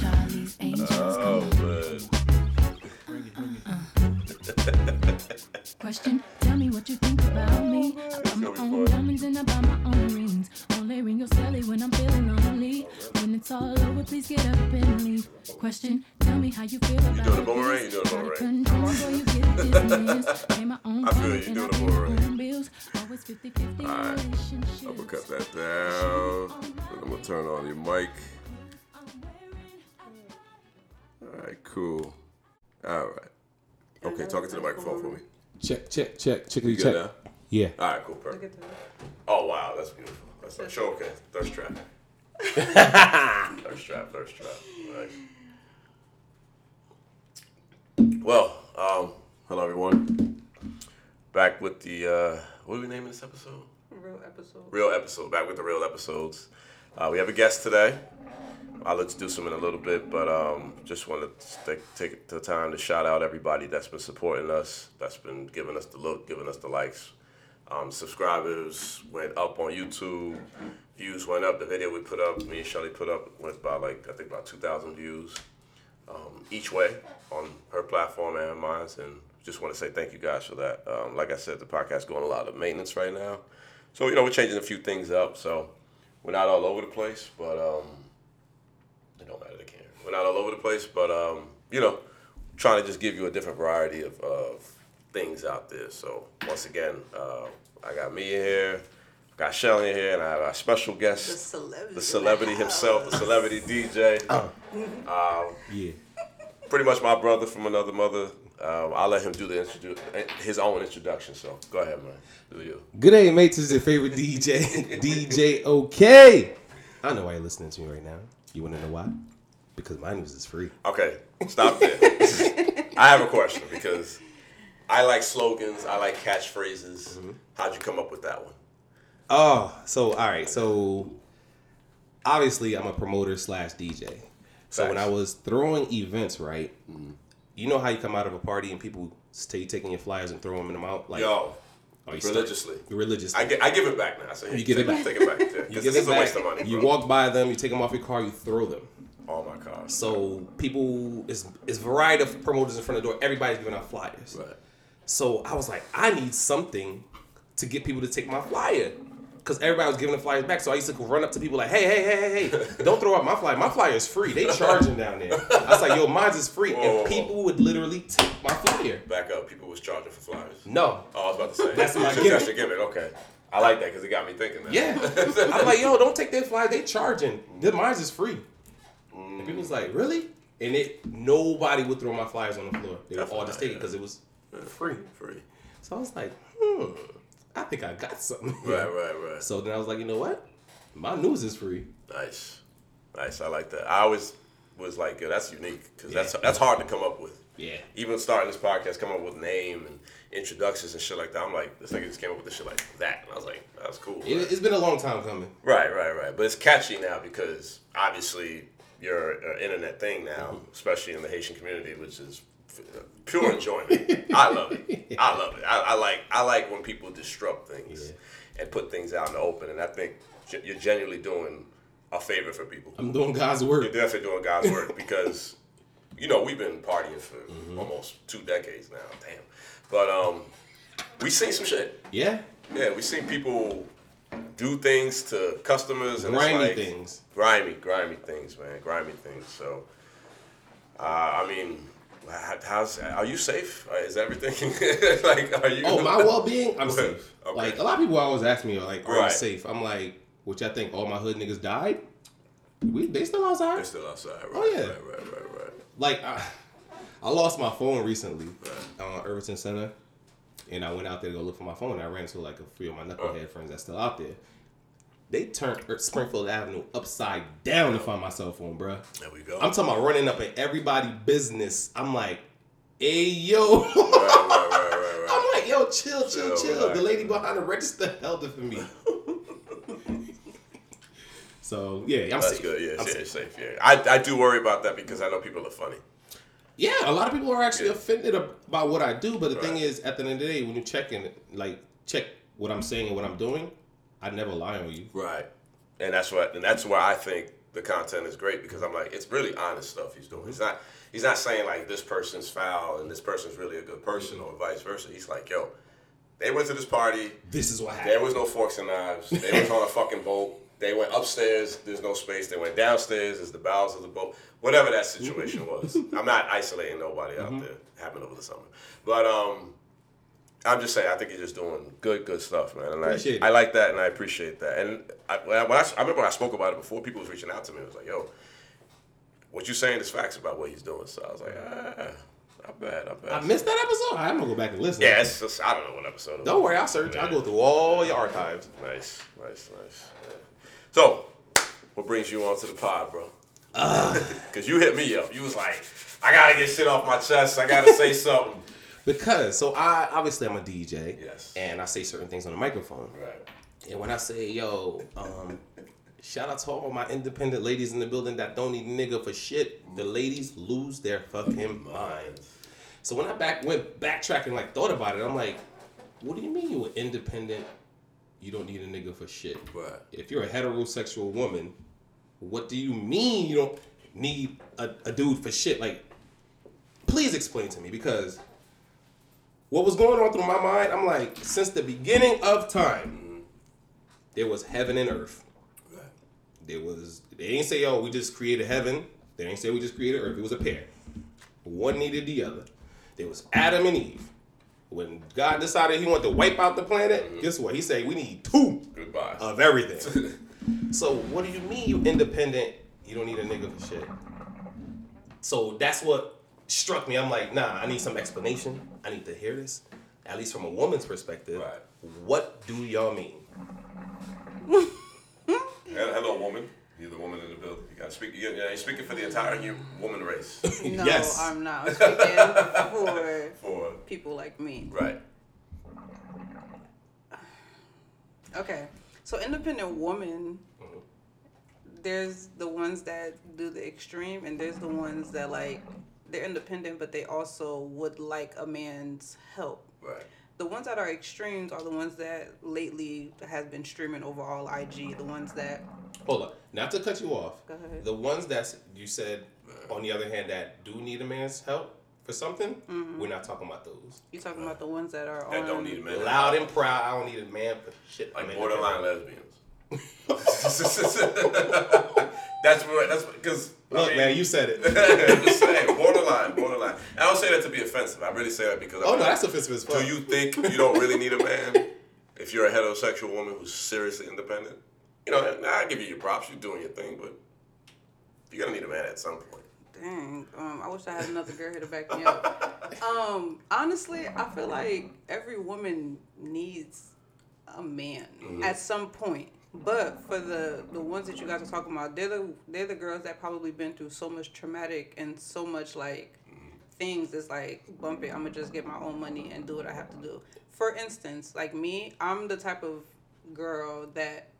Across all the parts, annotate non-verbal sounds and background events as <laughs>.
Oh, <laughs> Question, tell me what you think about me. I buy my own diamonds and I buy my own rings. Only ring your celly when I'm feeling lonely. When it's all over, please get up and leave. Question, tell me how you feel about You doing the boomerang? You doing the boomerang? Control before you get <laughs> dismissed. Pay my own I feel you. rent You and doing the boomerang. own bills. Always 50-50 Alright. I'm gonna cut that down. I'm gonna turn on your mic. Alright, cool. Alright. Okay, talking to the microphone for me. Check, check, check, You chickity good check. now? Yeah. Alright, cool, perfect. Oh wow, that's beautiful. That's like show okay. <laughs> Thirst trap. thirst trap, thirst trap. Nice. Well, um, hello everyone. Back with the uh what are we naming this episode? Real episode. Real episode. Back with the real episodes. Uh, we have a guest today. I'll introduce him in a little bit, but um, just want to take, take the time to shout out everybody that's been supporting us, that's been giving us the look, giving us the likes. Um, subscribers went up on YouTube. Views went up. The video we put up, me and Shelly put up, went about like I think about two thousand views um, each way on her platform and mine. And just want to say thank you guys for that. Um, like I said, the podcast going a lot of maintenance right now, so you know we're changing a few things up. So we're not all over the place, but um, don't matter. They can. We're not all over the place, but um, you know, trying to just give you a different variety of, of things out there. So once again, uh, I got me in here. Got Shelly in here, and I have our special guest, The celebrity. the celebrity himself, the celebrity <laughs> DJ. Yeah. Pretty much my brother from another mother. Um, I'll let him do the introdu- his own introduction. So go ahead, man. Do you? Good day, mates. This is your favorite DJ, <laughs> DJ OK. I know why you're listening to me right now. You want to know why? Because my news is free. Okay, stop there. <laughs> I have a question because I like slogans. I like catchphrases. Mm-hmm. How'd you come up with that one? Oh, so all right. So obviously, I'm a promoter slash DJ. So when I was throwing events, right? Mm. You know how you come out of a party and people stay taking your flyers and throw them in the mouth, like Yo, oh, you start- religiously. religiously. I, gi- I give it back now. So You give it back. Take it back. <laughs> you give this it is a back. waste of money. you walk by them, you take them off your car, you throw them. Oh my god. So people, it's it's variety of promoters in front of the door. Everybody's giving out flyers. Right. So I was like, I need something to get people to take my flyer. Cause everybody was giving the flyers back. So I used to run up to people like, hey, hey, hey, hey, hey, don't throw out my flyer. My flyer is free. They charging down there. I was like, yo, mine's is free. Whoa. And people would literally take my flyer. Back up. People was charging for flyers. No. Oh, I was about to say. That's my gift. That's your gimmick. Okay. I like that because it got me thinking. That. Yeah. <laughs> I'm like, yo, don't take their flyer. They charging. Their mine's is free. And people was like, really? And it nobody would throw my flyers on the floor. They would all just take it because it was free. Free. So I was like, hmm, I think I got something. here. <laughs> Right. Right. Right. So then I was like, you know what? My news is free. Nice, nice. I like that. I always was like, yo, that's unique because that's that's hard to come up with. Yeah. Even starting this podcast, come up with name and introductions and shit like that. I'm like, this nigga just came up with this shit like that, and I was like, that's cool. It, it's been a long time coming. Right, right, right. But it's catchy now because obviously you're an internet thing now, mm-hmm. especially in the Haitian community, which is pure <laughs> enjoyment. I love it. I love it. I, I like I like when people disrupt things and put things out in the open, and I think you're genuinely doing a favor for people. I'm doing God's work. You're definitely doing God's work <laughs> because you know we've been partying for almost two decades now. Damn, but um, we seen some shit. Yeah. Yeah, we seen people do things to customers and Grimy like, things. grimy, grimy things, man, grimy things. So, uh, I mean, how's are you safe? Uh, Is everything <laughs> like? Are you? Oh, my well being, I'm <laughs> safe. Okay. Like a lot of people always ask me, like, "Are Right. you safe?" I'm like, which I think all my hood niggas died. We they still outside. They're still outside. Right, Oh, yeah. Right, right, right, right. like I, I lost my phone recently on Irvington Center, and I went out there to go look for my phone. And I ran into like a few of my knucklehead friends that's still out there. They turned Er- Springfield Avenue upside down to find my cell phone, bruh. There we go. I'm talking about running up in everybody business. I'm like, hey yo. right, right, right, right, right. <laughs> I'm like, yo, chill, chill, Chill, chill. The lady behind the register held it for me. <laughs> so yeah, I'm That's safe. good. Yeah, I'm yeah, safe. safe. Yeah, I, I do worry about that because I know people are funny. Yeah, a lot of people are actually Yeah. offended ab- about what I do, but the thing is, at the end of the day, when you check in, like check what I'm saying and what I'm doing, I never lie on you. Right. And that's what and that's why I think the content is great because I'm like it's really honest stuff he's doing. He's not he's not saying like this person's foul and this person's really a good person or vice versa. He's like, yo, they went to this party, This is what happened. there was no forks and knives. They was on a fucking boat. They went upstairs, there's no space. They went downstairs, there's the bowels of the boat. Whatever that situation was. I'm not isolating nobody out there. Happened over the summer. But um I'm just saying, I think you're just doing good, good stuff, man. And Appreciate it. I, I like that, and I appreciate that. And I, when I, when I, I remember when I spoke about it before, people was reaching out to me. It was like, "Yo, what you're saying is facts about what he's doing." So I was like, "Ah, not bad, not bad." I missed that episode. I'm gonna go back and listen. Yeah, it's just, I don't know what episode. it was. Don't worry, I'll search. I'll go through all your archives. Nice, nice, nice. Yeah. So, what brings you onto the pod, bro? Because <laughs> you hit me up. You was like, I gotta get shit off my chest. I gotta say <laughs> something. Because so I obviously I'm a DJ. Yes. And I say certain things on the microphone. Right. And when I say, yo, um, shout out to all my independent ladies in the building that don't need nigga for shit, the ladies lose their fucking minds. So when I back went backtracking, like thought about it, I'm like, what do you mean you an independent? You don't need a nigga for shit. Right. If you're a heterosexual woman, what do you mean you don't need a, a dude for shit? Like, please explain to me because what was going on through my mind, I'm like, since the beginning of time, there was heaven and earth. There was they didn't say, oh, we just created heaven. They didn't say we just created earth. It was a pair. One needed the other. There was Adam and Eve. When God decided he wanted to wipe out the planet, mm-hmm. guess what? He said we need two Goodbye. of everything. <laughs> so what do you mean you independent? You don't need a nigga for shit. So that's what struck me. I'm like, nah, I need some explanation. I need to hear this, at least from a woman's perspective. Right. What do y'all mean? <laughs> Hello, woman. You're the woman in the building. You gotta speak. You're, you're speaking for the entire human woman race. <laughs> No, Yes. I'm not. I'm speaking for <laughs> For people like me. right. <sighs> Okay. So independent woman, Mm-hmm. there's the ones that do the extreme and there's the ones that like they're independent but they also would like a man's help. Right. The ones that are extremes are the ones that lately has been streaming over all IG. The ones that Hold up. Not to cut you off. Go ahead. The ones that you said, on the other hand, that do need a man's help for something, Mm-hmm. we're not talking about those. You're talking about the ones that are That on don't need a man. Loud and proud. I don't need a man for shit. Like I'm borderline lesbians. <laughs> that's what. That's because. Look, man, you said it. <laughs> I'm just saying, borderline, borderline. I don't say that to be offensive. I really say that because. Oh I'm no, like, that's offensive as fuck. Do you think you don't really need a man if you're a heterosexual woman who's seriously independent? You know, nah, I give you your props. You're doing your thing, but you're gonna need a man at some point. Dang, um, I wish I had another girl here to back me up. Um, honestly, I feel like every woman needs a man at some point. But for the the ones that you guys are talking about, they're the they're the girls that probably been through so much traumatic and so much like things. It's like bump it. I'm gonna just get my own money and do what I have to do. For instance, like me, I'm the type of girl that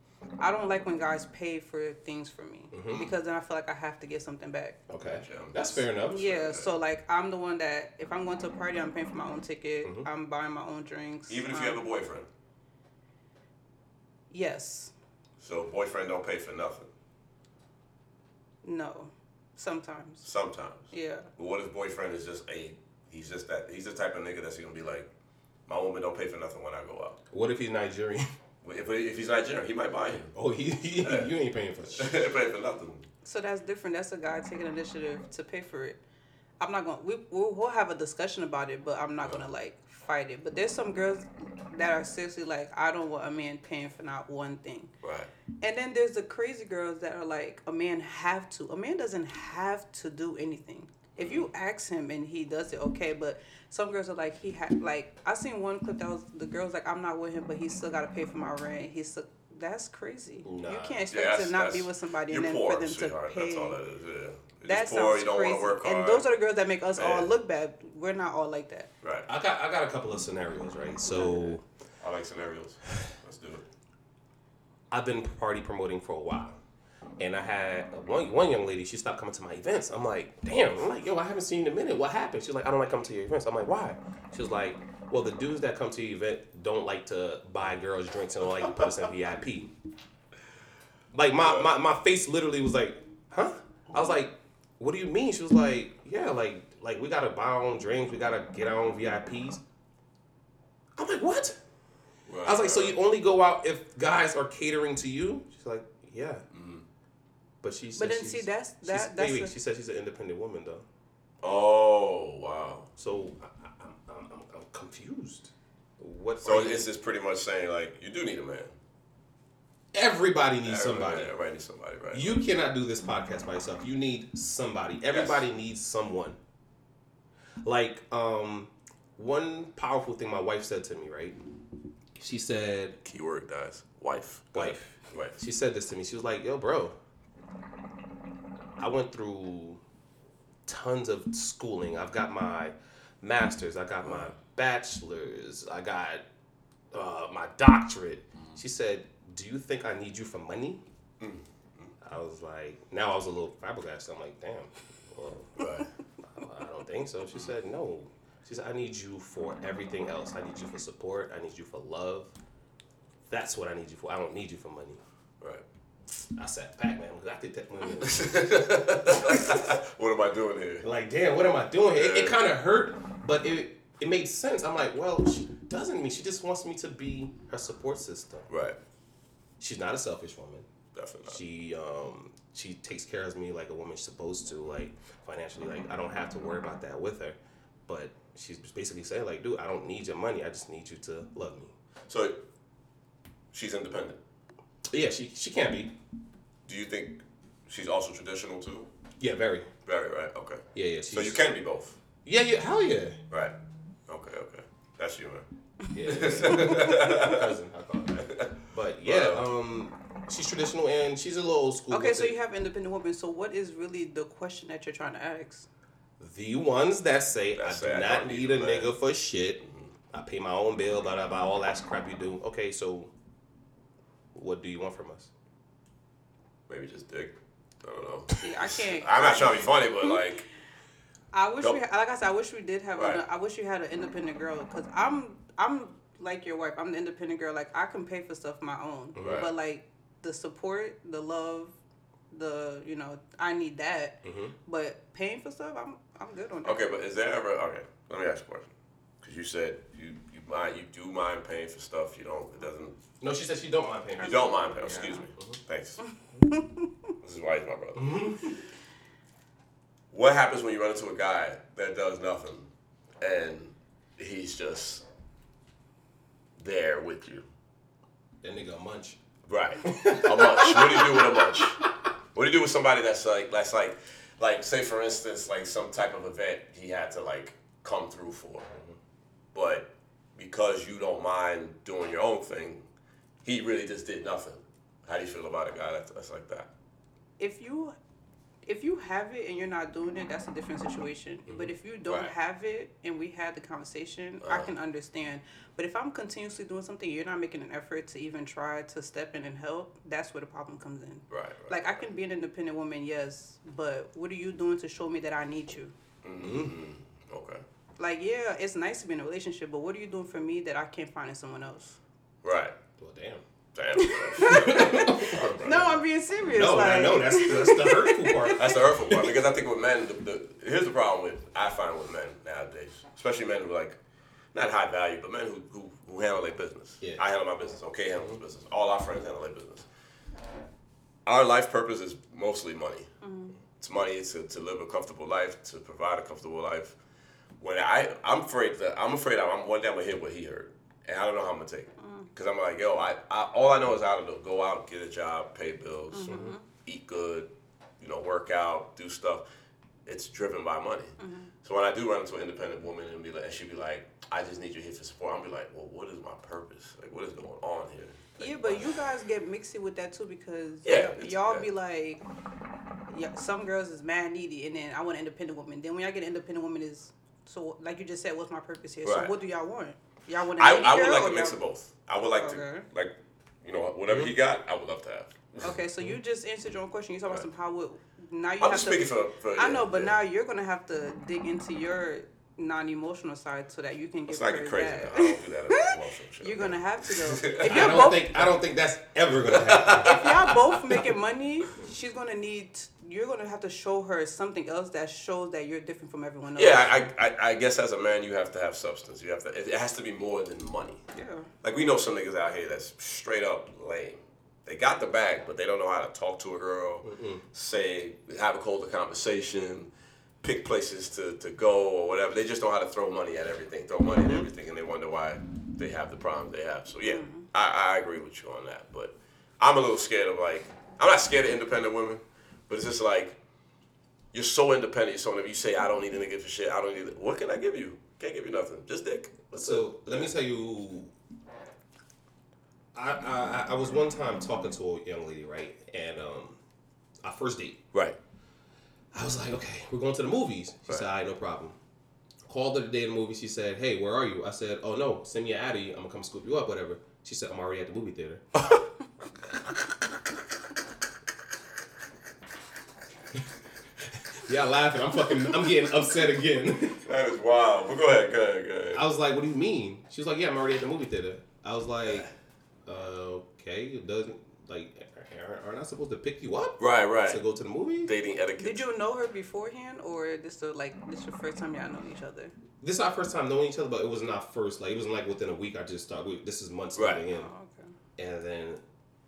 I don't like when guys pay for things for me because then I feel like I have to get something back. Okay, Gotcha. that's fair enough. Yeah, so like I'm the one that if I'm going to a party, I'm paying for my own ticket. I'm buying my own drinks. Even if you um, have a boyfriend. yes, So boyfriend don't pay for nothing. no, sometimes. Sometimes. Yeah, But what if boyfriend is just a he's just that he's the type of nigga that's gonna be like, my woman don't pay for nothing when I go out. What if he's Nigerian? <laughs> If, if he's Nigerian, he might buy him. Oh, he, he <laughs> you ain't paying for <laughs> shit. pay for nothing. So that's different. That's a guy taking initiative to pay for it. I'm not gonna. We we'll, we'll have a discussion about it, but I'm not gonna like fight it. But there's some girls that are seriously like, I don't want a man paying for not one thing. Right. And then there's the crazy girls that are like, a man have to. A man doesn't have to do anything. If you mm-hmm. ask him and he does it, okay. But some girls are like, he had like I seen one clip that was the girl's like, I'm not with him, but he still got to pay for my rent. He's still. That's crazy. Nah. You can't expect Yeah, to not be with somebody and then poor, for them sweetheart. to pay. That's all that is. Yeah. You're That poor. sounds You don't crazy. want to work hard. And those are the girls that make us Yeah. all look bad. We're not all like that. right. I got I got a couple of scenarios, right? So I like scenarios. Let's do it. I've been party promoting for a while. And I had one one young lady, she stopped coming to my events. I'm like, damn, I'm like, yo, I haven't seen you in a minute. What happened? She's like, I don't like coming to your events. I'm like, why? She was like, well, the dudes that come to the event don't like to buy girls drinks and don't like to put us in VIP. Like my, my, my face literally was like, huh? I was like, what do you mean? She was like, yeah, like like we gotta buy our own drinks, we gotta get our own VIPs. I'm like, what? Right, I was like, so you only go out if guys are catering to you? She's like, yeah. Mm-hmm. But she said But then she's- see, that's- she's- that- wait, that's wait, the- she said she's an independent woman though. Oh wow. So I, I, I'm, I'm, I'm, I'm confused. What? So are you- it's just pretty much saying like you do need a man. everybody needs somebody. Yeah, everybody needs somebody, right? You cannot do this podcast by yourself. You need somebody. Everybody needs someone. Like, um, one powerful thing my wife said to me, right? She said, Keyword guys. Wife. Wife. ahead. Wife. She said this to me. She was like, "Yo, bro, I went through tons of schooling. I've got my master's. I got my bachelor's. I got uh, my doctorate." She said, "Do you think I need you for money?" I was like, now I was a little flabbergasted. I'm like, damn. Well, <laughs> Right. I don't think so. She said, no. She said, I need you for everything else. I need you for support. I need you for love. That's what I need you for. I don't need you for money. Right. I sat back, man, because I think that money. <laughs> What am I doing here? like, damn, what am I doing? here? It, it kind of hurt, but it it made sense. I'm like, well, she doesn't mean she just wants me to be her support system. Right. She's not a selfish woman. Definitely. She um she takes care of me like a woman's supposed to, like financially. Like I don't have to worry about that with her. But she's basically saying like, dude, I don't need your money. I just need you to love me. So she's independent. Yeah, she she can be. Do you think she's also traditional too? Yeah, very. Very right. Okay. Yeah, yeah. So you can be both. Yeah, yeah. Hell yeah. Right. Okay. Okay. That's you, man. <laughs> Yeah. cousin, I call her that. But yeah, um, she's traditional and she's a little old school. Okay, so it. you have independent women. So what is really the question that you're trying to ask? the ones that say That I say do I not need need a a nigga for shit. I pay my own bill, blah blah blah, all that crap you do. Okay, so what do you want from us? Maybe just dick. I don't know. See, I can't. I'm not trying to be funny, but like, I wish Nope. we, like I said, I wish we did have. Right. An, I wish you had an independent girl because I'm, I'm like your wife. I'm the independent girl. Like I can pay for stuff my own, Right. but like the support, the love, the you know, I need that. Mm-hmm. But paying for stuff, I'm, I'm good on that. okay, but is there ever? Okay, let me ask you a question. Because you said you you mind you do mind paying for stuff you don't. It doesn't. No, she said she don't mind paying. You don't mind paying. Excuse me. Thanks. <laughs> this is why he's my brother. <laughs> What happens when you run into a guy that does nothing, and he's just there with you? That nigga a munch. Right. A munch. What do you do with a munch? What do you do with somebody that's like that's like like say for instance like some type of event he had to like come through for, mm-hmm. but because you don't mind doing your own thing, he really just did nothing. How do you feel about a guy that's, that's like that? if you if you have it and you're not doing it, that's a different situation. But if you don't Right. have it and we had the conversation, I Uh-huh. can understand. But if I'm continuously doing something, you're not making an effort to even try to step in and help, that's where the problem comes in. Right. right. Like I can be an independent woman, yes, but what are you doing to show me that I need you? okay. Like, yeah, it's nice to be in a relationship, but what are you doing for me that I can't find in someone else? Right. Well, damn. Damn. <laughs> <laughs> No, I'm being serious. No, like, I know that's that's the hurtful part. That's the hurtful part because I think with men, the, the, here's the problem with I find with men nowadays, especially men who like, not high value, but men who who, who handle their business. Yeah. I handle my business. Okay, handles his business. All our friends handle their business. Our life purpose is mostly money. Mm-hmm. It's money to, to live a comfortable life, to provide a comfortable life. When I I'm afraid that I'm afraid I'm one day I'm gonna hear what he heard, and I don't know how I'm gonna take it. Cause I'm like, yo, I, I all I know is how to go out, get a job, pay bills, mm-hmm. Mm-hmm. eat good, you know, work out, do stuff. It's driven by money. Mm-hmm. So when I do run into an independent woman and be like, and she'd be like, I just need you here for support. I'm be like, well, what is my purpose? Like, what is going on here? Like, Yeah, but you guys get mixy with that too because Yeah, y'all yeah. be like, yeah, some girls is mad needy, and then I want an independent woman. Then when y'all get an independent woman, is so like you just said, what's my purpose here? So what do y'all want? Y'all want a I, needy I would like a mix y'all- of both. I would like Okay. to, like, you know, whatever he mm-hmm. got, I would love to have. Okay, so you mm-hmm. just answered your own question. You talking about some how would now you I'm have just to. speaking for, for I yeah, know, but yeah. now you're gonna have to dig into your non-emotional side so that you can get not get her crazy. that. Now. I don't do that as. <laughs> You're gonna have to though. <laughs> If I you're don't both, think I don't think that's ever gonna happen. <laughs> if y'all both making money, she's gonna need. You're gonna have to show her something else that shows that you're different from everyone else. Yeah, I, I, I guess as a man, you have to have substance. You have to. It has to be more than money. Yeah. Like we know some niggas out here that's straight up lame. They got the bag, but they don't know how to talk to a girl, say, have a colder conversation, pick places to, to go or whatever. They just know how to throw money at everything, throw money at everything, and they wonder why they have the problems they have. So yeah, I, I agree with you on that. But I'm a little scared of like, I'm not scared of independent women, but it's just like, you're so independent. So independent. You say I don't need a nigga for shit. I don't need. it. What can I give you? Can't give you nothing. Just dick. What's So let me tell you, I, I I was one time talking to a young lady, right, and um, our first date. Right. I was like, okay, we're going to the movies. She said, all right, no problem. Called her the day of the movie. She said, hey, where are you? I said, oh no, send me an Addy. I'm gonna come scoop you up, whatever. She said, I'm already at the movie theater. <laughs> yeah, laughing. I'm fucking. I'm getting upset again. That is wild. But go ahead, go ahead, go ahead. I was like, what do you mean? She was like, yeah, I'm already at the movie theater. I was like, uh, okay, it doesn't like aren't- aren't I supposed to pick you up Right, right. to go to the movie? Dating etiquette. Did you know her beforehand, or this the like this your first time y'all know each other? This is our first time knowing each other, but it wasn't our first. Like it wasn't like within a week. I just started. This is months Right. leading in, Oh, okay. and then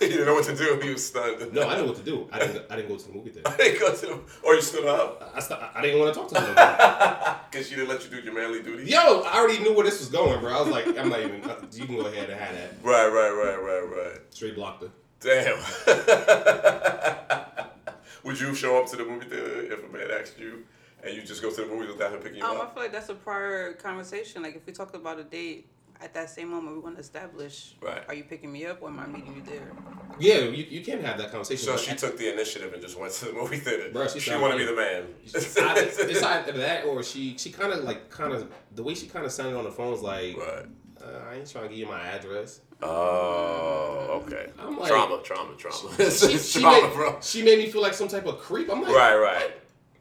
<laughs> You didn't know what to do. He was stunned. no, I didn't know what to do. I didn't. I didn't go to the movie theater. <laughs> I didn't go to the, or you stood up I, st- I didn't want to talk to her. <laughs> because she didn't let you do your manly duty. Yo, I already knew where this was going, bro. I was like, I'm not even. You can go ahead and have that. Right, right, right, right, right. Straight blocked her. Damn. Would you show up to the movie theater if a man asked you, and you just go to the movies without him picking you Um, I feel like that's a prior conversation. Like if we talked about a date, at that same moment we want to establish: Right. Are you picking me up or am I meeting you there? Yeah, you, you can have that conversation. So she took the initiative and just went to the movie theater. Bro, she she wanted to be the man. I, it's either that or she she kind of like kind of the way she kind of sounded on the phone was like right. uh, I ain't trying to give you my address. Oh, okay. I'm like- trauma, trauma, trauma. She, she, <laughs> trauma, made, bro. she made me feel like some type of creep. I'm like, Right, right.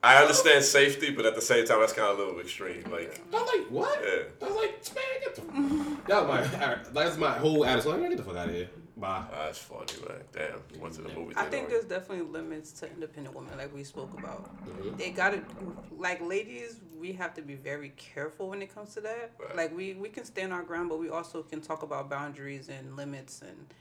I understand safety, but at the same time, that's kind of a little extreme. Like, I was like, what? Yeah. I was like, man, get the. <laughs> that was my that was my whole attitude. Like, man, get the fuck out of here. Bye. ah, that's funny, man. Damn, went to the movie theater. I think already. there's definitely limits to independent women, like we spoke about. Mm-hmm. They gotta, like ladies, we have to be very careful when it comes to that. Right. Like we we can stand our ground, but we also can talk about boundaries and limits and.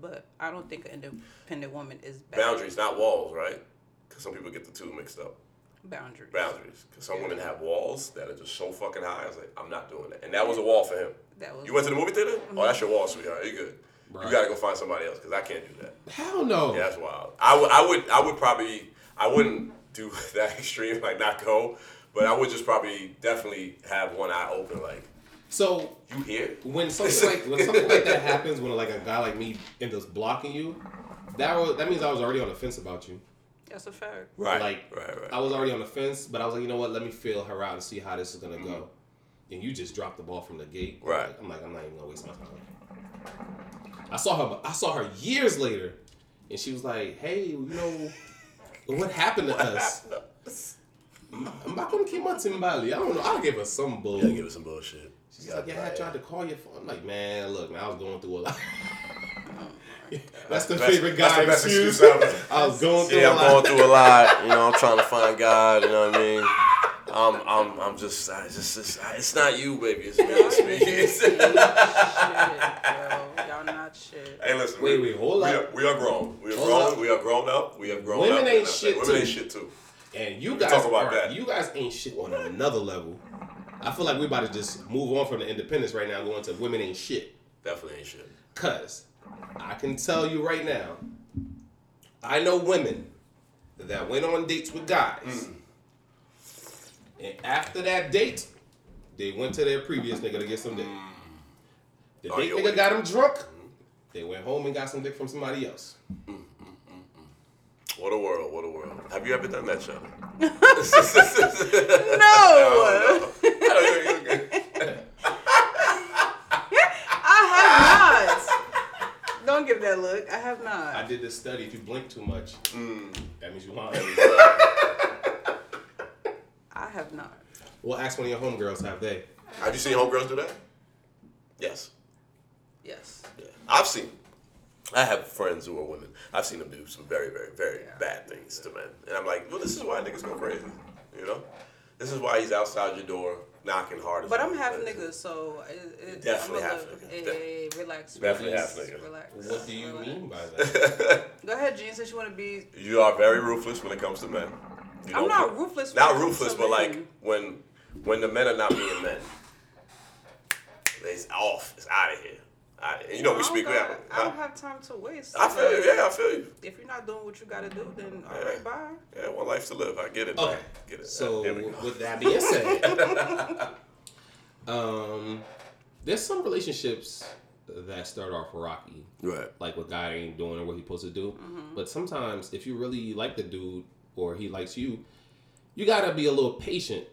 But I don't think an independent woman is bad. boundaries, not walls, right? Because some people get the two mixed up. Boundaries. boundaries. Because some women have walls that are just so fucking high. I was like, I'm not doing that. And that was a wall for him. That was You went to the movie theater? Oh, mm-hmm. that's your wall, sweetheart. You good. Right. You gotta go find somebody else because I can't do that. Hell no. Yeah, that's wild. I would, I would, I would probably, I wouldn't do <laughs> that extreme, like not go, but I would just probably definitely have one eye open, like So you here? when something <laughs> like when something like that happens, when like a guy like me ends up blocking you, that was, that means I was already on the fence about you. That's a fact. Right, Like right, right. I was already on the fence, but I was like, you know what? Let me feel her out and see how this is gonna go. And you just dropped the ball from the gate. Mm-hmm. Right. I'm like, I'm not even gonna waste my time. I saw her. I saw her years later, and she was like, "Hey, you know, what happened to us?" I'm not gonna keep my Timbali. I don't know. I'll give her some bull. Yeah, give us some bullshit. She's like, yeah, I tried to call your phone. I'm like, man, look, man, I was going through a lot. <laughs> <laughs> That's the Best- favorite that's guy the best excuse. excuse ever. <laughs> I was going through Yeah, a I'm going through a lot. You know, I'm trying to find God. You know what I mean? I'm, I'm, I'm just, I just, it's, it's not you, baby. It's me. It's me. It's- shit, yo. Y'all not shit. hey, listen. Wait, we, wait, hold we up. Are, we are grown. We are Hold grown. up. We are grown up. We have grown Women up. ain't And that's shit. Women too. ain't shit too. And you We guys talk about are, that. You guys ain't shit on another level. I feel like we're about to just move on from the independence right now, going to women ain't shit. Definitely ain't shit. Cause I can tell you right now, I know women that went on dates with guys, Mm. and after that date, they went to their previous nigga to get some dick. Mm. The Oh, date yo, nigga got them drunk. Mm. They went home and got some dick from somebody else. Mm, what a world. What a world. Have you ever done that, Shelly? <laughs> <laughs> No, <laughs> I have not. Don't give that look. I have not. I did this study. If you blink too much, mm. that means you lying. <laughs> I have not. well, ask one of your homegirls. Have they? Have you seen homegirls do that? Yes. Yes. Yeah. I've seen. I have friends who are women. I've seen them do some very, very, very bad things to men, and I'm like, well, this is why niggas go crazy. You know, this is why he's outside your door knocking hard. as But I'm half nigga, so it, it, Definitely half little- nigga. Hey, eh, eh, eh, relax. Definitely relax, half nigga. Relax. What do you relax. mean by that? <laughs> Go ahead, Gene. Since you want to be, You are very ruthless when it comes to men. You I'm don't put- ruthless Not ruthless, to but men. like when when the men are not being men. It's off. It's out of here. Out of. You know we I don't speak. We got- have, I don't have time to waste. I feel you. Yeah, I feel you. If you're not doing what you gotta do, then all Yeah. right, bye. Yeah, one life to live. I get it. Okay. man. Get it. So Here we go. with that being said, <laughs> um, there's some relationships that start off rocky, Right. like what guy ain't doing or what he's supposed to do. Mm-hmm. But sometimes, if you really like the dude or he likes you, you gotta be a little patient,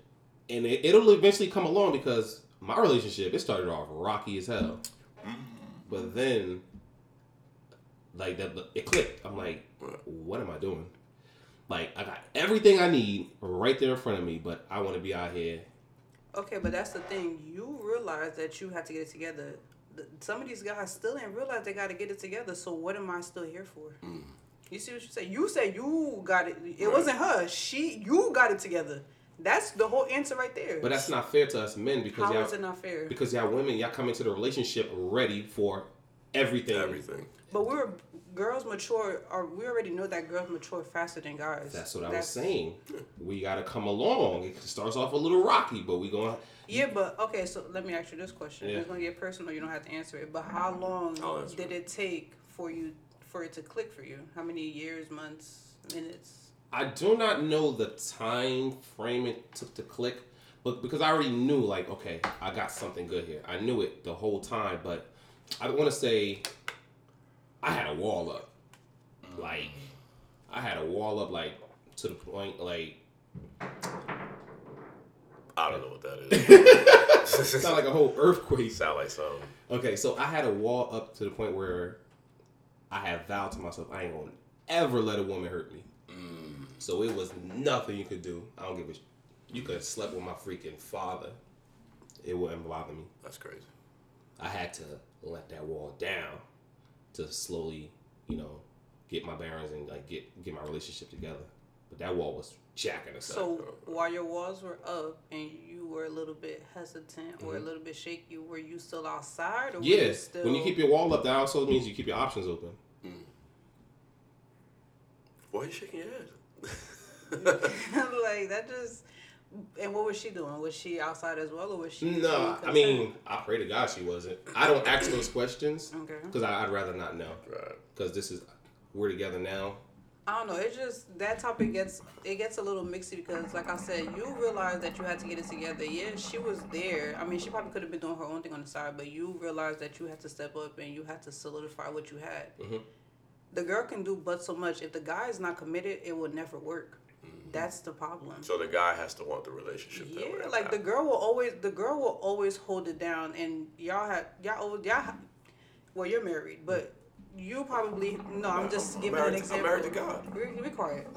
and it, it'll eventually come along. Because my relationship, it started off rocky as hell, but then, like that, it clicked. I'm like, what am I doing? Like I got everything I need right there in front of me, but I want to be out here. Okay, but that's the thing. You realize that you have to get it together. Some of these guys still ain't realize they got to get it together. So what am I still here for? Mm. You see what you say? You say you got it. It wasn't her. She. You got it together. That's the whole answer right there. But that's not fair to us men because How y'all is it not fair? because y'all women y'all come into the relationship ready for everything. Everything. But we're girls mature, or we already know that girls mature faster than guys. That's what I was saying. We gotta come along. It starts off a little rocky, but we gonna. Yeah, but okay. So let me ask you this question. Yeah. It's gonna get personal. You don't have to answer it. But how long oh, I'll answer did it take for you for it to click for you? How many years, months, minutes? I do not know the time frame it took to click, but because I already knew, like, okay, I got something good here. I knew it the whole time, but I want to say I had a wall up. Like, I had a wall up, like, to the point, like, I don't know what that is. <laughs> it sounded like a whole earthquake. Sound like something. Okay, so I had a wall up to the point where I had vowed to myself I ain't gonna ever let a woman hurt me. So it was nothing you could do. I don't give a. Sh- you could have slept with my freaking father. It wouldn't bother me. That's crazy. I had to let that wall down to slowly, you know, get my bearings and like get get my relationship together. But that wall was jacking us up. So while your walls were up and you were a little bit hesitant or a mm-hmm. little bit shaky, were you still outside or were you still? when you keep your wall up, that also means you keep your options open. Mm. Why are you shaking your head? <laughs> like that just. And what was she doing? Was she outside as well, or was she? No, I mean, I pray to God she wasn't. I don't ask those questions Okay. because I'd rather not know. Right. Because this is we're together now. I don't know. It's just that topic gets it gets a little mixy because, like I said, you realize that you had to get it together. Yeah, she was there. I mean, she probably could have been doing her own thing on the side, but you realize that you had to step up and you had to solidify what you had. Mhm. The girl can do but so much. If the guy is not committed, it will never work. Mm-hmm. That's the problem. So the guy has to want the relationship. that way. Yeah, like the girl will always the girl will always hold it down, and y'all have y'all old y'all. ha- Well, you're married, but you probably no. I'm just giving married- an I'm example. married to God. Be, be quiet.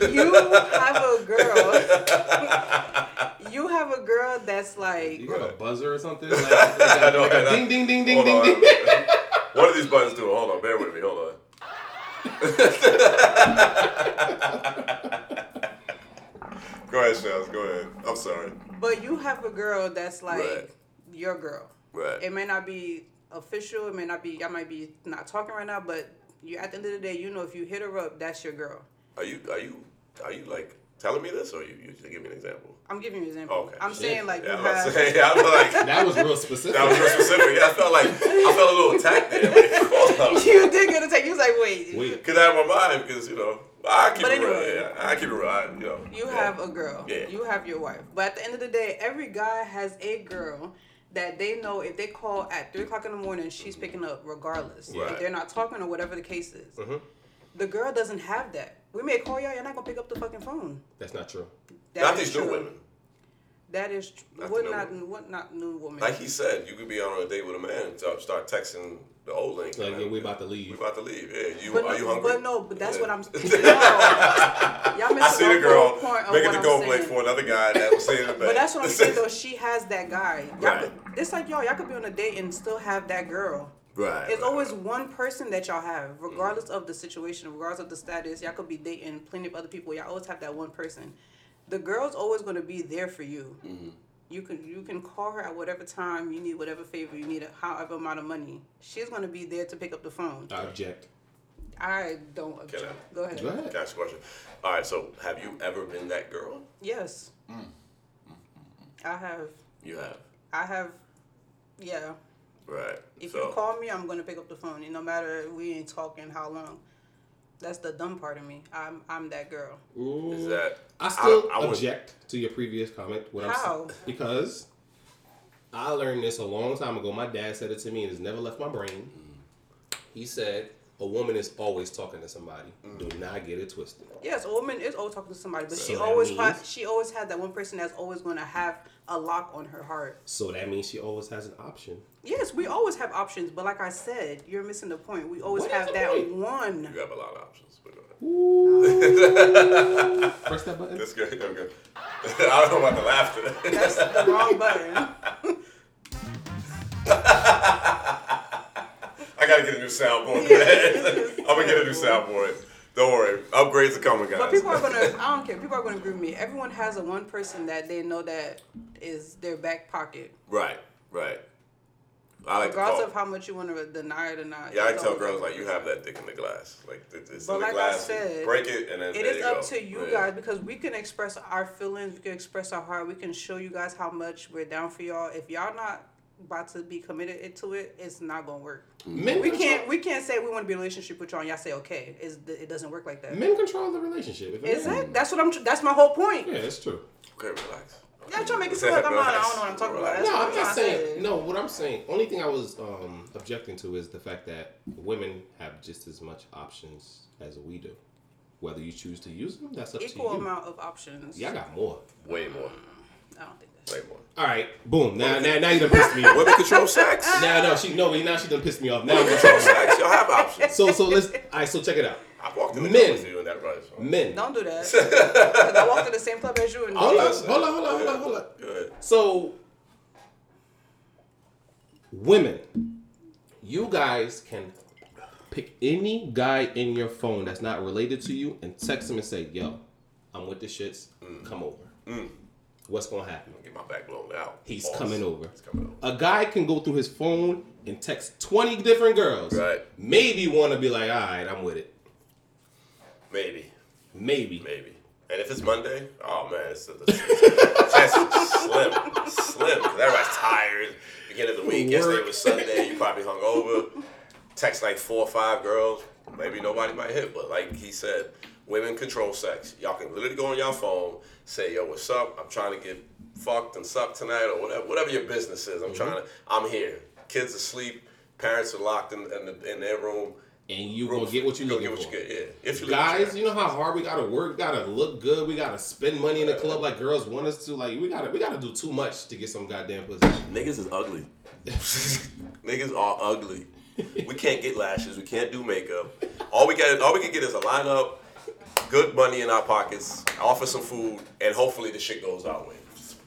<laughs> you have a girl. you have a girl that's like. You got a buzzer or something? <laughs> Like, I like, know, like a I ding ding ding ding ding on. ding. One of these buttons do it. Hold on, bear with me. Hold on. <laughs> go ahead, Shells. Go ahead. I'm sorry. But you have a girl that's like Right. your girl. Right. It may not be official. It may not be. I might be not talking right now, but you at the end of the day, you know, if you hit her up, that's your girl. Are you are you are you like telling me this, or you you just give me an example? I'm giving you an example. Okay. I'm saying like Yeah, you I was have. saying, yeah, I feel like <laughs> That was real specific. that was real specific. Yeah, I felt like I felt a little attacked there. Like, <laughs> <laughs> you did get attacked. You was like, wait. Wait. Cause I have my mind, because you know I keep But it real. anyway. Yeah, I keep it real. I, you know. You yeah. have a girl. Yeah. You have your wife. But at the end of the day, every guy has a girl that they know if they call at three o'clock in the morning, she's picking up regardless. Right. If they're not talking or whatever the case is. Mhm. The girl doesn't have that. We may call y'all, you're not gonna pick up the fucking phone. That's not true. That Not is these new true. women. That is tr- Not the what new not what not new woman. Like he said, you could be on a date with a man and start- start texting the old link. Like, man. yeah, we about to leave. We leave. about to leave. Yeah, you but, are you no, hungry? but no, but that's Yeah. what I'm. No. Y'all <laughs> missing I see the girl point of making the I'm play for another guy that was saying the <laughs> But that's what I'm saying though. She has that guy. Y'all Right. could, it's like y'all. Y'all could be on a date and still have that girl. Right. It's right, always right. one person that y'all have, mm-hmm. regardless of the situation, regardless of the status. Y'all could be dating plenty of other people. Y'all always have that one person. The girl's always going to be there for you. Mm-hmm. You can you can call her at whatever time you need, whatever favor you need, however amount of money. She's going to be there to pick up the phone. I object. I don't object. I- Go ahead. Go ahead. Gotcha. Question. All right. So, have you ever been that girl? Yes. Mm. Mm, mm, I have. You have. I have. Yeah. Right. If so, you call me, I'm gonna pick up the phone. And no matter we ain't talking how long. That's the dumb part of me. I'm I'm that girl. Ooh. is that I still I would- object to your previous comment. What I'm How? because I learned this a long time ago. My dad said it to me and it's never left my brain. Mm. He said, "A woman is always talking to somebody. Mm. Do not get it twisted." Yes, a woman is always talking to somebody, but she So that always means- ha- she always had that one person that's always gonna have a lock on her heart. So that means she always has an option. Yes, we always have options, but like I said, you're missing the point. We always What is have that point? one. you have a lot of options. But go ahead. Press that button. That's good. Okay. <laughs> I don't know about the laughter. That's the wrong button. <laughs> I gotta get a new soundboard. <laughs> I'm gonna get a new soundboard. Don't worry, upgrades are coming, guys. But people are gonna. I don't care. People are gonna agree with me. Everyone has a one person that they know that is their back pocket, right, right. I like to regardless call. of how much you want to deny it or not. yeah, I tell girls like you have that dick in the glass. Like it- it's But in the like I said, break it and then It there is you up go. to you Yeah. guys because we can express our feelings, we can express our heart, we can show you guys how much we're down for y'all. If y'all not about to be committed to it, it's not gonna work. Men We control- can't we can't say we want to be in a relationship with y'all and y'all say okay. It's, it doesn't work like that. Men control the relationship. Is it? That's what I'm. tr- That's my whole point. Yeah, it's true. Okay, relax. Y'all trying to make it seem <laughs> like I'm not. I don't know what I'm talking about. That's no, what I'm I'm trying not saying. say. No, what I'm saying. Only thing I was um, objecting to is the fact that women have just as much options as we do. Whether you choose to use them, that's up Equal to you. Equal amount of options. Yeah, I got more. Way more. I don't think that's. Way more. All right, boom. Now, now, now you done pissed me <laughs> off. Women control sex. <laughs> Now, no, she no, now she done pissed me off. Now, I'm Women gonna control sex. Y'all have options. so, so let's. All right, so check it out. I walked in the Men. club with you in that right. So. Men. Don't do that. <laughs> 'Cause I walked in the same club as you and Hold on, Listen. hold on, hold on, hold on, hold on. So, women, you guys can pick any guy in your phone that's not related to you and text him and say, "Yo, I'm with the shits. Mm. Come over." Mm. What's gonna happen? Get my back blown out. He's Pause. coming over. He's coming over. A guy can go through his phone and text 20 different girls. Right. Maybe want to be like, all right, I'm with it. Maybe. Maybe. Maybe. And if it's Monday, oh man, it's, it's, it's chances slim, slim. 'cause everybody's tired. Beginning of the week. Yesterday was Sunday. You probably hung over. Text like four or five girls. Maybe nobody might hit, but like he said, women control sex. Y'all can literally go on your phone, say, "Yo, what's up? I'm trying to get fucked and sucked tonight, or whatever, whatever your business is. I'm mm-hmm. trying to. I'm here. Kids asleep. Parents are locked in in, the, in their room. And you gonna get what you Go looking what for. you get. Yeah. If you Guys, you know how hard we gotta work, gotta look good, we gotta spend money in the club like girls want us to. Like we gotta we gotta do too much to get some goddamn pussy. Niggas is ugly. <laughs> Niggas are ugly. We can't get lashes. We can't do makeup. All we get, all we can get is a lineup, good money in our pockets, offer some food, and hopefully the shit goes our way.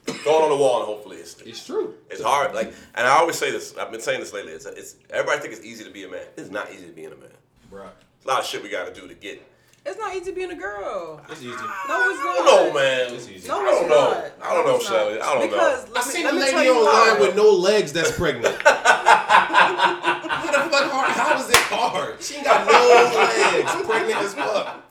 Throw it on the wall and hopefully it's. true. It's true. It's hard. Like, and I always say this. I've been saying this lately. It's, it's everybody think it's easy to be a man. It's not easy to be a man. Bruh. A lot of shit we got to do to get. It. It's not easy being a girl. It's easy. No, it's I not. don't know, man. It's easy. No, I don't it's know. not. I don't know. Shelly. I don't because, know. Let I me, seen a lady online with no legs that's pregnant. <laughs> how the fuck hard? How is it hard? She ain't got no legs, pregnant as fuck.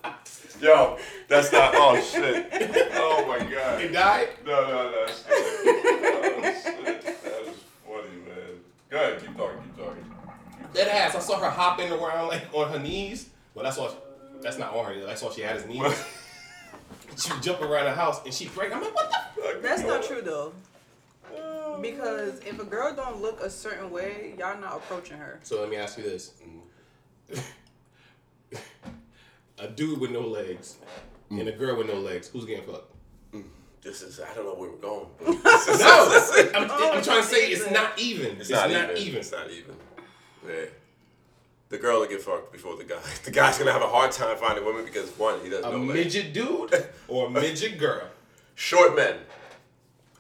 Yo, that's not. Oh shit. Oh my god. He died. No, no, no. Shit. Oh, shit. That is funny, man. Go ahead, keep talking, keep talking. That ass. I saw her hopping around like on her knees. Well, that's all. That's not on her. That's all she had his knees. <laughs> she was jumping around the house and she pregnant. I'm like, what the? That's not true though. Because if a girl don't look a certain way, y'all not approaching her. So let me ask you this: a dude with no legs and a girl with no legs, who's getting fucked? This is. I don't know where we're going. <laughs> No, <laughs> I'm, I'm trying to say it's not even. It's, not, even. It's not even. Yeah. The girl will get fucked before the guy. <laughs> The guy's gonna have a hard time finding women because one, he doesn't A know. legs. midget dude <laughs> or a midget girl? Short men.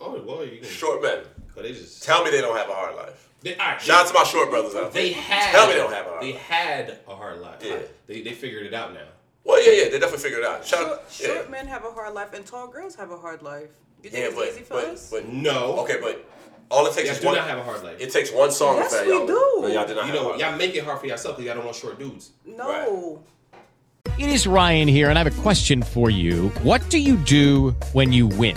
Oh, well, you can. Short men. But they just. Tell me they don't have a hard life. They, all right, Shout out to my short brothers out there. They had. Tell me they don't have a hard They life. had a hard life. Yeah. They, they figured it out now. Well, yeah, yeah, they definitely figured it out. Shout Short, out. short Yeah. men have a hard life, and tall girls have a hard life. You think Yeah, it's but, easy for but, us? but No. Okay, but all it takes Y'all is do one. not have a hard life. It takes one song Yes, to fan we y'all. do. No, y'all did not You have a know, hard y'all make it hard for yourself because y'all don't want short dudes. no. It is Ryan here, and I have a question for you. What do you do when you win?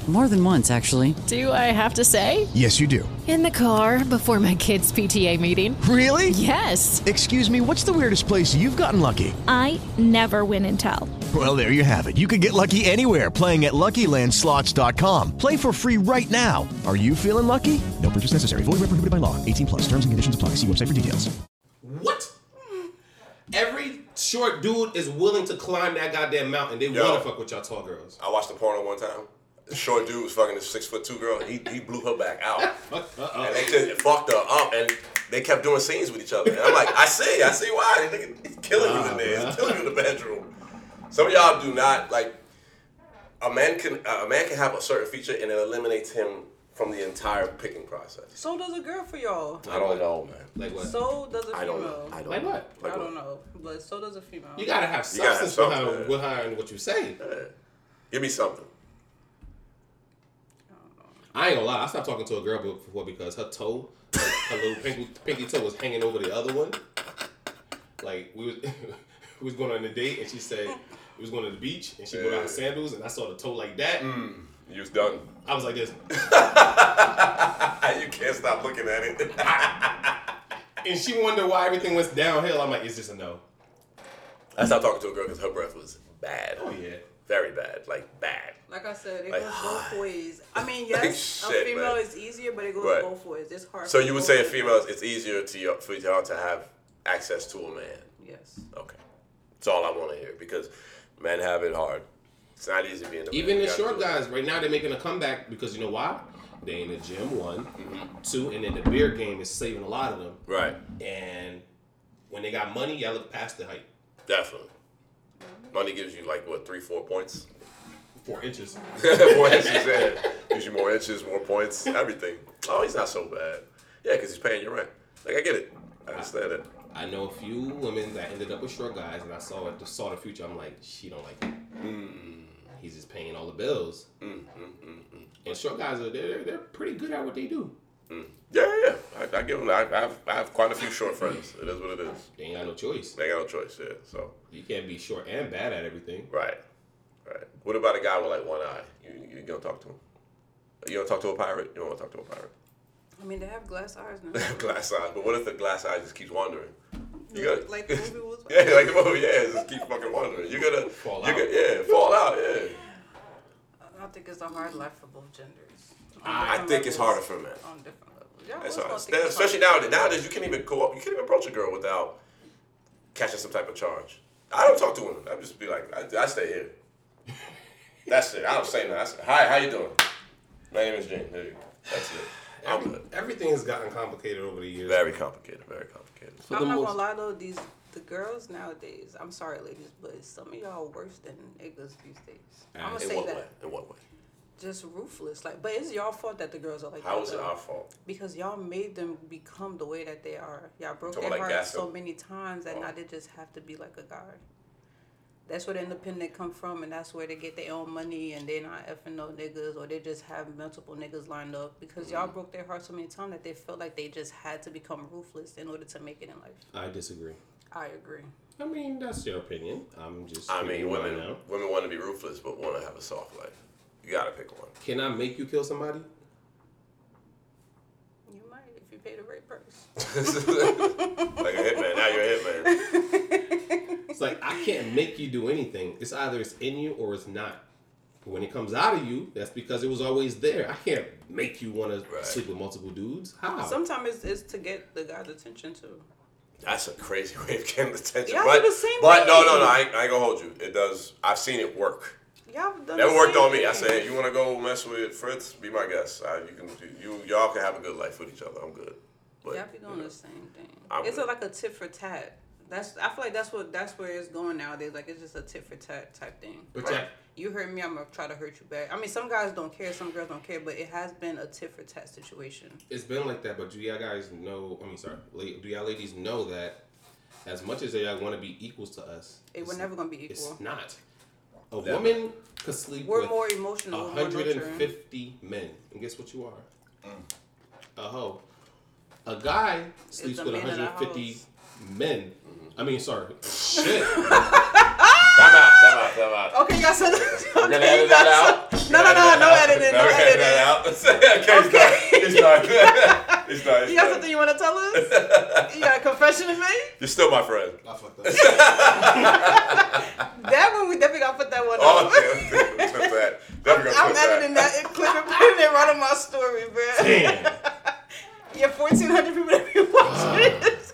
More than once, actually. Do I have to say? Yes, you do. In the car before my kids' PTA meeting. Really? Yes. Excuse me, what's the weirdest place you've gotten lucky? I never win and tell. Well, there you have it. You can get lucky anywhere playing at LuckyLandSlots.com. Play for free right now. Are you feeling lucky? No purchase necessary. Void where prohibited by law. 18 plus. Terms and conditions apply. See website for details. What? Every short dude is willing to climb that goddamn mountain. They Yo. want to fuck with y'all tall girls. I watched the porno one time. The short dude was fucking this six foot two girl. He, he blew her back out. <laughs> and they just fucked her up and they kept doing scenes with each other. And I'm like, I see, I see why. He's killing you in there. He's uh-huh. killing you in the bedroom. Some of y'all do not like a man can a man can have a certain feature and it eliminates him from the entire picking process. So does a girl for y'all. I don't know, man. Like what? So does a female. I don't know. I don't Like know. what? I don't know, but so does a female. You gotta have You gotta have substance something, behind, yeah. behind what you say. Give me something. I ain't gonna lie. I stopped talking to a girl before because her toe, like, her little pinky, pinky toe, was hanging over the other one. Like we was, <laughs> we was going on a date, and she said we was going to the beach, and she put on her sandals, and I saw the toe like that. Mm, you was done. I was like this, <laughs> you can't stop looking at it. <laughs> and she wondered why everything was downhill. I'm like, it's just a no. I stopped talking to a girl because her breath was bad. Oh yeah. Very bad. Like bad. Like I said, it Like, goes both <sighs> ways. I <laughs> mean, Like yes, a female man. is easier, but it goes Right. both ways. It's hard. So you would say a female, it's easier to you, for y'all to have access to a man. Yes. Okay. That's all I want to hear because men have it hard. It's not easy being a man. Even You the short guys right now they're making a comeback because you know why? They in the gym one, Mm-hmm. two, and then the beer game is saving a lot of them. Right. And when they got money, y'all look past the height. Definitely. Money gives you like what three, four points. Four inches. <laughs> more inches, yeah. Gives you more inches, more points, everything. Oh, he's not so bad. Yeah, because he's paying your rent. Like I get it. I understand it. I know a few women that ended up with short guys, and I saw it, saw the future. I'm like, she don't like him. Mm. He's just paying all the bills. And short guys are they're they're pretty good at what they do. Mm. Yeah, yeah, yeah. I, I give them. I, I, have, I have quite a few short friends. It is what it is. They ain't got no choice. They ain't got no choice. Yeah. So You can't be short and bad at everything. right, right. What about a guy with like one eye? You you gonna talk to him? You gonna talk to a pirate? You don't want to talk to a pirate? I mean, they have glass eyes now. <laughs> glass eyes, But what if the glass eye just keeps wandering? You gotta, like the <laughs> movie was. yeah, like the movie. Yeah, just keep fucking wandering. You're gonna Fall you out. Gonna, yeah, fall out. Yeah. I think it's a hard life for both genders. On I different think it's harder for men. On different levels. Y'all hard. gonna think it's Especially hard. nowadays. Nowadays, you can't even go up. You can't even approach a girl without catching some type of charge. I don't talk to women. I just be like, I, I stay here. That's it. I don't say nothing. I say, Hi, how you doing? My name is Gene. There you go. That's it. Every, everything has gotten complicated over the years. Very complicated. Very complicated. For I'm not most- gonna lie though, these the girls nowadays. I'm sorry, ladies, but some of y'all worse than niggas these days. Uh, I'm gonna In say what that. way? In what way? Just ruthless, like. But it's y'all fault that the girls are like How that. is it though. our fault? Because y'all made them become the way that they are. Y'all broke Talking their like hearts Oh. so many times that now they just have to be like a guy. That's where the independent come from, and that's where they get their own money, and they're not effing no niggas, or they just have multiple niggas lined up because y'all Mm. broke their hearts so many times that they felt like they just had to become ruthless in order to make it in life. I disagree. I agree. I mean, that's your opinion. I'm just. I mean, women women want to be ruthless, but want to have a soft life. You gotta pick one. Can I make you kill somebody? You might if you pay the right price. <laughs> <laughs> like a hitman. Now you're a hitman. <laughs> It's like I can't make you do anything. It's either it's in you or it's not. When it comes out of you, that's because it was always there. I can't make you want to sleep with multiple dudes. How? Sometimes it's, it's to get the guy's attention too. That's a crazy way of getting attention. Y'all but the same but no, no, no. I, ain't- I ain't gonna hold you. It does. I've seen it work. Y'all done Never worked on me. I said, you want to go mess with Fritz? Be my guest. I, you can. You y'all can have a good life with each other. I'm good. But Y'all be doing the same thing. I'm it's a, like a tit for tat. That's I feel like that's what that's where it's going nowadays. Like it's just a tit for tat type thing. But Like, you hurt me, I'm gonna try to hurt you back. I mean, some guys don't care, some girls don't care, but it has been a tit for tat situation. It's been like that, but do y'all guys know? I mean, sorry, do y'all ladies know that as much as y'all want to be equals to us, It we're it's- never gonna be equal. It's not. A Never. woman could sleep We're with more emotional, we're more 150 men, and guess what you are? A hoe. A guy sleeps the with man of the 150 men. Mm-hmm. I mean, sorry, <laughs> shit. Time out. Time out. Time out. Okay, you got some. We're gonna edit that out. No, no, no, no editing, no We're gonna edit editing. that out. <laughs> okay, it's not. It's not. <laughs> <laughs> It's You got not. something you want to tell us? <laughs> You got a confession to make? You're still my friend. I fucked <laughs> up. That one we definitely gotta put that one Oh, up. okay. okay. Clip that. Definitely gonna I'm clip editing that and clip it, putting it right on my story, bro. Damn. Yeah, 1,400 people that be watching <sighs> this gonna see.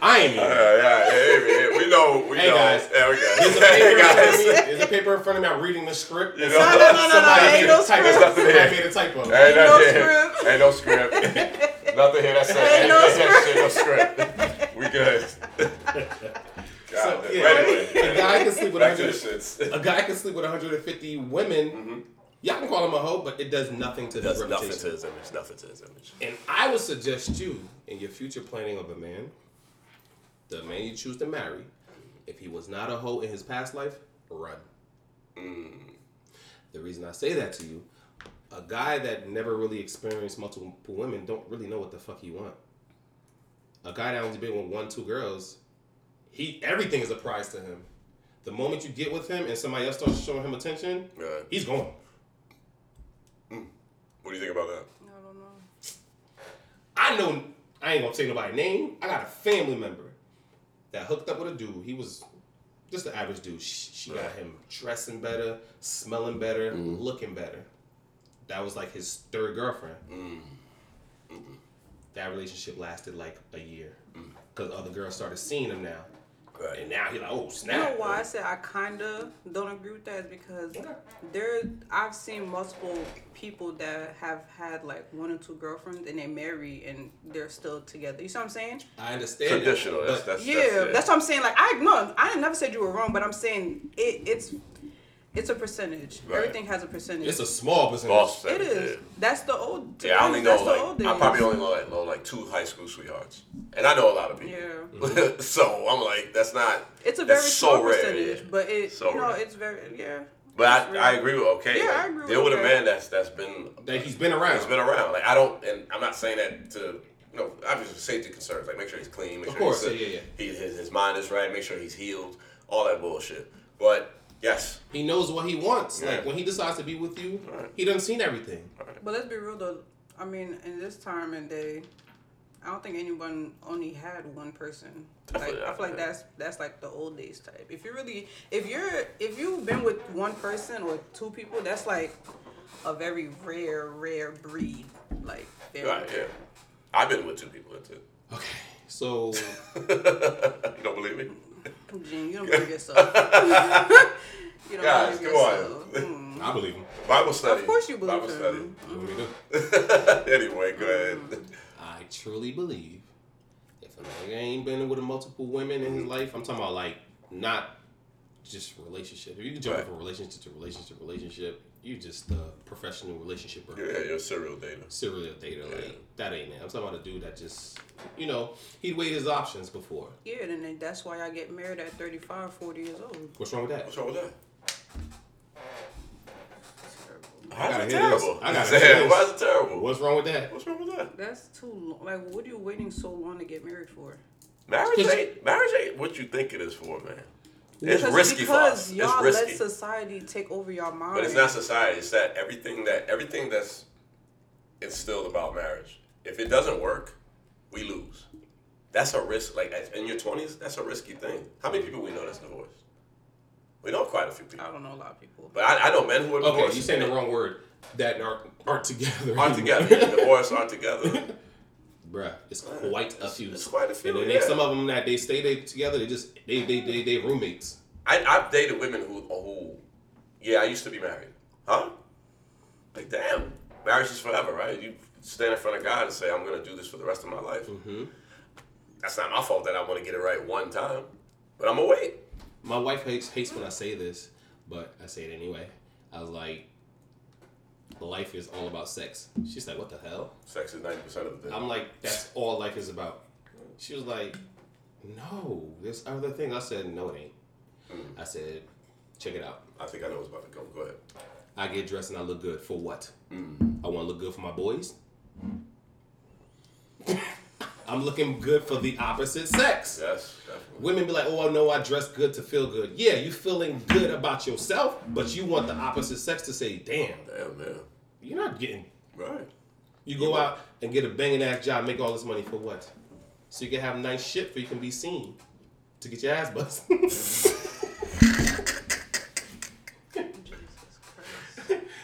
I ain't <laughs> Yeah, even. yeah, yeah, yeah, yeah. We know. We Hey, know. guys. Yeah, we There's a <laughs> got. paper Hey in front of guys. me. There's a paper in front of me. I'm reading the script. You know? No, no, no, no, somebody no, ain't made no a typo. script. Nothing Somebody made a typo. Ain't no nothing here. script. Ain't no script. <laughs> Nothing here. That's it. Ain't Ain't no that shit, no script. We good. God, So, yeah, Anyway, a guy can sleep with back 100. A guy can sleep with 150 women. Mm-hmm. Y'all can call him a hoe, but it does nothing to his Does nothing reputation. to his image. Nothing to his image. And I would suggest you, in your future planning of a man, the man you choose to marry, if he was not a hoe in his past life, run. Mm. The reason I say that to you, a guy that never really experienced multiple women don't really know what the fuck he want. A guy that only been with one, two girls, he everything is a prize to him. The moment you get with him and somebody else starts showing him attention, Right. he's gone. Mm. What do you think about that? I don't know. I know I ain't gonna say nobody's name. I got a family member that hooked up with a dude. He was just an average dude. She, she got him dressing better, smelling better, mm-hmm. looking better. That was like his third girlfriend. Mm-hmm. Mm-hmm. That relationship lasted like a year because other girls started seeing him now. Right. And now he like, oh You snap. know why I said I kinda don't agree with that is because there I've seen multiple people that have had like one or two girlfriends and they marry and they're still together. You see what I'm saying? I understand. Traditional. That, That's, but that's, yeah, that's, that's, what I'm saying. Like I no, I never said you were wrong, but I'm saying it, it's it's a percentage. Right. Everything has a percentage. it's a small percentage. Boss it percentage, is. yeah. That's the old. Yeah, I only know like I probably only know like, know like two high school sweethearts, and I know a lot of people. Yeah. <laughs> so I'm like, that's not. It's a very that's small so rare, percentage, yeah. but it So you know rare. it's very yeah. But It's I, I agree with okay. Yeah, like, I agree with Deal with a man that's that's been That he's been around. He's been around. Like I don't, and I'm not saying that to you know obviously safety concerns. Like make sure he's clean. Make Of sure course, he's, yeah, yeah, He, his, his mind is right. Make sure he's healed. All that bullshit. But yes, He knows what he wants. Yeah. Like when he decides to be with you, he doesn't seen everything. But let's be real though. I mean, in this time and day, I don't think anyone only had one person. Like I feel like that's that's like the old days type. If you really, if you're, if you've been with one person or two people, that's like a very rare, rare breed. Like very right. Yeah. I've been with two people. That's it. Okay, so <laughs> you don't believe me? Gene, you don't <laughs> believe yourself. <laughs> you don't Guys, believe come on. yourself. Mm. <laughs> I believe him. Bible study. Of course you believe Bible him. What we do? anyway, go ahead. I truly believe if a nigga ain't been with multiple women in his life, I'm talking about like not just relationship. If you can jump Right. from relationship to relationship to relationship, you just a professional relationship bro. Yeah, you're a serial dater. Serial dater, like that ain't it. I'm talking about a dude that just, you know, he'd weighed his options before. Yeah, and then that's why I get married at 35, 40 years old. What's wrong with that? What's wrong with that? I How's gotta it terrible? I gotta Say <laughs> hear Why is it terrible? What's wrong with that? What's wrong with that? That's too long. Like, what are you waiting so long to get married for? Marriage ain't marriage ain't what you think it is for, man. It's because, risky for because y'all It's let society take over your mind. But it's not society. It's that everything that everything that's instilled about marriage. If it doesn't work, we lose. That's a risk. Like in your twenties, that's a risky thing. How many people we know that's divorced? We know quite a few people. I don't know a lot of people. But I, I know men who are divorced. Okay, you're saying the wrong word. That aren't aren't together. Aren't together. divorced aren't together. <laughs> Bruh, it's quite a few. It's quite a few, And then yeah. some of them that they stay they together, they just they they they, they roommates. I, I've dated women who, who, yeah, I used to be married. Huh? Like, damn, marriage is forever, right? You stand in front of God and say, I'm going to do this for the rest of my life. Mm-hmm. That's not my fault that I want to get it right one time, but I'm to wait. My wife hates hates when I say this, but I say it anyway. I was like, life is all about sex. She's like, what the hell? Sex is 90% of the day. I'm like, that's all life is about. She was like, no, this other thing. I said, no, it ain't. I said, check it out. I think I know what's about to come. Go ahead. I get dressed and I look good. For what? Mm. I want to look good for my boys. <laughs> I'm looking good for the opposite sex. Yes. Women be like, oh, I know I dress good to feel good. Yeah, you feeling good about yourself, but you want the opposite sex to say, damn, Damn, man. you're not getting. Right. You go out and get a banging ass job, make all this money for what? So you can have nice shit for you can be seen to get your ass busted. <laughs>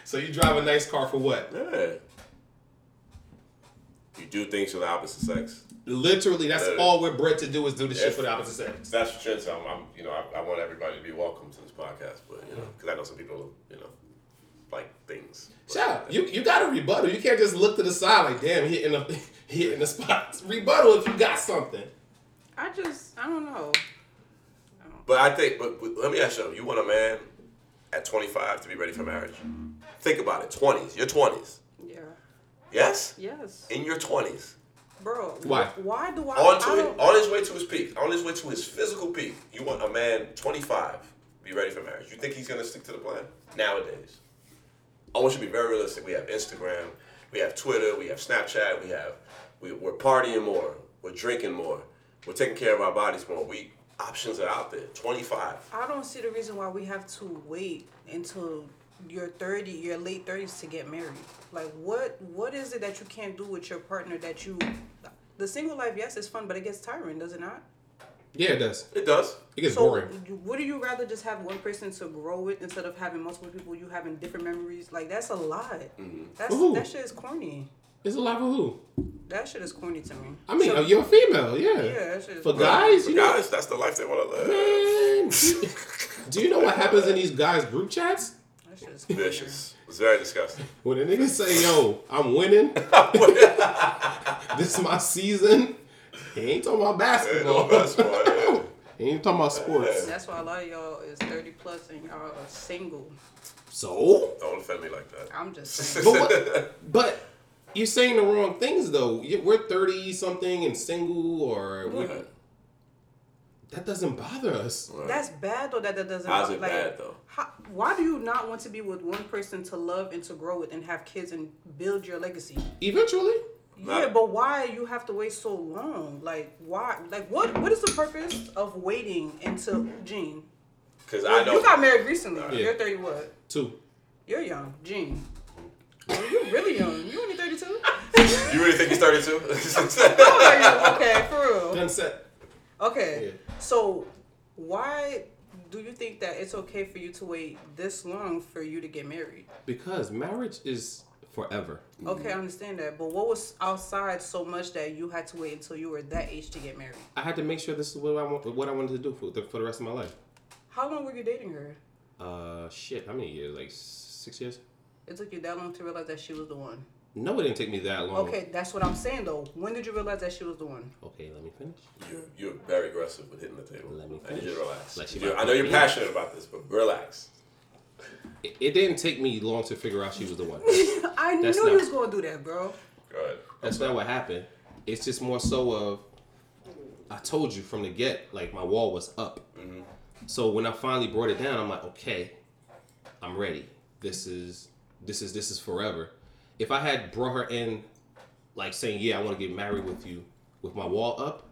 so you drive a nice car for what? Yeah. You do things for the opposite sex. Literally, that's Uh, all we're bred to do is do the shit for the opposite sex. That's the truth. I'm, I'm, you know, I, I want everybody to be welcome to this podcast, but you know, because I know some people, you know, like things. Shout, you you got to rebuttal. You can't just look to the side like, damn, hitting the hitting the spot. Rebuttal if you got something. I just, I don't know. But I think, but, but let me ask you, you want a man at 25 to be ready for marriage? Think about it. 20s. Your 20s. Yeah. Yes. Yes. In your 20s. Bro. Why? Why do I? On to it, don't- on his way to his peak, on his way to his physical peak. You want a man 25 be ready for marriage. You think he's gonna stick to the plan nowadays? I want you to be very realistic. We have Instagram, we have Twitter, we have Snapchat, we have we, we're partying more, we're drinking more, we're taking care of our bodies more. We options are out there. 25. I don't see the reason why we have to wait until your 30, your late 30s to get married. Like what what is it that you can't do with your partner that you the single life, yes, it's fun, but it gets tiring, does it not? Yeah, it does. It does. It gets so, boring. Would you rather just have one person to grow with instead of having multiple people you having different memories? Like that's a lot. Mm-hmm. That's Ooh. that shit is corny. It's a lot for who? That shit is corny to me. I mean, So- uh, you're a female, yeah. Yeah, that shit is For corny. guys, For you know, guys, that's the life they want to live. man, do, <laughs> do you know what happens in these guys' group chats? That Vicious. It's very disgusting. When a nigga say, "Yo, I'm winning," <laughs> this is my season. He ain't talking about basketball. <laughs> he ain't talking about sports. That's why a lot of y'all is 30 plus and y'all are single. So, Don't offend me like that. I'm just saying. <laughs> but, what, but you're saying the wrong things though. We're thirty something and single, or we, Right. That doesn't bother us. That's bad though. That that doesn't. How's it like, bad, though? How, why do you not want to be with one person to love and to grow with and have kids and build your legacy? Eventually, Yeah, but why you have to wait so long? Like why? Like what? What is the purpose of waiting until Gene? Because Well, I know. you got married recently. Yeah. You're 30 what? two. You're young, Gene. Well, you're really young. You only 32. <laughs> You really think he's 32? <laughs> How old are you? Okay, for real. Done set. Okay. So why do you think that it's okay for you to wait this long for you to get married? Because marriage is forever. Okay, I understand that. But what was outside so much that you had to wait until you were that age to get married? I had to make sure this is what I want, what I wanted to do for the, for the rest of my life. How long were you dating her? Uh, shit, how many years? Like six years? It took you that long to realize that she was the one. No, it didn't take me that long. Okay, that's what I'm saying though. When did you realize that she was the one? Okay, let me finish. You're, you're very aggressive with hitting the table. Let me I need you to finish. relax. Like You're- I know you're me passionate about this, but relax. It, it didn't take me long to figure out she was the one. <laughs> I That's knew not- you was gonna do that, bro. Go ahead. That's not what happened. It's just more so of I told you from the get, like my wall was up. Mm-hmm. So when I finally brought it down, I'm like, okay, I'm ready. This is this is this is forever. If I had brought her in, like saying, yeah, I want to get married with you, with my wall up,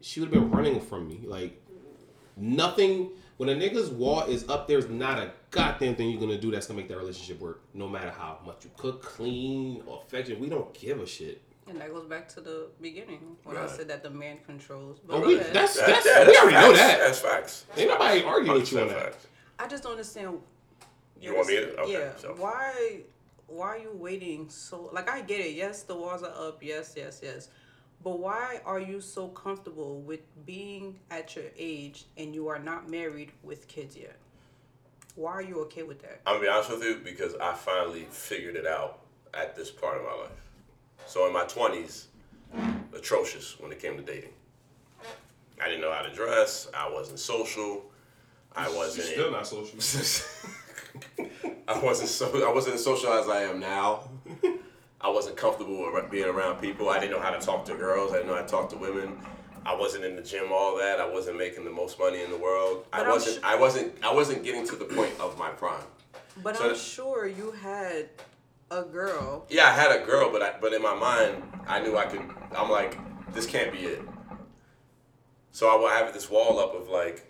she would have been running from me. Like nothing. When a nigga's wall is up, there's not a goddamn thing you're gonna do that's gonna make that relationship work. No matter how much you cook, clean, or affection, we don't give a shit. And that goes back to the beginning when I said that the man controls. Oh, go we- ahead. that's- That- that's- yeah, we already know that. That's facts. Ain't nobody arguing with you on that. facts. I just don't understand. You want me to? Okay, yeah. so. Why? Why are you waiting so? Like I get it. Yes, the walls are up. Yes, yes, yes. But why are you so comfortable with being at your age and you are not married with kids yet? Why are you okay with that? I'm gonna be honest with you because I finally figured it out at this part of my life. So in my 20s, atrocious when it came to dating. I didn't know how to dress. I wasn't social. I wasn't. Still not social. <laughs> I wasn't so. I wasn't as social as I am now. I wasn't comfortable with being around people. I didn't know how to talk to girls. I didn't know how to talk to women. I wasn't in the gym all that. I wasn't making the most money in the world. But I wasn't. I wasn't. I wasn't getting to the point of my prime. But So I'm that- sure you had a girl. Yeah, I had a girl, but I, but in my mind, I knew I could. I'm like, this can't be it. So I would have this wall up of like,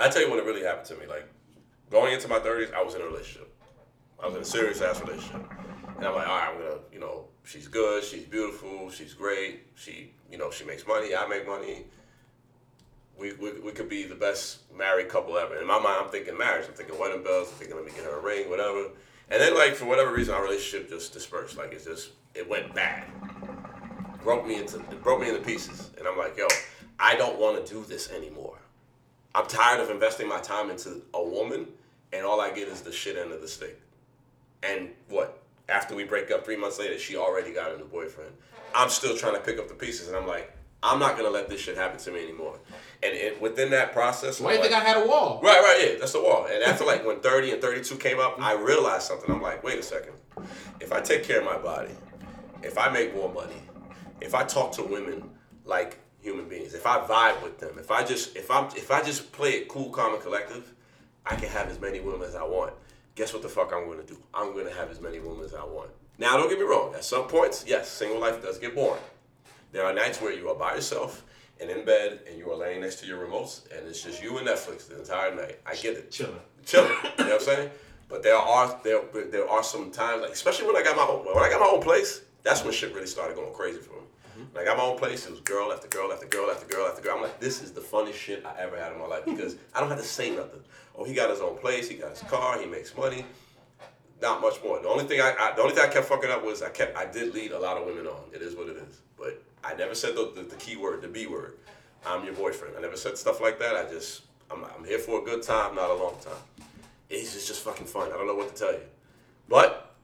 I tell you when it really happened to me. Like, going into my 30s, I was in a relationship. I was in a serious ass relationship, and I'm like, all right, I'm gonna, you know, she's good, she's beautiful, she's great, she, you know, she makes money, I make money. We, we, we could be the best married couple ever. In my mind, I'm thinking marriage. I'm thinking wedding bells. I'm thinking let me get her a ring, whatever. And then, like for whatever reason, our relationship just dispersed. Like it's just it went bad. Broke me into it broke me into pieces. And I'm like, yo, I don't want to do this anymore. I'm tired of investing my time into a woman, and all I get is the shit end of the stick. And what? After we break up three months later, she already got a new boyfriend. I'm still trying to pick up the pieces, and I'm like, I'm not gonna let this shit happen to me anymore. And it, within that process, Why do you think I had a wall? Right, right, yeah, that's the wall. And after <laughs> like when 30 and 32 came up, I mm-hmm. realized something. I'm like, wait a second. If I take care of my body, if I make more money, if I talk to women like human beings, if I vibe with them, if I just if I'm if I just play it cool, calm, and collective, I can have as many women as I want. Guess what the fuck I'm gonna do? I'm gonna have as many women as I want. Now don't get me wrong, at some points, yes, single life does get boring. There are nights where you are by yourself and in bed and you are laying next to your remotes and it's just you and Netflix the entire night. I get it. Chilling. Chilling. You know what I'm saying? But there are there there are some times, like especially when I got my own when I got my own place, that's when shit really started going crazy for me. Mm-hmm. When I got my own place, it was girl after girl after girl after girl after girl. I'm like, this is the funniest shit I ever had in my life because I don't have to say nothing. Oh, he got his own place, he got his car, he makes money. not much more. The only thing I, I the only thing I kept fucking up was I kept I did lead a lot of women on. It is what it is. But I never said the, the, the key word, the B word. I'm your boyfriend. I never said stuff like that. I just I'm, I'm here for a good time, not a long time. It's just, just fucking fun. I don't know what to tell you. But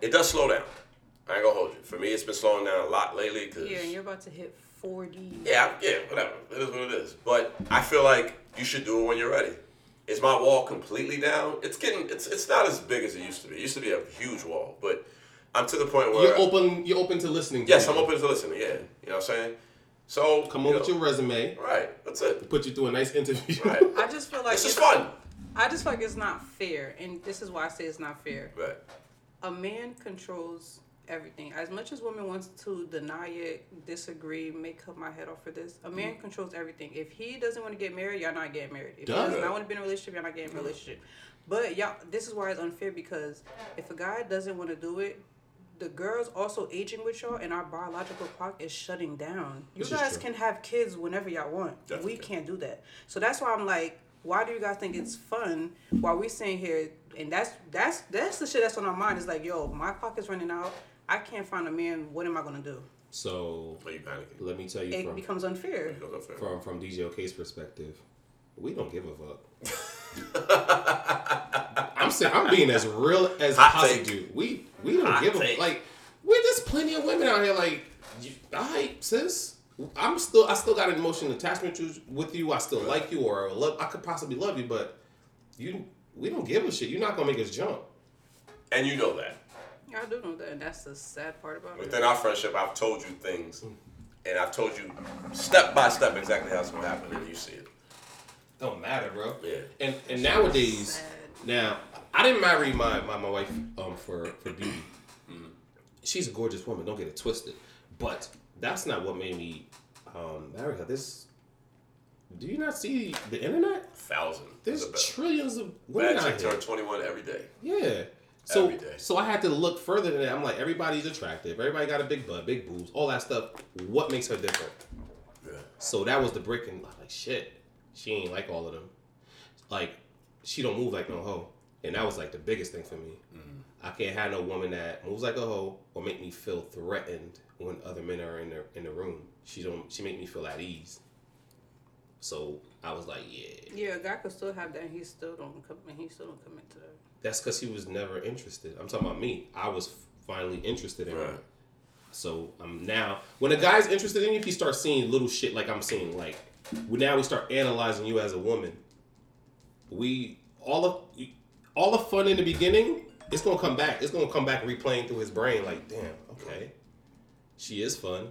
it does slow down. I ain't gonna hold you. For me, it's been slowing down a lot lately because Yeah, and you're about to hit 40. yeah, yeah, whatever. It is what it is. But I feel like you should do it when you're ready. Is my wall completely down? It's getting it's it's not as big as it used to be. It used to be a huge wall, but I'm to the point where You're open. You're open to listening. Yes, to I'm open to listening. Yeah, you know what I'm saying. So Come you on with know, your resume. Right. That's it. Put you through a nice interview. Right. <laughs> I just feel like This is it's- fun. I just feel like it's not fair, and this is why I say it's not fair. Right. A man controls everything. As much as women wants to deny it, disagree, make cut my head off for this, a man mm. controls everything. If he doesn't want to get married, y'all not getting married. If Duh. he does not want to be in a relationship, y'all not getting in a mm. relationship. But y'all, this is why it's unfair because if a guy doesn't want to do it, the girls also aging with y'all, and our biological clock is shutting down. You This guys can have kids whenever y'all want. we can't do that. So that's why I'm like, why do you guys think it's fun while we sitting here? And that's that's that's the shit that's on our mind. Is like, yo, my clock is running out. I can't find a man. What am I gonna do? So let me tell you It from becomes unfair. from from DJ OK's perspective, we don't give a fuck. <laughs> I'm saying I'm being as real as Hot possible. take. We we don't Hot give take. a like. We there's plenty of women out here like, you, all right, sis. I'm still I still got an emotional attachment to, with you. I still like you, or love. I could possibly love you, but you we don't give a shit. You're not gonna make us jump. And you know that. I do know that, and that's the sad part about it. Within our friendship, I've told you things, and I've told you step by step exactly how it's gonna happen, and you see it. Don't matter, bro. Yeah. And and nowadays, now I didn't marry my my, my wife um for for beauty. She's a gorgeous woman. Don't get it twisted. But that's not what made me um marry her. This. Do you not see the internet? Thousand. There's trillions of women Bad out chick here. turn 21 every day. Yeah. So Every day. so I had to look further than that. I'm like, everybody's attractive. Everybody got a big butt, big boobs, all that stuff. What makes her different? Yeah. So that was the brick, and I'm like, shit, she ain't like all of them. Like, she don't move like no hoe, and that was like the biggest thing for me. Mm. I can't have no woman that moves like a hoe or make me feel threatened when other men are in the in the room. She don't. She make me feel at ease. So I was like, yeah, Yeah, a guy could still have that, and he still don't come. And he still don't commit to that. That's because he was never interested. I'm talking about me. I was finally interested in her. So I'm um, now, when a guy's interested in you, he starts seeing little shit like I'm seeing. Like now, we start analyzing you as a woman. We all of all the fun in the beginning. It's gonna come back. It's gonna come back replaying through his brain. Like, damn, okay, she is fun,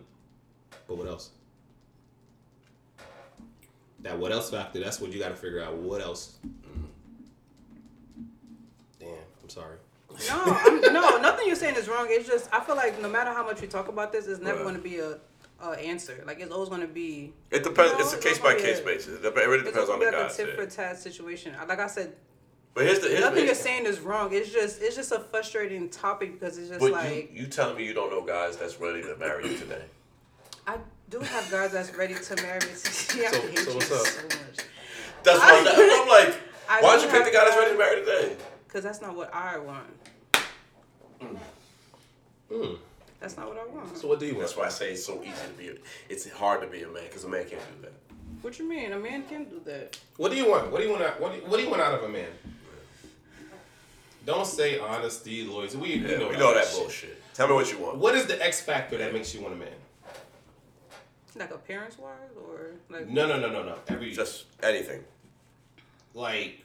but what else? That what else factor. That's what you got to figure out. What else? I'm sorry. No, I'm, no, nothing you're saying is wrong. It's just I feel like no matter how much we talk about this, it's never Right. going to be a, a answer. Like it's always going to be. It depends. No, it's a case by case yet. basis. It really It's depends on gonna the be guy. like a tit for tat situation. Like I said, But here's the here's nothing the, you're saying is wrong. It's just it's just a frustrating topic because it's just But like you, you telling me you don't know guys that's ready to marry you today? I do have guys that's ready to marry me. See, <laughs> I So- hate so you what's up? so much. That's why I'm, I'm like, why do don't you pick the guy that's ready to marry today? Cause that's not what I want. Hmm. That's not what I want. So what do you want? That's why I say it's so easy to be. A, it's hard to be a man because a man can't do that. What you mean? A man can't do that. What do you want? What do you want? Out, what, do you, what do you want out of a man? Don't say honesty, loyalty. We, Yeah, we know, we know that shit. bullshit. Tell me what you want. What is the X factor that makes you want a man? Like appearance wise, or like No, no, no, no, no. Every just anything. Like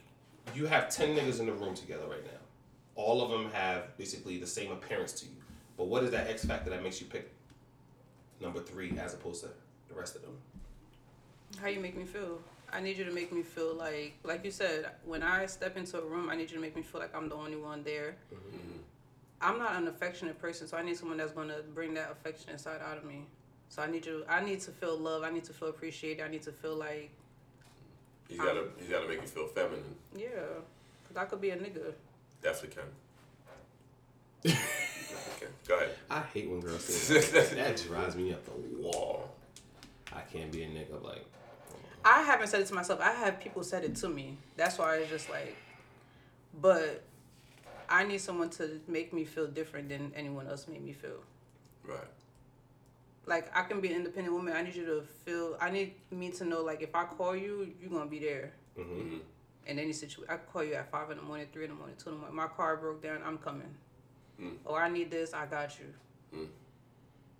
you have ten niggas in the room together right now. All of them have basically the same appearance to you. But what is that X factor that makes you pick number three as opposed to the rest of them? How you make me feel? I need you to make me feel like, like you said, when I step into a room, I need you to make me feel like I'm the only one there. Mm-hmm. I'm not an affectionate person, so I need someone that's gonna bring that affectionate side out of me. So I need you. I need to feel love. I need to feel appreciated. I need to feel like, He's gotta um, he's gotta make you feel feminine. yeah, cause I could be a nigga. Definitely can. okay, go ahead. <laughs> I hate when girls say <laughs> that. that drives me up the wall. I can't be a nigga like oh. I haven't said it to myself. I have people said it to me. That's why it's just like, but I need someone to make me feel different than anyone else made me feel. Right. Like I can be an independent woman. I need you to feel. I need me to know like if I call you, you're gonna be there. Mm-hmm. In any situation, I call you at five in the morning, three in the morning, two in the morning. My car broke down. I'm coming. Mm. Or I need this. I got you. Mm.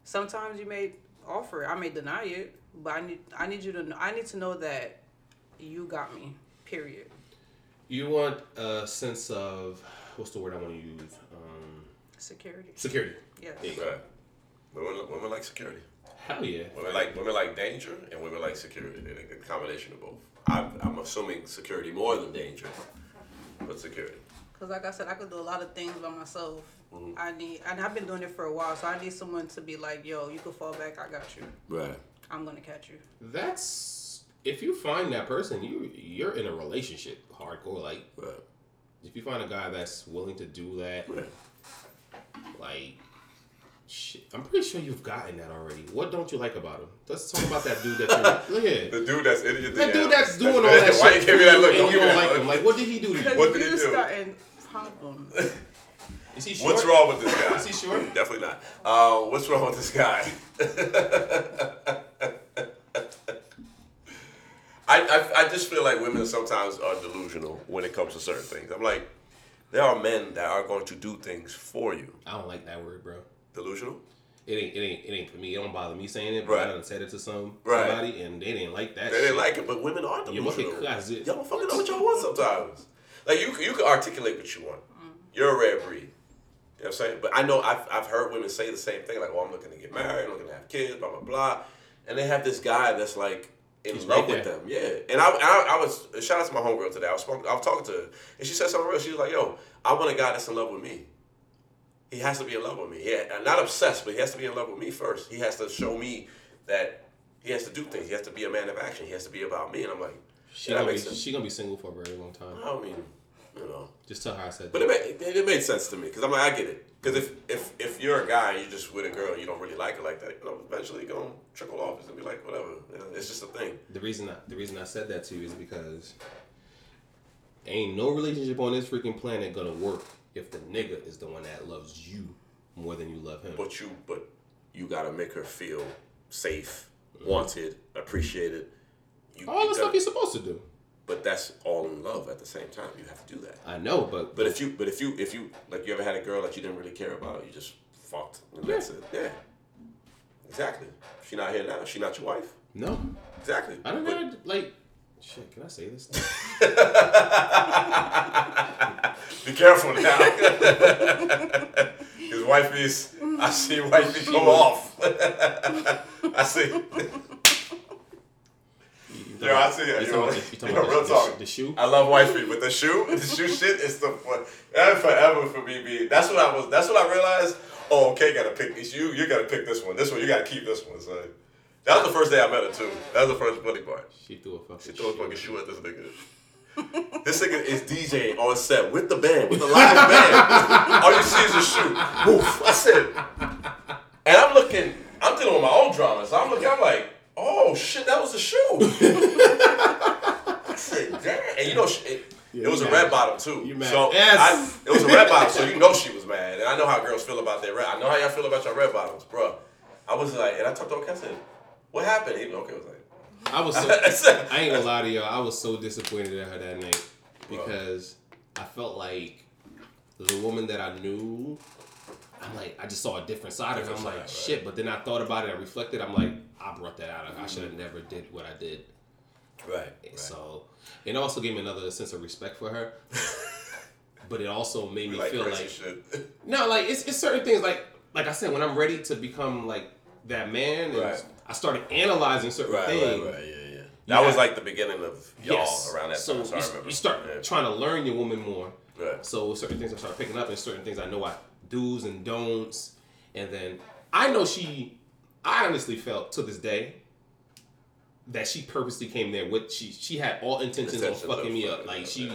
Sometimes you may offer. it. I may deny it, but I need. I need you to. Know, I need to know that you got me. Period. You want a sense of what's the word I want to use? Um, Security. security. Yes. There. Right. Women, women like security. Hell yeah. Women like women like danger, and women like security. They're a combination of both. I'm, I'm assuming security more than danger, but security. Cause like I said, I could do a lot of things by myself. Mhm. I need, and I've been doing it for a while, so I need someone to be like, "Yo, you can fall back. I got you. Right. I'm gonna catch you." That's if you find that person, you you're in a relationship, hardcore. Like, right. if you find a guy that's willing to do that, like, shit, I'm pretty sure you've gotten that already. What don't you like about him? Let's talk about that dude that you look at. The dude that's in your That dude that's doing all That's- that Why shit. you give me that look? and Don't you don't like look. him. Like, what did he do to you? What did he you do? starting problems. <laughs> Is he short? What's wrong with this guy? Is he short? <laughs> Definitely not. Uh, what's wrong with this guy? <laughs> I, I, I just feel like women sometimes are delusional when it comes to certain things. I'm like, there are men that are going to do things for you. I don't like that word, bro. Delusional? It ain't, it ain't, it ain't for me. It don't bother me saying it, but Right. I done said it to some Right. somebody, and they didn't like that. They didn't shit. like it, but women are You look delusional. at it- Y'all don't fucking know what y'all want sometimes. Like you, you can articulate what you want. Mm. You're a rare breed. You know what I'm saying? But I know I've, I've heard women say the same thing, like, "Oh, I'm looking to get married, I'm looking to have kids, blah blah blah," and they have this guy that's like in He's love right with them. Yeah, and I, I, I was shout out to my homegirl today. I was I was talking to her, and she said something real. She was like, "Yo, I want a guy that's in love with me. He has to be in love with me. Yeah, not obsessed, but he has to be in love with me first. He has to show me that he has to do things. He has to be a man of action. He has to be about me." And I'm like, She gonna, be, sense. she gonna be single for a very long time. I mean, you know. Just tell her I said But it made, it, it made sense to me because I'm like, I get it. Because if, if if you're a guy and you're just with a girl and you don't really like her like that, you know, eventually you're gonna trickle off. It's gonna be like whatever. It's just a thing. The reason I, the reason I said that to you is because ain't no relationship on this freaking planet gonna work if the nigga is the one that loves you more than you love him. But you but you gotta make her feel safe, wanted, appreciated. You, All you the stuff you're supposed to do. But that's all in love at the same time. You have to do that. I know, but But if you but if you if you like you ever had a girl that you didn't really care about, you just fucked. And that's it. Yeah. Exactly. She not here now. She not your wife. No. Exactly. I don't know. Like, shit. Can I say this? <laughs> Be careful now. His wife is. I see wifey go off. <laughs> I see. Yo, I see it. You Yo, talking about the- you talking <laughs> real the- talk. the shoe? I love wifey, but the shoe, the shoe shit is the. That forever for me. Be that's what I was. That's what I realized. Oh, okay, gotta pick this. You, you gotta pick this one. This one, you gotta keep this one. So that was the first day I met her too. That was the first funny part. She threw a fucking. She threw a fucking shoe at this nigga. this nigga is DJing on set with the band, with the live band. All you see is a shoe. Woof. That's it. And I'm looking, I'm dealing with my own drama. So I'm looking, I'm like, oh shit, that was a shoe. <laughs> I said, damn. And you know, it, Yeah, it was a mad. red bottom too. You mad. So Yes. I, it was a red bottom, so you know she was mad. And I know how girls feel about their red. I know how y'all feel about your red bottoms, bro. I was like, and I talked to I said, what happened? He okay. I was like, I was so. <laughs> I ain't gonna lie to y'all. I was so disappointed at her that night because I felt like the woman that I knew. I'm like, I just saw a different side of her. I'm Different like, side, shit. But then I thought about it. I reflected. I'm like, I brought that out. I should have never did what I did. Right. So it also gave me another sense of respect for her. <laughs> but it also made me like feel like shit. no, like it's, it's certain things like like I said when I'm ready to become like that man, and Right. I started analyzing certain Right, right, things. right, yeah, yeah. That was like the beginning of y'all Yes. around that so time. So I you, you start Yeah. trying to learn your woman more. Right. So certain things I started picking up, and certain things I know I do's and don'ts, and then I know she. I honestly felt to this day that she purposely came there with she she had all intentions of Intentions of fucking me up. Like she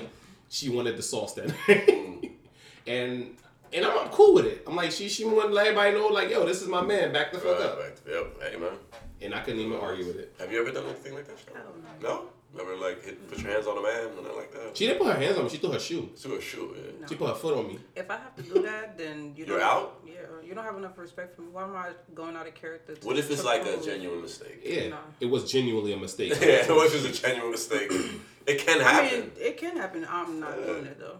she wanted the sauce that night. Mm. <laughs> and and I'm, I'm cool with it. I'm like she she wanted to let everybody know like yo this is my man. Back the fuck Right, up. right. Yep. Hey man. and I couldn't even argue with it. Have you ever done anything like that? Shelly? No. Never like hit, put your hands on a man or nothing like that. She didn't put her hands on me. She threw her shoe. Threw her shoe. Yeah. She put her foot on me. If I have to do that, then you You're out? Yeah, you don't have enough respect for me. Why am I going out of character? To, What if it's like a prove- genuine mistake? Yeah, No. it was genuinely a mistake. <laughs> Yeah, what if it's a genuine mistake? It can I happen. mean, it can happen. I'm not doing it though.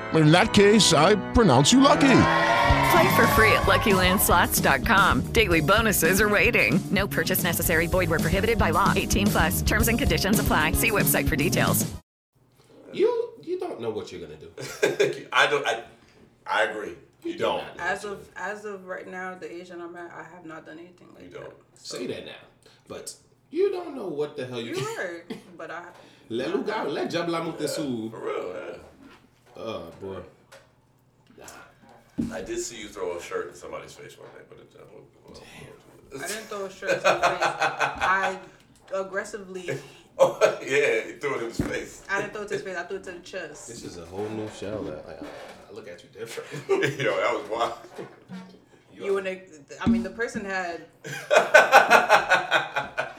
In that case, I pronounce you lucky. Play for free at LuckyLandSlots.com. Daily bonuses are waiting. No purchase necessary. Void where prohibited by law. 18 plus. Terms and conditions apply. See website for details. You you don't know what you're gonna do. I don't. I, I agree. You don't. As of as of right now, the age that I'm at, I have not done anything like that. You don't. Say that now, but <laughs> you don't know what the hell you. You're right, <laughs> but I. Let lugar, let jabla mutesu. For real, yeah. Oh boy. I did see you throw a shirt in somebody's face one day, but it. Uh, well, I didn't throw a shirt. to his face. I aggressively. <laughs> oh yeah, he threw it in his face. I didn't throw it to his face. I threw it to the chest. This is a whole new shell. That I, I look at you different. <laughs> Yo, that was wild. You and they, I mean, the person had. <laughs>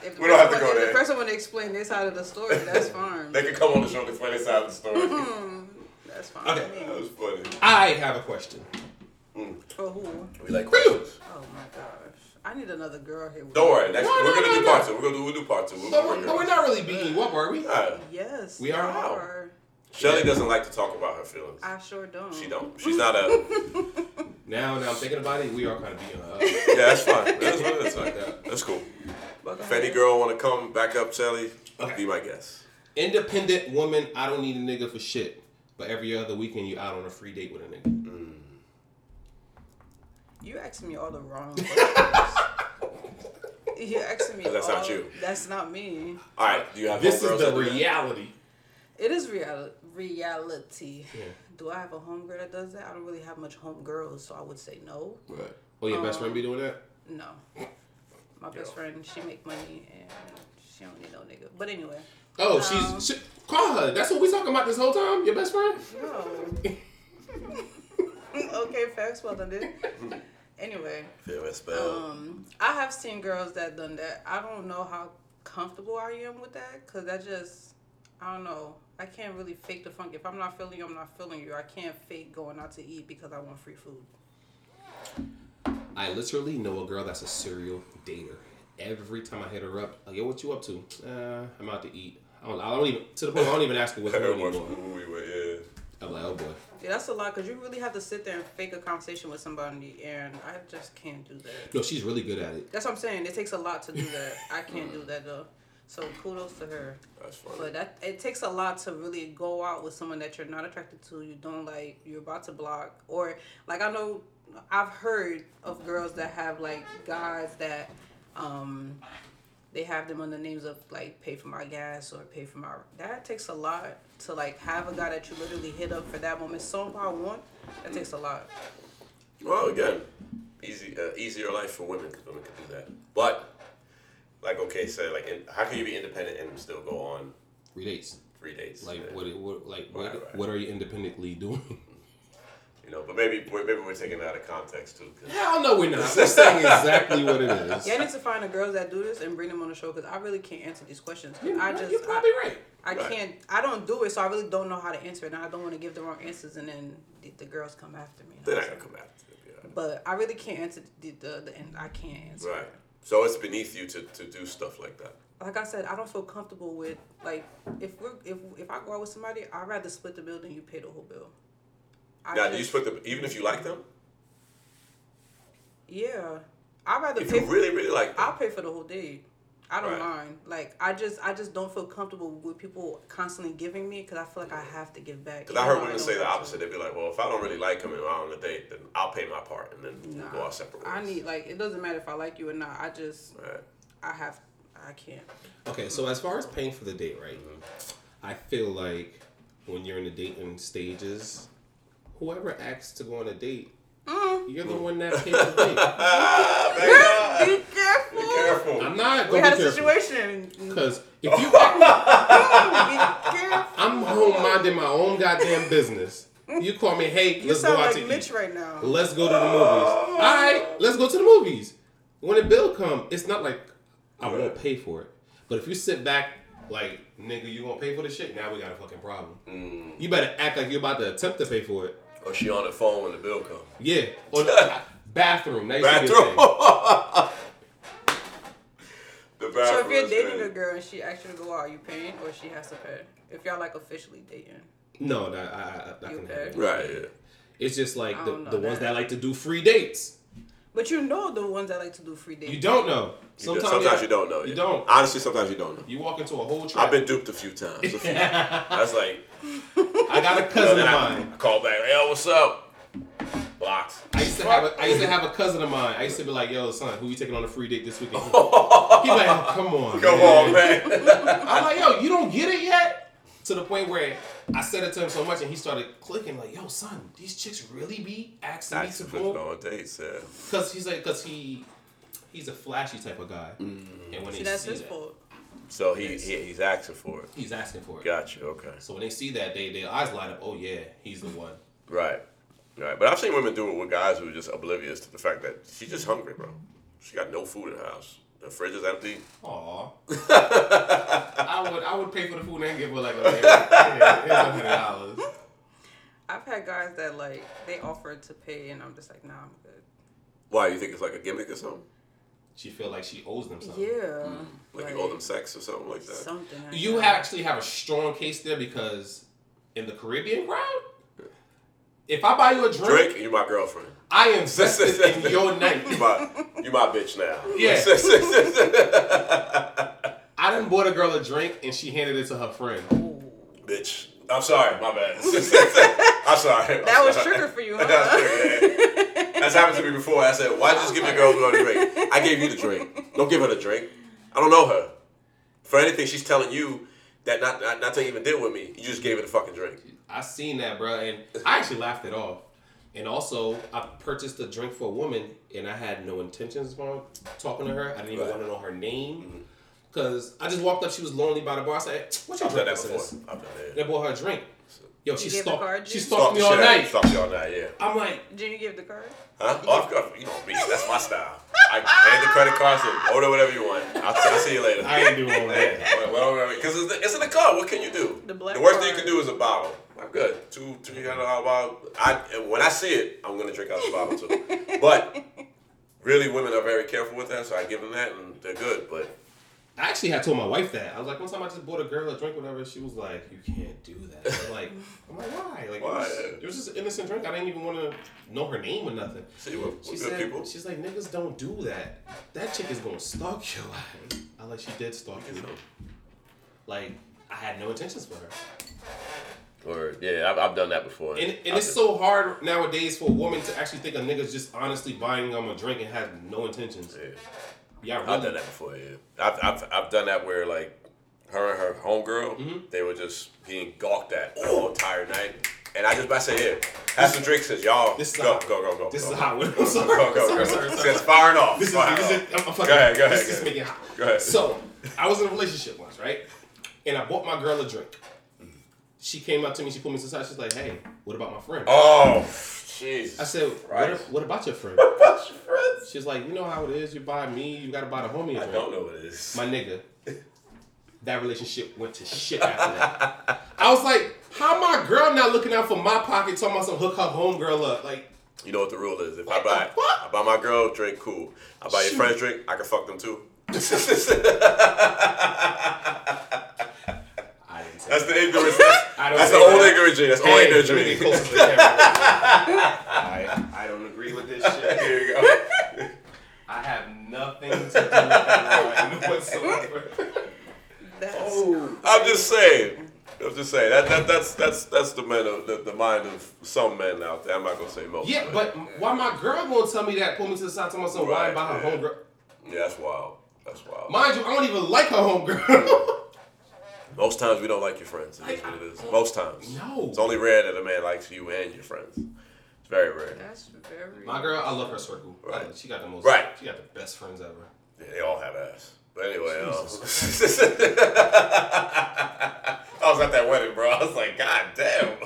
If the We don't have to person- go if there. The person want to explain their side of the story. That's fine. They could come on the show and explain their side of the story. That's fine. Okay. That was funny. I have a question. For who? We like questions. Oh my gosh. I need another girl here. With Don't worry. Next, No, we're no, gonna no, do no. part two. We're gonna do. We'll do part two. We'll, But we'll we're, but we're not really beating you up, are we? Alright. Yes. We are. are. Shelly doesn't like to talk about her feelings. I sure don't. She don't. She's not a. <laughs> Now, now I'm thinking about it. We are kind of beating her up. Yeah, that's fine. That's what it is. Like that. That's cool. If any girl want to come back up, Shelly, be my guest. Independent woman. I don't need a nigga for shit. But every other weekend, you out on a free date with a nigga. You asking me all the wrong <laughs> questions. You're asking me. That's not you. That's not me. All right. Do you have This is homegirls the that do that? reality. It is real reality. Yeah. Do I have a homegirl that does that? I don't really have much homegirls, so I would say no. Right. Oh, your best Um, friend be doing that? No. My best friend, she make money and she don't need no nigga. But anyway. Oh, um, she's. She, call her. That's what we talking about this whole time. Your best friend? No. <laughs> okay, facts well done, dude. Anyway. Fair as spell. Um, I have seen girls that done that. I don't know how comfortable I am with that, cause that just, I don't know. I can't really fake the funk. If I'm not feeling you, I'm not feeling you. I can't fake going out to eat because I want free food. I literally know a girl that's a serial dater. Every time I hit her up, like, yo, what you up to? Uh, I'm out to eat. I don't, I don't even to the point I don't even ask her what's <laughs> going Watch on. the movie with yeah. I'm like, oh boy. Yeah, that's a lot because you really have to sit there and fake a conversation with somebody, and I just can't do that. No, she's really good at it. That's what I'm saying. It takes a lot to do that. <laughs> I can't do that though. So kudos to her. That's funny. But that it takes a lot to really go out with someone that you're not attracted to, you don't like, you're about to block, or like I know I've heard of girls that have like guys that um they have them under names of like pay for my gas or pay for my that takes a lot to like have a guy that you literally hit up for that moment so I want that takes a lot. Well, again, easy, uh, easier life for women because women can do that. But, like, okay, so like, in, how can you be independent and still go on Three dates. three dates? Like Yeah. what? what like what? Right, right. What are you independently doing? <laughs> You know, but maybe we're, maybe we're taking it out of context too. 'cause- Hell no, we're not. We're saying exactly what it <laughs> is. Yeah, I need to find the girls that do this and bring them on the show because I really can't answer these questions. I just You're probably I, right. I Right. can't. I don't do it, so I really don't know how to answer it, and I don't want to give the wrong answers, and then the, the girls come after me. They're not gonna come after you. yeah. But I really can't answer the the, the and I can't answer. Right. So it's beneath you to, to do stuff like that. Like I said, I don't feel comfortable with like if we're if if I go out with somebody, I'd rather split the bill than you pay the whole bill. I now, do you just- split the even if you like them? Yeah, I'd rather If pay. you really, really like them. I'll pay for the whole date. I don't Right. mind. Like I just, I just don't feel comfortable with people constantly giving me because I feel like I have to give back. Because I heard women don't say the opposite. They'd be like, well, if I don't really like him and we're on a date, then I'll pay my part and then we'll go Nah. our separate ways. I need like it doesn't matter if I like you or not. I just, I have, I can't. Okay, so as far as paying for the date, right? Mm-hmm. I feel like when you're in the dating stages, whoever asks to go on a date, Mm. you're the one that pays the date. Be careful. Be careful. I'm not. We had a careful. situation. Because if you, <laughs> Be careful. I'm home minding my own goddamn business. You call me, hey, You let's sound go out like to Mitch eat. right now. Let's go to the movies. All right, let's go to the movies. When the bill come, it's not like I won't pay for it. But if you sit back like, nigga, you gonna pay for the shit? Now we got a fucking problem. Mm. You better act like you're about to attempt to pay for it. Or she on the phone when the bill comes. Yeah. Or the <laughs> bathroom. That used to be a Bathroom. <laughs> So if you're dating crazy. a girl and she asks you to go out, are you paying or she has to pay? If y'all like officially dating. No, that I, I, that You can pay? Right, yeah. It's just like I the, don't the ones that. that like to do free dates. But you know the ones that like to do free dates. You don't know. You do- sometimes you don't know. You yeah. don't. Honestly, sometimes you don't know. You walk into a whole trap. I've been duped a few times. A few. <laughs> That's like, I got a cousin then of mine. I call back, hey, what's up? Blocked. I used to have a, I used to have a cousin of mine. I used to be like, "Yo, son, who you taking on a free date this weekend?" <laughs> He's like, oh, "Come on, Come man. on, man. I'm like, "Yo, you don't get it yet." To the point where I said it to him so much, and he started clicking like, "Yo, son, these chicks really be asking me to for go." on dates, yeah. Because he's like, because he he's a flashy type of guy, mm. and when See, they that's see his that, fault. So he, he he's asking for it. he's asking for it. Gotcha. Okay. So when they see that, they their eyes light up. Oh yeah, he's the one. Right. Right. But I've seen women do it with guys who are just oblivious to the fact that she's just hungry, bro. She got no food in the house. The fridge is empty. Aw. <laughs> I would I would pay for the food and give her like a yeah, a hundred dollars. I've had guys that like they offered to pay and I'm just like, nah, I'm good. Why? You think it's like a gimmick or something? She feel like she owes them something. Yeah. Hmm. Like, you owe them sex or something like that? Something. like You that. actually have a strong case there because in the Caribbean crowd, if I buy you a drink, Drake, you my girlfriend. I invested in <laughs> your night. You my, you my bitch now. Yeah. <laughs> I done bought a girl a drink and she handed it to her friend. bitch. I'm sorry, my bad. <laughs> I'm sorry. I'm That was sorry. trigger for you, huh? was trigger, yeah. That's happened to me before. I said, why just give the girl a drink? I gave you the drink. Don't give her the drink. I don't know her. For anything, she's telling you that not, not, not to even deal with me. You just gave it a fucking drink. I seen that, bro, and I actually laughed it off. And also, I purchased a drink for a woman, and I had no intentions of talking to her. I didn't even Right. want to know her name, mm-hmm. cause I just walked up. She was lonely by the bar. I said, "What y'all I've drink?" that before. sis?" I've done that. They bought her a drink. Yo, she You gave the stalked. She Jim? stalked me all shit out of you. night. Stalked you all night, yeah. I'm like, Did you give the card? Huh? Oh, I've got, you know me. That's my style. I hand the credit card, say, order whatever you want. I'll, I'll see you later. I ain't doing all that. <laughs> Because it's, it's in the car. What can you do? The black worst thing you can do is a bottle. I'm good. Two, three hundred dollar bottle. I when I see it, I'm gonna drink out the bottle too. <laughs> But really, women are very careful with that, so I give them that, and they're good. But I actually had told my wife that. I was like, one time I just bought a girl a drink, whatever. She was like, you can't do that. I'm like, <laughs> I'm like, why? Like, Why? It, was, it was just an innocent drink. I didn't even want to know her name or nothing. see, we're, we're She good said, people. she's like, niggas don't do that. That chick is gonna stalk you. ass. I like, she did stalk you. Like, I had no intentions for her. Or yeah, I've, I've done that before. And, and it's so hard nowadays for a woman to actually think a nigga's just honestly buying them a drink and has no intentions. Yeah. Yeah, I've done that before. Yeah, I've, I've, I've done that where like her and her homegirl, Mm-hmm. they were just being gawked at the whole entire night, and I just I say, here, have some drinks, says y'all This is go, a- go, go, go. this go, is a hot one. Go, I'm sorry, go, go, sorry, go. sorry, sorry. It's firing off. This is, Fire this off. is I'm, I'm fucking, Go ahead, go ahead. This go is ahead. making hot. Go ahead. So I was in a relationship once, right? And I bought my girl a drink. She came up to me, she pulled me to the side, she's like, hey, what about my friend? Oh, jeez. I said, what, what about your friend? What about your friends? She's like, you know how it is, you buy me, you gotta buy the homie I don't know what it is. My nigga. <laughs> That relationship went to shit after that. I was like, how my girl not looking out for my pocket, talking about some hook her homegirl up? Like, You know what the rule is. If I buy? I buy my girl drink, cool. I buy your Shoot. friend's drink, I can fuck them too. <laughs> I say That's the ignorance. That's, <laughs> that's the old that. ignorant G. That's old Hey, ignorant let me G. get closer to the <laughs> camera. I, I don't agree with this shit. Here you go. I have nothing to do with that whatsoever. That's oh. I'm just saying. I'm just saying that, that that's that's that's the men of the, the mind of some men out there. I'm not gonna say most. Yeah, but why my girl gonna tell me that? Pull me to the side, tell me some Right, why about her homegirl. yeah, that's wild. That's wild. Mind you, I don't even like her homegirl. <laughs> Most times we don't like your friends. It is what it is. Most times. No. It's only rare that a man likes you and your friends. It's very rare. that's very. my girl, I love her circle. Right. She got the most. Right. She got the best friends ever. Yeah, they all have ass. But anyway, um, <laughs> I was at that wedding, bro. I was like, God damn.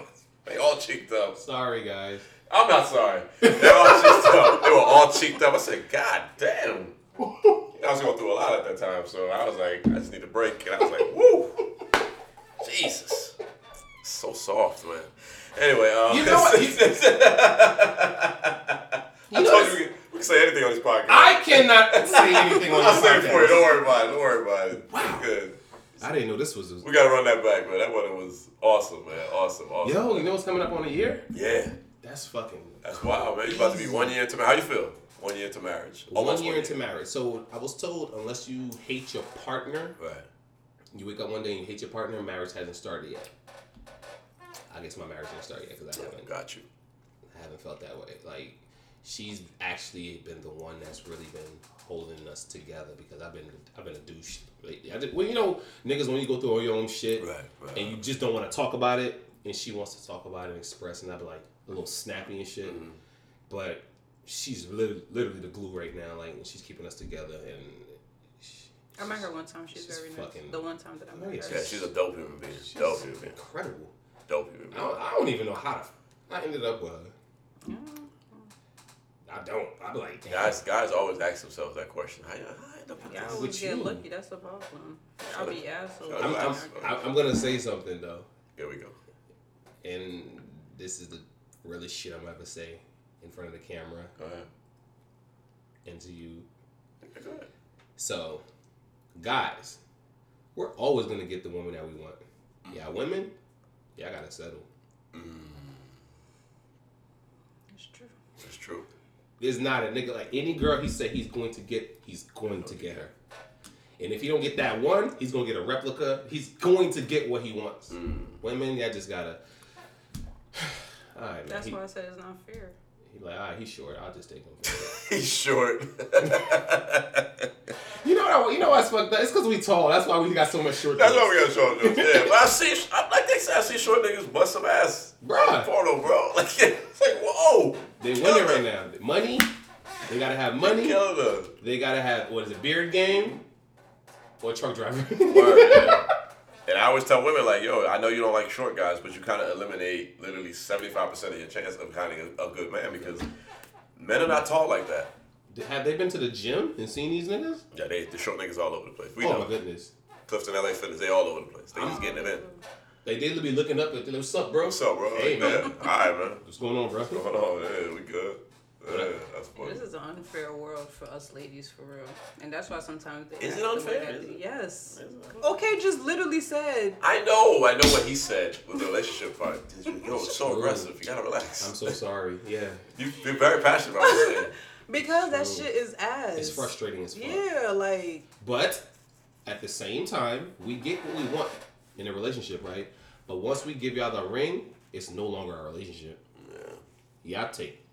They all cheeked up. Sorry, guys. I'm not sorry. They all cheeked up. They were all cheeked up. I said, God damn. <laughs> I was going through a lot at that time, so I was like, I just need a break. And I was like, woo. Jesus. So soft, man. Anyway, um, You know what? <laughs> You- I told you we, can- we can say anything on this podcast. I cannot say anything on <laughs> I'll this say it for you. podcast. Don't worry about it. Don't worry about it. Wow. Good. I didn't know this was. A... We gotta run that back, man. That one was awesome, man. Awesome, awesome. Yo, you know what's coming up on a year? Yeah. That's fucking. That's wild, man. You about to be one year into marriage. How you feel? One year into marriage. One year into marriage. So I was told unless you hate your partner, Right. you wake up one day and you hate your partner, marriage hasn't started yet. I guess my marriage didn't start yet because I haven't. Got you. I haven't felt that way. Like she's actually been the one that's really been holding us together because I've been I've been a douche lately. I just, well, you know, niggas when you go through all your own shit Right, right. and you just don't want to talk about it, and she wants to talk about it and express, and I'd be like a little snappy and shit. Mm-hmm. But she's literally, literally the glue right now. Like she's keeping us together, and I met her one time. She's, She's very nice. The one time that I met Nice. her. Yeah, she's a dope human being. dope human being. incredible. Dope human I being. don't, I don't even know how to. I ended up with her. I don't. I'd be like, damn. Guys, guys always ask themselves that question. How you how I end up with Yeah, I always get you. lucky. That's the problem. I'll be assholes. I'm, I'm, I'm, I'm gonna say something though, Here we go. and this is the realest shit I'm ever say in front of the camera Go ahead. and to you. Go ahead. So, guys, we're always gonna get the woman that we want. Yeah, women, yeah, I gotta settle. Mm. It's true. That's true. There's not a nigga like any girl he said he's going to get, he's going to get her. And if he don't get that one, he's gonna get a replica. He's going to get what he wants. Mm. Women, y'all just gotta. <sighs> All right, man. That's he, why I said it's not fair. He like, all right, he's short. I'll just take him. <laughs> He's short. <laughs> you know what? You know what's fucked up? It's because we tall. That's why we got so much short. That's why we got short jokes. Yeah, <laughs> but I see, I, like they say, I see short niggas bust some ass. Bruh. Porno, bro. Like, it's like, whoa. They winning right now. Money. They gotta have money. They gotta have what is it? Beard game or truck driver. Word. And I always tell women, like, yo, I know you don't like short guys, but you kind of eliminate literally 75% of your chance of finding a, a good man because men are not tall like that. have they been to the gym and seen these niggas? Yeah, they the short niggas all over the place. We oh know. my goodness. Clifton, LA Fitness, they all over the place. They just getting it in. They daily be looking up at them. What's up, bro? What's up, bro? Hey, man. All right, man. What's going on, bro? What's going on? Yeah, we good. Yeah, that's funny. This is an unfair world for us ladies, for real. And that's why sometimes they Is act it the way unfair? that Is they- it? Yes. Okay, just literally said. I know, I know what he said with the relationship part. Yo, it's so aggressive. You gotta relax. I'm so sorry. Yeah. You, you're very passionate about what you're. <laughs> Because that shit is ass. It's frustrating as fuck. Yeah, like But at the same time, we get what we want in a relationship, right? But once we give y'all the ring, it's no longer a relationship. Yeah. Y'all take.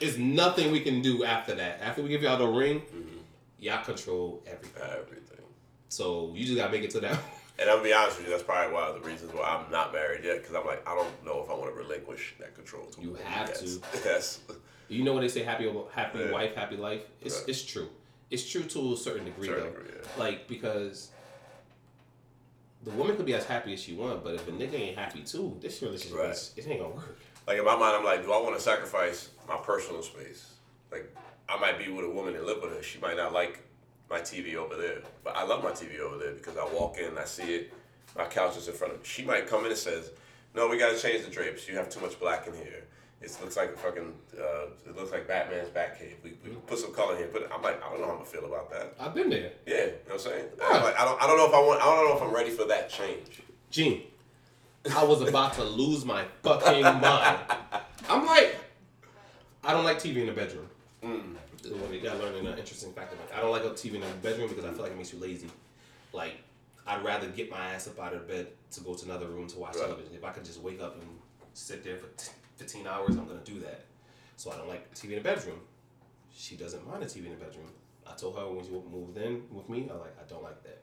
It's nothing we can do after that. After we give y'all the ring, mm-hmm. y'all control everything. Everything. So you just gotta make it to that. <laughs> And I'm gonna be honest with you, that's probably one of the reasons why I'm not married yet, because I'm like, I don't know if I want to relinquish that control. To You have yet. to. <laughs> Yes. You know when they say happy happy Yeah. wife, happy life? It's Right. it's true. It's true to a certain degree Certain though. degree, yeah. Like because the woman could be as happy as she want, but if a nigga ain't happy too, this relationship Right. is, it ain't gonna work. Like in my mind, I'm like, do I want to sacrifice my personal space? Like, I might be with a woman and live with her. She might not like my TV over there, but I love my TV over there because I walk in, I see it, my couch is in front of me. She might come in and says, "No, we got to change the drapes. You have too much black in here. It looks like a fucking, uh, it looks like Batman's Batcave. We, we put some color in here." But I'm like, I don't know how I'm gonna feel about that. I've been there. Yeah, you know what I'm saying? I'm like, I don't, I don't know if I want, I don't know if I'm ready for that change. Gene, I was about to lose my fucking mind. I'm like, I don't like TV in the bedroom. Mm. Well, you gotta learn an interesting fact about it. I don't like a TV in the bedroom because I feel like it makes you lazy. Like, I'd rather get my ass up out of bed to go to another room to watch Right. television. If I could just wake up and sit there for t- 15 hours, I'm gonna do that. So I don't like TV in the bedroom. She doesn't mind a TV in the bedroom. I told her when she moved in with me, I like I don't like that.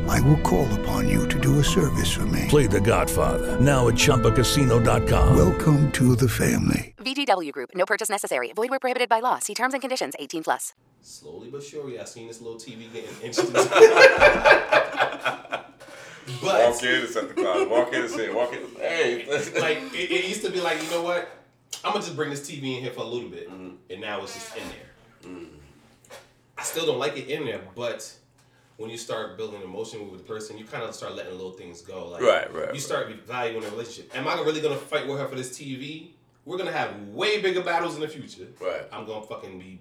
I will call upon you to do a service for me. Play The Godfather now at ChumbaCasino.com. Welcome to the family. VGW Group. No purchase necessary. Void where prohibited by law. See terms and conditions. 18 plus. Slowly but surely, I've seen this little TV getting inched <laughs> but walk in and set the clock. Walk in and say, walk in. Hey, like it, it used to be like, you know what? I'm gonna just bring this TV in here for a little bit, mm. and now it's just in there. Mm. I still don't like it in there, but when you start building emotion with the person, you kind of start letting little things go. Like, Right, right, You right. start valuing the relationship. Am I really gonna fight with her for this TV? We're gonna have way bigger battles in the future. Right. I'm gonna fucking be.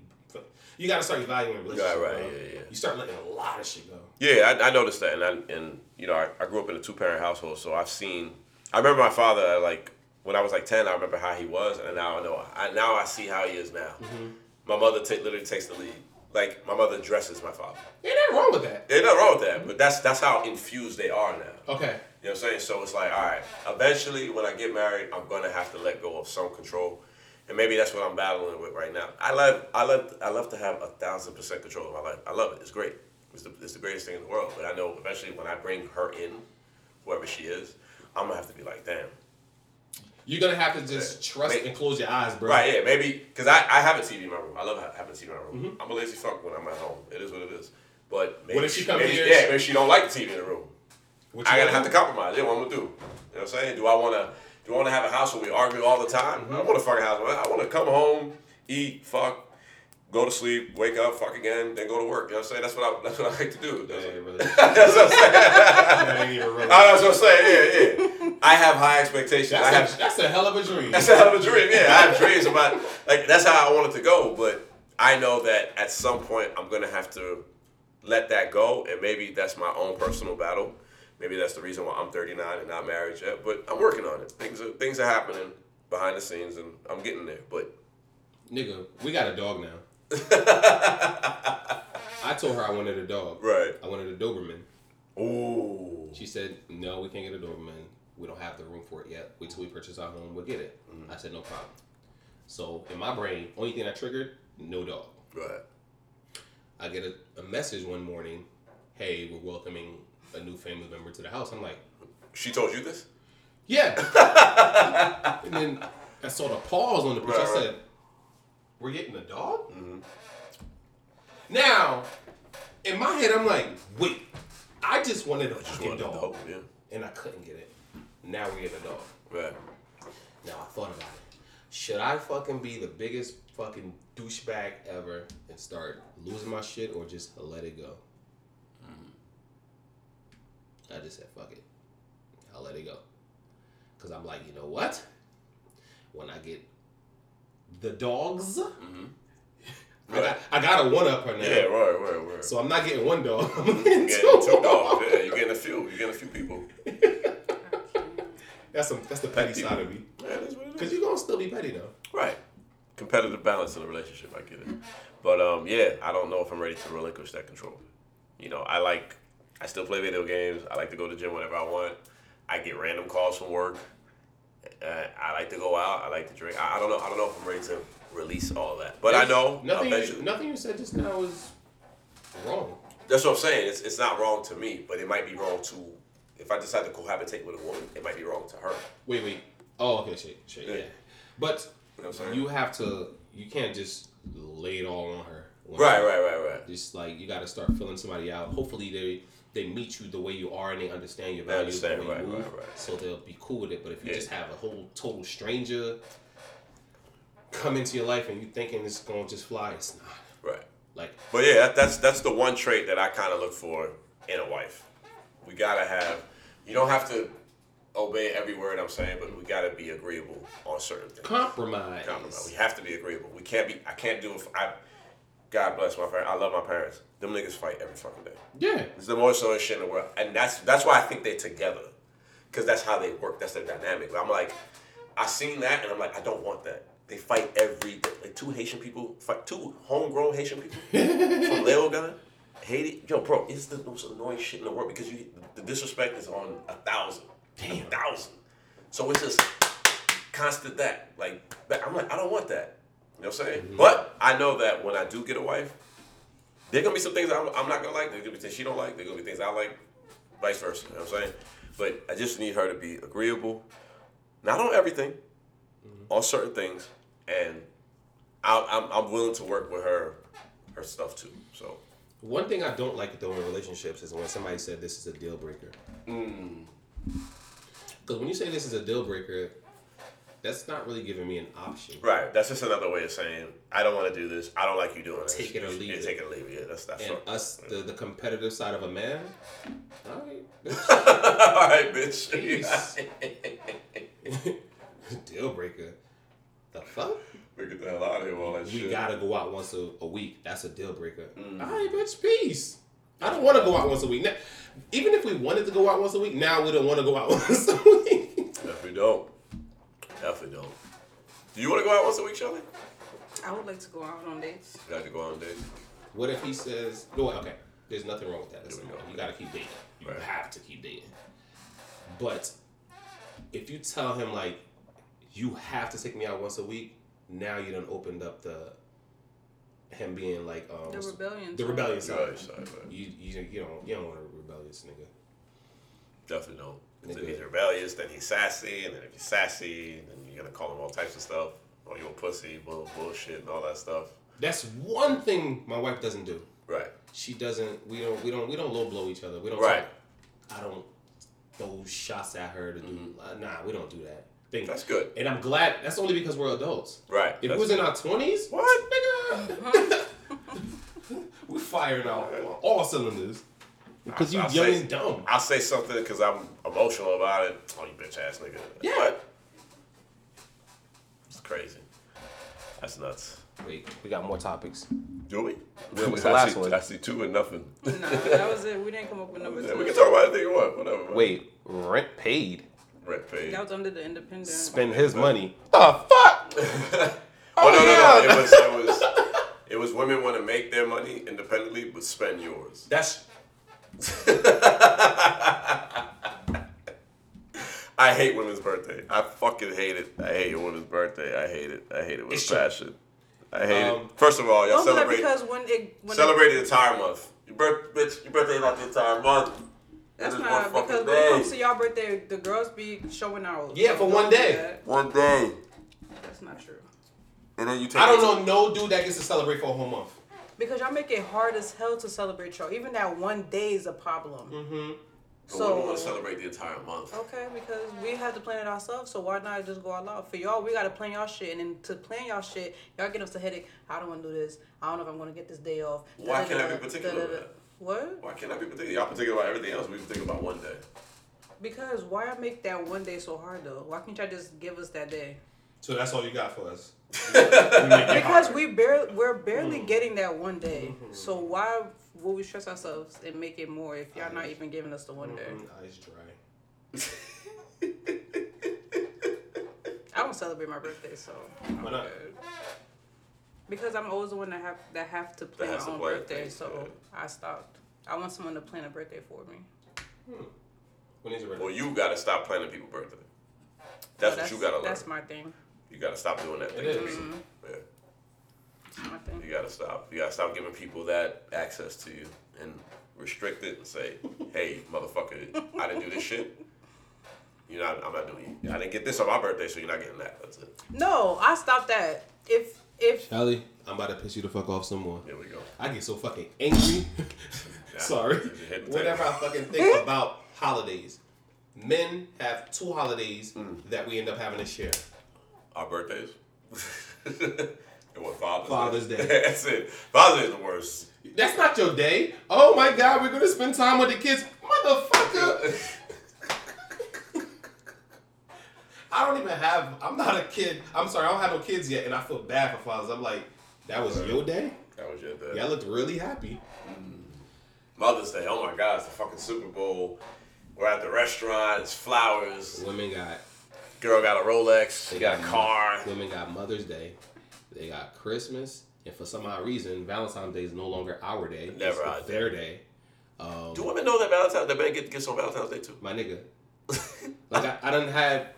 You gotta start valuing the relationship. Right, right, bro. yeah, yeah. You start letting a lot of shit go. Yeah, I, I noticed that, and I, and you know, I, I grew up in a two parent household, so I've seen. I remember my father like when I was like ten. I remember how he was, and now I know. I now I see how he is now. Mm-hmm. My mother ta- literally takes the lead. Like my mother dresses my father. Ain't nothing wrong with that. There's nothing wrong with that, but that's that's how infused they are now. Okay. You know what I'm saying? So it's like, all right, eventually when I get married, I'm gonna have to let go of some control. And maybe that's what I'm battling with right now. I love I love I love to have a thousand percent control of my life. I love it. It's great. It's the, it's the greatest thing in the world. But I know eventually when I bring her in, whoever she is, I'm gonna have to be like, damn. You're gonna have to just trust and close your eyes, bro. Right, yeah, maybe because I, I have a TV in my room. I love having a TV in my room. Mm-hmm. I'm a lazy fuck when I'm at home. It is what it is. But maybe What if she come maybe, here- Yeah, maybe she don't like the TV in the room. What I gotta have to compromise. Yeah, what I'm gonna do. You know what I'm saying? Do I wanna do I wanna have a house where we argue all the time? Mm-hmm. I don't want a fucking house. I wanna come home, eat, fuck, go to sleep, wake up, fuck again, then go to work. You know what I'm saying? That's what I that's what I like to do. That's, <laughs> that's what I'm saying. That ain't even really- That's what I'm saying. Yeah, yeah. I have high expectations. I have That's, a, that's a hell of a dream. that's a hell of a dream. Yeah, I have dreams about like that's how I want it to go. But I know that at some point I'm gonna have to let that go, and maybe that's my own personal battle. Maybe that's the reason why I'm 39 and not married yet. But I'm working on it. Things are things are happening behind the scenes, and I'm getting there. But Nigga, we got a dog now. <laughs> I told her I wanted a dog. Right. I wanted a Doberman. Ooh. She said, no, we can't get a Doberman. We don't have the room for it yet. Wait till we purchase our home, we'll get it. Mm-hmm. I said, no problem. So in my brain, only thing I triggered, no dog. Right. I get a, a message one morning, hey, we're welcoming a new family member to the house. I'm like, she told you this? Yeah. <laughs> and then I saw the pause on the picture. Right, I right. We're getting a dog? Mm-hmm. Now, in my head, I'm like, wait, I just wanted a fucking wanted a dog. dog, yeah. And I couldn't get it. Now we're getting a dog. Right. Now I thought about it. Should I fucking be the biggest fucking douchebag ever and start losing my shit or just let it go? Mm-hmm. I just said, fuck it. I'll let it go. Because I'm like, you know what? When I get the dogs, I, got, I got a one up her now. Yeah, right, right, right. So I'm not getting one dog. I'm You're getting getting two. two dogs. Yeah, you're getting a few. You're getting a few people. <laughs> That's some, that's the petty side of me. Because you're going to still be petty though. Right. Competitive balance in a relationship, I get it. But um, yeah, I don't know if I'm ready to relinquish that control. You know, I like, I still play video games. I like to go to the gym whenever I want. I get random calls from work. Uh, I like to go out. I like to drink. I, I don't know. I don't know if I'm ready to release all that. But I know Nothing, you, nothing you said just now is wrong. That's what I'm saying. It's, it's not wrong to me, but it might be wrong to. If I decide to cohabitate with a woman, it might be wrong to her. Wait, wait. Oh, okay, shit, shit, yeah. But You know what I'm saying? you have to. You can't just lay it all on her. Right, right, right, right. Just like you got to start filling somebody out. Hopefully they they meet you the way you are and they understand your values, the understand, way you move, right, right. so they'll be cool with it. But if you Yeah. just have a whole total stranger come into your life and you thinking it's gonna just fly, it's not. Right. Like But yeah, that, that's that's the one trait that I kind of look for in a wife. We gotta have, You don't have to obey every word I'm saying, but we got to be agreeable on certain things. Compromise. Compromise. We have to be agreeable. We can't be. I can't do it. I. God bless my parents. I love my parents. Them niggas fight every fucking day. Yeah. It's the most so shit in the world, and that's that's why I think they're together, because that's how they work. That's their dynamic. But I'm like, I seen that, and I'm like, I don't want that. They fight every day. Like two Haitian people fight two homegrown Haitian people <laughs> from Léogâne, Haiti. Yo, bro, it's the most annoying shit in the world because you the disrespect is on a thousand, a thousand. So it's just constant that. Like I'm like, I don't want that. You know what I'm saying? But I know that when I do get a wife, there gonna be some things I'm, I'm not gonna like. There's gonna be things she don't like. There's gonna be things I like, vice versa. You know what I'm saying? But I just need her to be agreeable, not on everything, on certain things, and I, I'm I'm willing to work with her, her stuff too. So One thing I don't like though in relationships is when somebody said this is a deal breaker. Mm. Because when you say this is a deal breaker, that's not really giving me an option. right, that's just another way of saying I don't want to do this. I don't like you doing this. Take it or leave it. Take it or leave it. Yeah, that's that's. And us, the, the competitive side of a man, all right, <laughs> all right, bitch. <laughs> <laughs> Deal breaker. The fuck? We get the hell out of here all that we shit. Mm. gotta go out once a, a week. That's a deal breaker. All right, bitch, peace. I don't want to go out once a week. Now, even if we wanted to go out once a week, now we don't want to go out once a week. Definitely don't. Definitely don't. Do you want to go out once a week, Shelly? I would like to go out on dates. You like to go out on dates? What if he says, no, okay, there's nothing wrong with that. Listen, you gotta keep dating. You have to keep dating. But if you tell him, like, you have to take me out once a week, now you done opened up the him being like um The rebellion the side. rebellion side. Rebellion side, right. You you you don't you don't want a rebellious nigga. Definitely don't. 'Cause If he's rebellious, then he's sassy, and then if he's sassy, then you're gonna call him all types of stuff. Oh, you a pussy, bull, bullshit, and all that stuff. That's one thing my wife doesn't do. Right. She doesn't. We don't. We don't. We don't low blow each other. We don't. Right. talk- I don't throw shots at her to do. Uh, nah, we don't do that. Thing. That's good. And I'm glad. That's only because we're adults. Right. If That's- we was in our twenties, What? nigga? <laughs> we firing out all cylinders. Because you I'll young say- and dumb. I'll say something because I'm emotional about it. Oh, you bitch ass nigga. Yeah. What? It's crazy. That's nuts. Wait, we got more topics. Do we? What was the last see, one? I see two and nothing. Nah, <laughs> that was it. We didn't come up with number Yeah, we can talk about anything you want. Whatever. man. Wait, rent paid. Rent paid. That was under the independent. Spend his money. The fuck? <laughs> Oh, no, no, no. yeah. It was, it was, it was women want to make their money independently, but spend yours. That's <laughs> I hate women's birthday. I fucking hate it. I hate your women's birthday. I hate it. I hate it with It's a true. passion. I hate Um, it. First of all, y'all Don't do that celebrate because when it when celebrate the entire month. Your birth, bitch. Your birthday is not the entire month. That's It is not one because fucking when it comes to y'all birthday, the girls be showing out. Yeah, for one day. One day, That's not true. and then you take. I don't know no dude that gets to celebrate for a whole month. Because y'all make it hard as hell to celebrate y'all. Even that one day is a problem. Mm-hmm. But women want to celebrate the entire month. okay, because we have to plan it ourselves. So why not just go all out for y'all? We gotta plan y'all shit, and then to plan y'all shit, y'all get us a headache. I don't want to do this. I don't know if I'm gonna get this day off. Why can't I be particular? What? Why can't I be particular? Y'all particular about everything else. We particular about one day. Because why I make that one day so hard though? Why can't y'all just give us that day? So that's all you got for us. <laughs> Because we barely we're barely Mm. getting that one day. Mm-hmm. <laughs> So why will we stress ourselves and make it more if y'all not even giving us the one day? Mm-hmm. Eyes dry. <laughs> I don't celebrate my birthday, so I'm Why not? good. Because I'm always the one that have that have to plan has my own birthday, things, so I stopped. I want someone to plan a birthday for me. When is your birthday? Well, you gotta stop planning people's birthday. That's, So what you gotta learn. That's my thing. You gotta stop doing that thing. It to is. people. Yeah. That's. You gotta stop. You gotta stop giving people that access to you and restrict it and say, <laughs> "Hey, motherfucker, I didn't do this shit. You're not. I'm not doing it. I didn't get this on my birthday, so you're not getting that. That's it. No, I stopped that. If if Shelly, I'm about to piss you the fuck off some more. Here we go. I get so fucking angry. <laughs> Sorry. You hit the Whenever I fucking think <laughs> about holidays. Men have two holidays Mm. that we end up having to share. Our birthdays. What Father's, Father's Day. <laughs> That's it. Father's Day is the worst. That's not your day. Oh my god, we're gonna spend time with the kids. Motherfucker. <laughs> I don't even have. I'm not a kid. I'm sorry. I don't have no kids yet, and I feel bad for fathers. I'm like, that was your day. That was your day. Y'all looked really happy. Mm. Mother's Day. Oh my God, it's the fucking Super Bowl. We're at the restaurant. It's flowers. Women got. Girl got a Rolex. She got a car. Women got Mother's Day. They got Christmas, and for some odd reason, Valentine's Day is no longer our day. Never it's their day. Um, Do women know that Valentine's? That men get gifts on Valentine's Day too. my nigga. <laughs> like I, I didn't have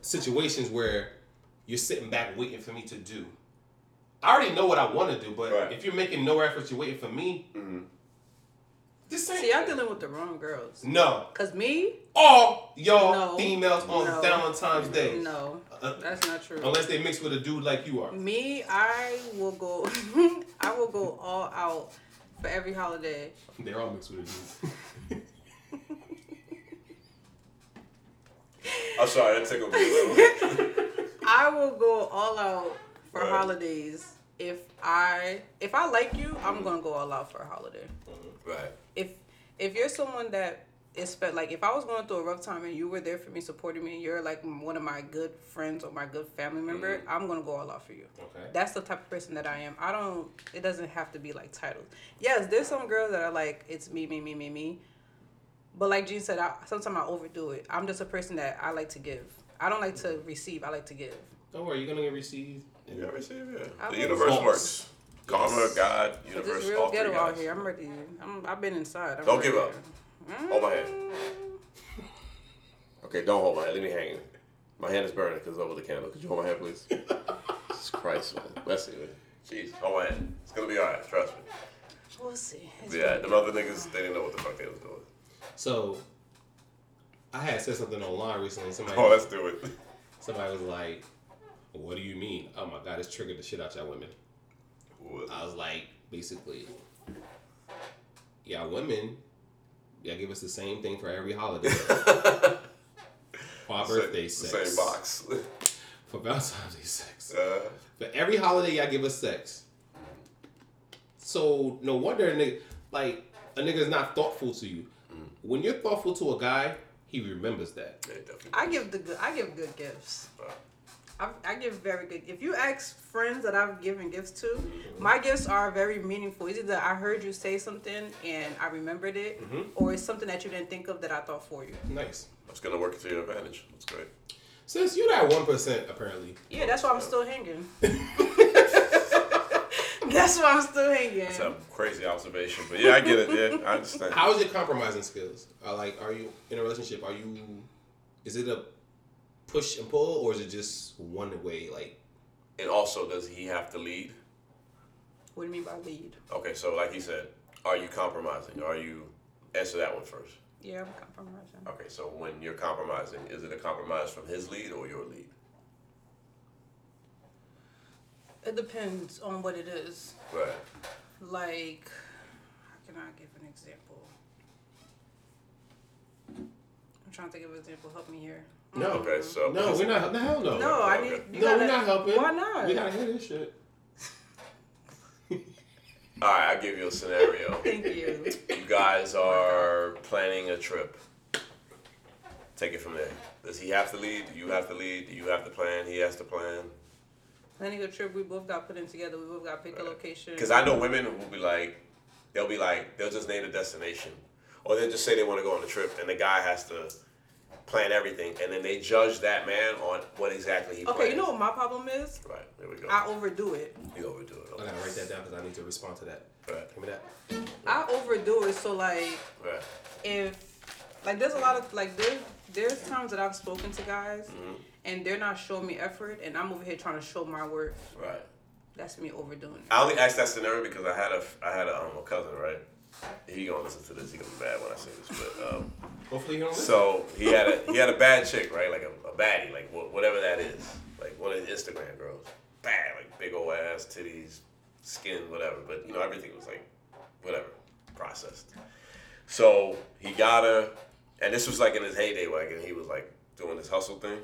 situations where you're sitting back waiting for me to do. I already know what I want to do, but if you're making no efforts, you're waiting for me. This ain't See, y'all dealing with the wrong girls. no. Cause me, All y'all No. females on No. Valentine's Day, no, Uh, that's not true. unless they mix with a dude like you are. Me, I will go. <laughs> I will go all out for every holiday. They're all mixed with a dude. <laughs> I'm sorry, that tickled me a <laughs> little. I will go all out for Right. holidays. If I if I like you, I'm gonna go all out for a holiday. Right. If if you're someone that is spe- like if I was going through a rough time and you were there for me, supporting me, and you're like one of my good friends or my good family mm-hmm. member, I'm gonna go all out for you. Okay. That's the type of person that I am. I don't. It doesn't have to be like titles. Yes, there's some girls that are like it's me, me, me, me, me. But like Jean said, I, sometimes I overdo it. I'm just a person that I like to give. I don't like to mm-hmm. receive. I like to give. Don't worry, you're gonna get received. You gotta receive, yeah. I The universe False. works. Karma, God, Cause universe, it's real all ghetto out here. I'm ready. I'm, I've been inside. I'm Don't ready. give up. Hold my hand. Okay, don't hold my hand. Leave me hanging. My hand is burning because over the candle. Could you hold my hand, please? <laughs> Jesus Christ, man. Let's see, man. Jeez, hold my hand. It's gonna be alright. Trust me. We'll see. It's Yeah, gonna other niggas, they didn't know what the fuck they was doing. So, I had said something online recently. Somebody, Oh, let's do it. Somebody was like, "What do you mean?" Oh my god, it's triggered the shit out y'all women. I was like, basically, yeah, women, yeah, give us the same thing for every holiday. <laughs> for our birthday the sex. same box. <laughs> for Valentine's Day sex. Uh, For every holiday, y'all give us sex. So no wonder a nigga, like a nigga's not thoughtful to you. When you're thoughtful to a guy, he remembers that. I give the good. I give good gifts. I, I give very good. If you ask friends that I've given gifts to, my gifts are very meaningful. It's either I heard you say something and I remembered it, mm-hmm. or it's something that you didn't think of that I thought for you. Nice. That's gonna work to your advantage. That's great. Since you're that one percent, apparently. Yeah, that's why I'm still hanging. <laughs> <laughs> that's why I'm still hanging. That's a crazy observation, but yeah, I get it. Yeah, I understand. How is your compromising skills? Are like, are you in a relationship? Are you? Is it a push and pull, or is it just one way? Like, And also, does he have to lead? What do you mean by lead? Okay, so like he said, are you compromising? Are you answer that one first? Yeah, I'm compromising. Okay, so when you're compromising, is it a compromise from his lead or your lead? It depends on what it is. Right. Like, how can I give an example? I'm trying to think of an example. Help me here. No. Okay, so No, we're not. The hell no. No, I need. You no, gotta, we're not helping. Why not? We gotta hear this shit. <laughs> All right, I'll give you a scenario. <laughs> Thank you. You guys are planning a trip. Take it from there. Does he have to lead? Do you have to lead? Do you have to plan? He has to plan. Planning a trip, we both got put in together. We both got to pick a location. Because I know women will be like, they'll be like, they'll just name a destination, or they'll just say they want to go on a trip, and the guy has to plan everything, and then they judge that man on what exactly he. Okay, plans. you know what my problem is? Right there we go. I overdo it. You overdo it. I gotta write that down because I need to respond to that. Right. Give me that. I overdo it. So like, Right. if like there's a lot of like there's there's times that I've spoken to guys Mm-hmm. and they're not showing me effort, and I'm over here trying to show my worth. Right. That's me overdoing it. I only asked that scenario because I had a I had a, um, a cousin, right? He gonna listen to this. He gonna be mad when I say this, but um, Hopefully you don't. so he had a he had a bad chick, right? Like a, a baddie, like wha- whatever that is, like one of the Instagram girls, bad, like big old ass, titties, skin, whatever. But you know everything was like whatever, processed. So he got her, and this was like in his heyday, like, and he was like doing this hustle thing.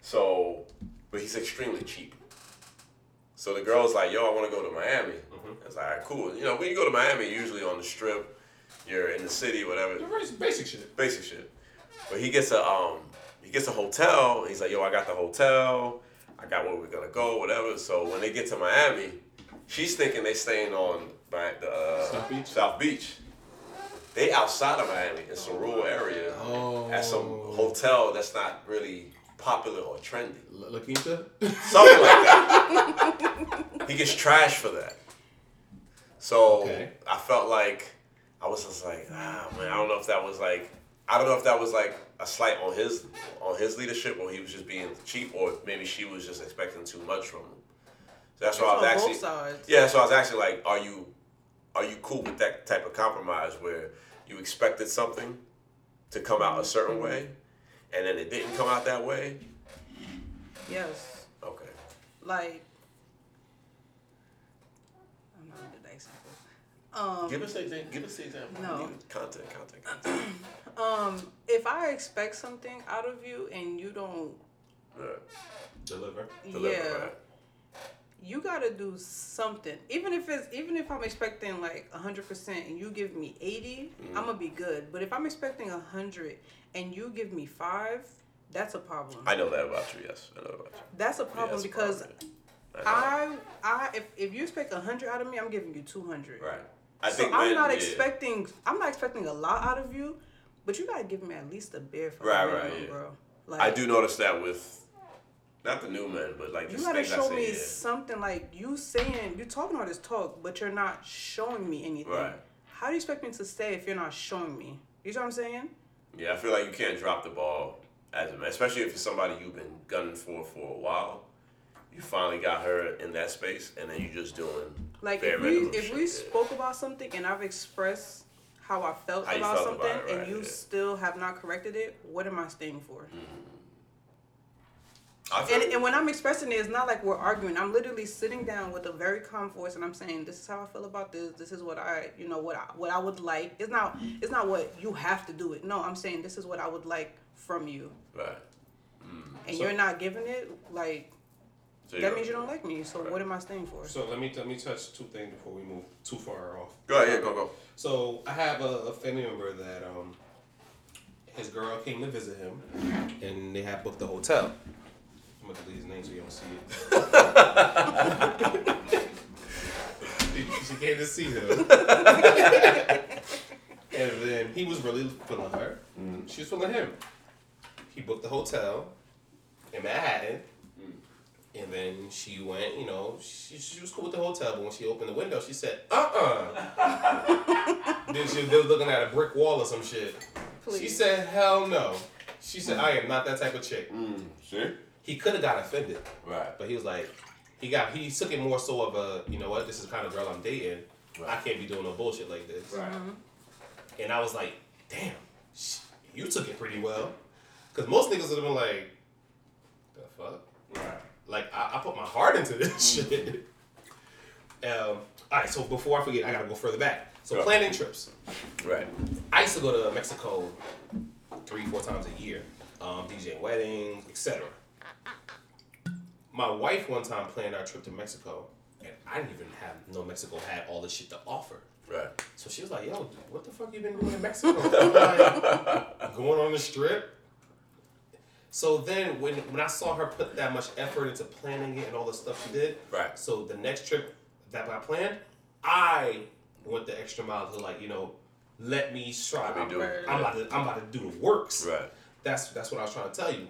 So, but he's extremely cheap. So the girl's like, "Yo, I want to go to Miami." It's like, "All right, cool." You know, when you go to Miami, usually on the strip, you're in the city, whatever. Basic shit. Basic shit. But he gets a um, he gets a hotel. He's like, yo, I got the hotel. I got where we're gonna go, whatever. So when they get to Miami, she's thinking they staying on by the uh, South Beach? South Beach. They outside of Miami in some rural area at some hotel that's not really popular or trendy. La <laughs> Quinta? Something like that. he gets trashed for that. So I felt like I was just like, ah man, I don't know if that was like I don't know if that was like a slight on his on his leadership or he was just being cheap or maybe she was just expecting too much from him. So that's why I was actually both sides. Yeah, so I was actually like, are you are you cool with that type of compromise where you expected something to come out a certain way and then it didn't come out that way? Yes. Okay. Like, I'm not gonna example. Um, Give us an example. Give us an example. No. Content, content, content. <clears throat> um, if I expect something out of you and you don't, Deliver. yeah, you gotta do something. Even if it's even if I'm expecting like hundred percent and you give me 80 Mm. I'm gonna be good. But if I'm expecting hundred and you give me five, that's a problem. I know that about you. Yes, I know about you. That's a problem a because I, I, if, if you expect hundred out of me, I'm giving you two hundred. Right. I so think I'm when- not yeah. expecting, I'm not expecting a lot out of you, but you gotta give me at least a bare for Right, minimum, right, yeah. bro. Like, I do notice that with not the new men, but like You gotta show me yeah. something like you saying you're talking all this talk, but you're not showing me anything. Right. How do you expect me to stay if you're not showing me? You know what I'm saying? Yeah, I feel like you can't drop the ball as a man, especially if it's somebody you've been gunning for for a while. You finally got her in that space, and then you just doing Like if we if shit, we spoke about something and I've expressed how I felt How about felt something about it, right, and you yeah. still have not corrected it, what am I staying for? Feel And, and when I'm expressing it, it's not like we're arguing. I'm literally sitting down with a very calm voice, and I'm saying, "This is how I feel about this. This is what I, you know, what I, what I would like." It's not, it's not what you have to do it. No, I'm saying this is what I would like from you, right. and So- you're not giving it. Like So that means you don't like me. So what am I staying for? So let me let me touch two things before we move too far off. Go ahead, yeah, go, go. So I have a, a family member that um his girl came to visit him, and they had booked the hotel. I'm gonna delete his name so you don't see it. <laughs> she came to see him, <laughs> and then he was really feeling her. She was feeling him. He booked the hotel in Manhattan. And then she went, you know, she, she was cool with the hotel, but when she opened the window, she said, uh uh <laughs> then she they was looking at a brick wall or some shit. She said, hell no. She said, I am not that type of chick. see? He could have got offended. Right. But he was like, he got, he took it more so of a, you know what, this is the kind of girl I'm dating. I can't be doing no bullshit like this. Right. And I was like, damn, sh- you took it pretty well. Because most niggas would have been like, the fuck? Right. Like, I, I put my heart into this shit. <laughs> Um, all right, so before I forget, I gotta go further back. So Go. planning trips. Right. I used to go to Mexico three, four times a year, um, DJing weddings, etc. My wife one time planned our trip to Mexico, and I didn't even have no Mexico had all this shit to offer. Right. So she was like, "Yo, what the fuck you been doing in Mexico? <laughs> Like, going on the strip." So then, when when I saw her put that much effort into planning it and all the stuff she did, right? So the next trip that I planned, I went the extra mile to like, you know, let me try. Let me do it. I'm about to I'm about to do the works. Right. That's that's what I was trying to tell you.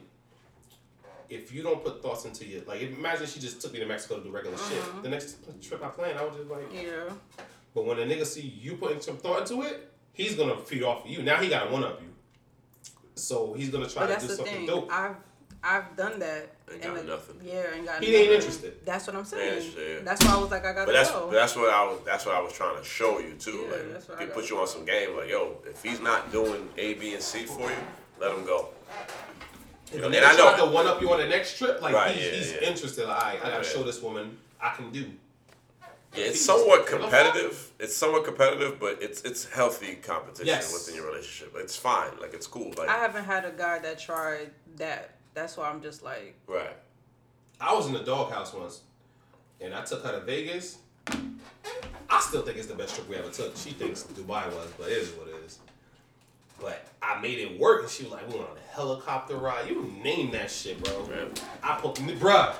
If you don't put thoughts into your like, imagine she just took me to Mexico to do regular Mhm. shit. The next trip I planned, I was just like, Yeah. but when a nigga see you putting some thought into it, he's gonna feed off of you. Now he gotta one up you. So he's gonna try But to that's do the something thing. dope. I've I've done that. Ain't and got the- nothing. Yeah, ain't got He ain't interested. That's what I'm saying. yeah. That's why I was like, I gotta But that's go. that's what I was that's what I was trying to show you too. Yeah, that's what like I it got. put you on some game. Like yo, if he's not doing A, B, and C for you, let him go. You If know, and nigga I try to one up you on the next trip, like Right, he's, yeah, he's yeah. interested. Like, all right, I gotta Yeah. show this woman I can do. Yeah, it's somewhat competitive. It's somewhat competitive, but it's it's healthy competition Yes. within your relationship. It's fine. Like it's cool. Like I haven't had a guy that tried that. That's why I'm just like, right. I was in the doghouse once, and I took her to Vegas. I still think it's the best trip we ever took. She thinks Dubai was, but it is what it is. But I made it work, and she was like, "We went on a helicopter ride. You name that shit, bro." I put, bruh.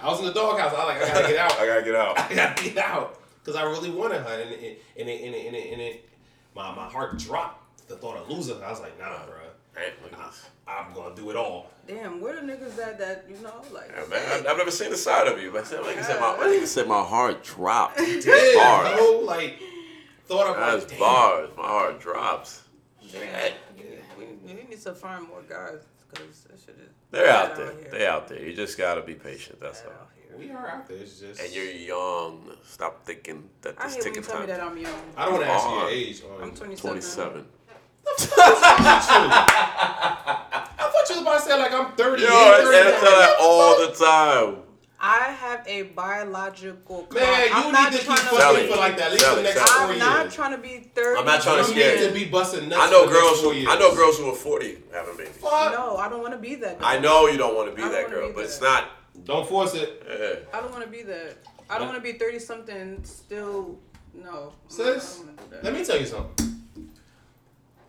I was in the doghouse. I was like, I gotta get out. <laughs> I gotta get out. <laughs> I gotta get out because I really wanted her, and it, and it, and it, and it, and it, my my heart dropped. The thought of losing her, I was like, nah, bro. Hey, look at this. I'm gonna do it all. Damn, where the niggas at that you know like? Yeah, man, I, I've never seen the side of you. But that I said my, that nigga said my heart dropped. <laughs> Did, bars. bro, like thought of That's like, damn. bars. My heart drops. Damn, we, we need to find more guys because that shit is. They're out there. here. They're out there. You just gotta be patient. That's all. We are out there. It's just. And you're young. Stop thinking that I this hate when you ticket tell me time. that I'm young. I don't want to ask you your are. age. On I'm 27. 27. <laughs> I thought you was about to say like I'm 30. Yo, I tell that all the time. I have a biological clock. Man, you I'm need not to keep fucking for like that. At least Sell the next sell it. four I'm not trying to be 30. I'm not trying to You scare need you. to be busting nuts. I know for the next girls four who years. I know girls who are 40 having babies. No, I don't want to be that. Girl. I know you don't want to be I don't that wanna girl, be but that. it's not. Don't force it. Yeah. I don't want to be that. I don't want to be 30 something still. No. Sis, I don't wanna do that. let me tell you something.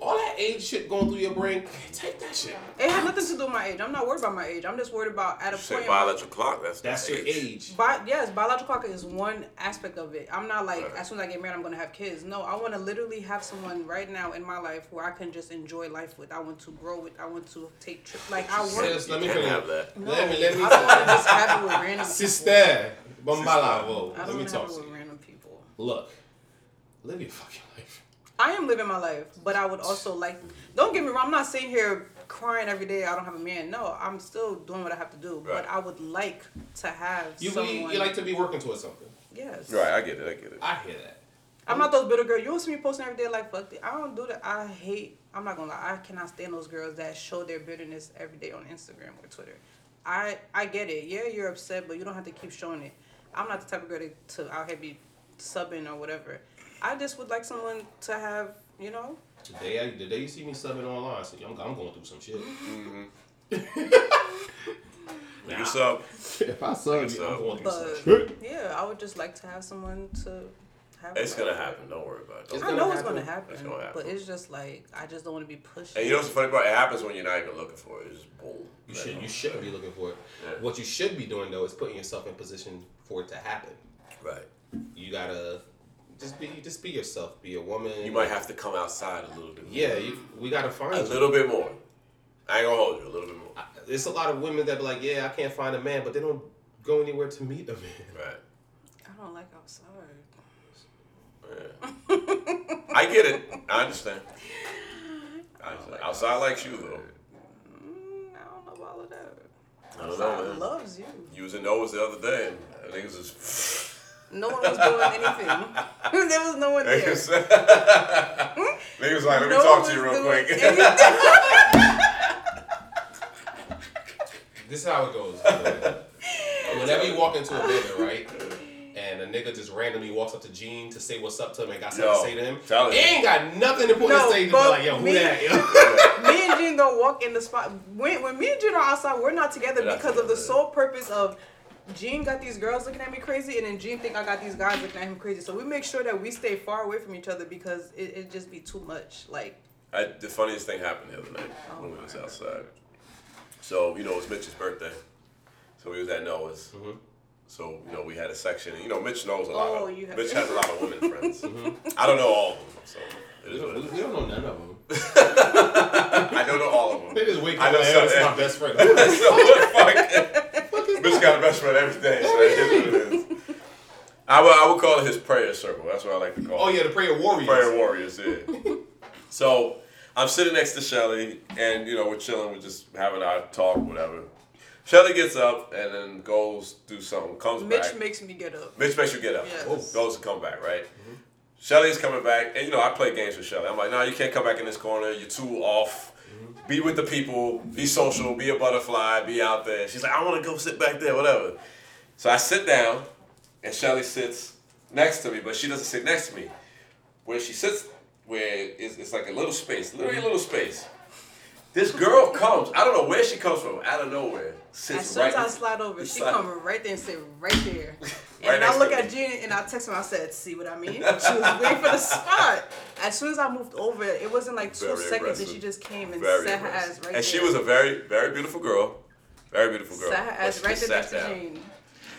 All that age shit going through your brain, take that shit. It has nothing to do with my age. I'm not worried about my age. I'm just worried about at a Say point. biological clock. That's That's the your age. Bi- yes, biological clock is one aspect of it. I'm not like as soon as I get married, I'm gonna have kids. No, I want to literally have someone right now in my life where I can just enjoy life with. I want to grow with. I want to take trips. Like I want. Sis, let me Can't finish. have that. No, Let me let me. I don't want to just have it with random <laughs> Sister, Bambalavo. I Let don't me want to have talk it to with you. random people. Look, live your fucking life. I am living my life, but I would also like. Don't get me wrong. I'm not sitting here crying every day. I don't have a man. No, I'm still doing what I have to do. Right. But I would like to have You, someone. you like to be working towards something. Yes. Right, I get it. I get it. I hear that. I'm not those bitter girls. You don't see me posting every day like fuck it. I don't do that. I hate. I'm not gonna lie. I cannot stand those girls that show their bitterness every day on Instagram or Twitter. I I get it. Yeah, you're upset, but you don't have to keep showing it. I'm not the type of girl to, to out here be subbing or whatever. I just would like someone to have, you know. The day, I, the day you see me subbing online, I say, I'm, I'm going through some shit. Mm-hmm. <laughs> When you sub, if I sub, you, I'm going through some shit. yeah, I would just like to have someone to have. it's gonna happen. Don't worry about it. I Don't- know it's gonna happen, It's gonna happen. but it's just like I just don't want to be pushed. And you know what's the funny part? It happens when you're not even looking for it. It's just boom. You should you shouldn't be looking for it. Yeah. What you should be doing though is putting yourself in position for it to happen. Right. You gotta just be just be yourself. Be a woman. You might have to come outside a little bit. More. Yeah, you, we gotta find A you. little bit more. I ain't gonna hold you. A little bit more. There's a lot of women that be like, yeah, I can't find a man, but they don't go anywhere to meet a man. Right. I don't like outside. I get it. I understand. I understand. Outside likes you though. Mm, I don't know about all of that. I don't know, man. loves you. You was in Noah's the other day, and I think it was just. No one was doing anything. <laughs> there was no one there. Niggas Niggas hmm? like, let me No talk to you real quick. <laughs> This is how it goes. Whenever you walk into a building, right, and a nigga just randomly walks up to Gene to say what's up to him and got something Yo, to say to him, tell he ain't got nothing important No, to say to be like, yo, who me- that? Yo? <laughs> me and Gene gonna walk in the spot. When, when me and Gene are outside, we're not together We're because of the sole purpose of Gene got these girls looking at me crazy, and then Gene think I got these guys looking at him crazy. So we make sure that we stay far away from each other because it it just be too much. Like I, the funniest thing happened the other night oh when we was outside. So you know it was Mitch's birthday, so we was at Noah's. Mm-hmm. So you know we had a section. You know Mitch knows a lot Oh, of. you have- Mitch has a lot of women friends. <laughs> Mm-hmm. I don't know all of them, so it We what don't, it we is. don't know none of them. <laughs> I don't know all of them. They just wake I up know and some- that's my best friend. <laughs> so what the fuck? Mitch got a best friend every day, so that is what it is. I would, I would call it his prayer circle. That's what I like to call oh, it. Oh yeah, the prayer warriors. Prayer warriors, yeah. so I'm sitting next to Shelly, and you know we're chilling, we're just having our talk, whatever. Shelly gets up and then goes do something, comes Mitch back. makes me get up. Mitch makes you get up. Yes. Goes to come back, right? Mm-hmm. Shelly's coming back, and you know I play games with Shelly. I'm like, no, you can't come back in this corner. You're too off. Be with the people. Be social. Be a butterfly. Be out there. She's like, I want to go sit back there, whatever. So I sit down, and Shelly sits next to me, but she doesn't sit next to me. Where she sits, where it's, it's like a little space, literally a little space. This girl comes. I don't know where she comes from. Out of nowhere. Sits As soon right as I slide over, she slide- come right there and sit right there. <laughs> Right And I look at. Gene and I text her. I said, "See what I mean?" She was waiting for the spot. As soon as I moved over, it wasn't like two Very seconds, and she just came and Very sat her ass right there. and there. she was a very, very beautiful girl. Very beautiful girl. sat her ass right there next to down.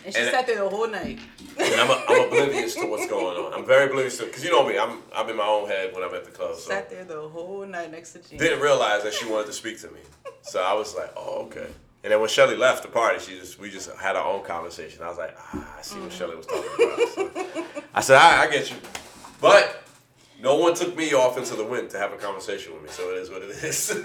And she And- sat there the whole night. And I'm, I'm <laughs> oblivious to what's going on. I'm very oblivious to because you know me. I'm I'm in my own head when I'm at the club. So Sat there the whole night next to Gene. didn't realize that she wanted to speak to me. So I was like, oh okay. And then when Shelly left the party, she just we just had our own conversation. I was like, ah, I see what Shelly was talking about. So I said, I get you, but no one took me off into the wind to have a conversation with me. So it is what it is. <laughs>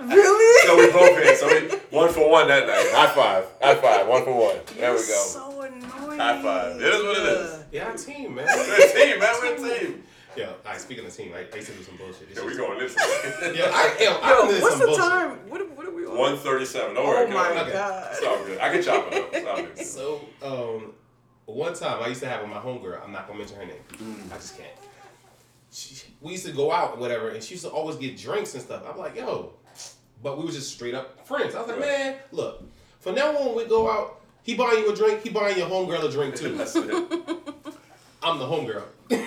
really? so we both hit. So we one for one that night. High five. High five. One for one. There we go. So annoying. High five. It is what it is. Yeah, team, man. We're a team, man. We're a team. Yo, all right, speaking of team, I, I used to do some bullshit. This Yeah, we shit- going this Yeah, <laughs> I, yo, I Yo, did what's some the bullshit. time? What, what are we on? One thirty-seven. Don't Oh worry. my girl. God. It's all good. I can chop it up. It's all good. So, um, one time I used to have with my homegirl. I'm not gonna mention her name. Mm. I just can't. She, we used to go out and whatever, and she used to always get drinks and stuff. I'm like, yo, but we was just straight up friends. I was like, Right. man, look, from now on we go out. He buying you a drink. He buying your homegirl a drink too. <laughs> I'm the homegirl. <laughs>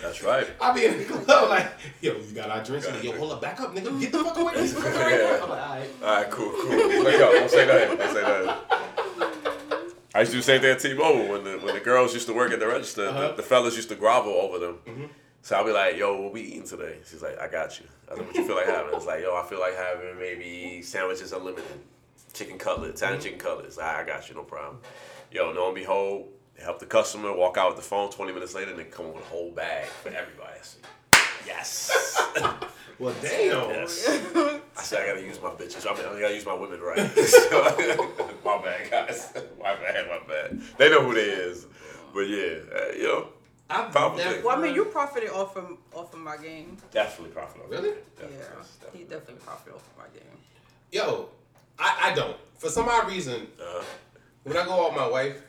That's right. I be in the club like, yo, you got our drinks? Like, yo, hold up, back up, nigga. Get the fuck away. <laughs> Get the fuck away. Yeah. I'm like, all right. All right, cool, cool. Let go. Don't say nothing. Don't say nothing. I used to do the same thing at T-Mobile when the when the girls used to work at the register. Uh-huh. The, the fellas used to grovel over them. Mhm. So I'll be like, "Yo, what we eating today?" She's like, "I got you." I was like, "What you feel like having?" It's like, "Yo, I feel like having maybe sandwiches unlimited, chicken cutlet, Italian chicken cutlets." I, I got you, no problem. Yo, lo and behold, help the customer walk out with the phone. Twenty minutes later, and they come with a whole bag for everybody. Said, yes. <laughs> Well, damn. Yes. I said I gotta use my bitches. I mean, I gotta use my women right. So, <laughs> my bad, guys. My bad, my bad. They know who they is. But yeah, uh, you know, I've powerful never- Well, I mean, you profited off of off of my game. Definitely profitable. Really? Yeah, he definitely profited off of my game. Yo, I, I don't. For some odd reason, Uh-huh. when I go out with my wife,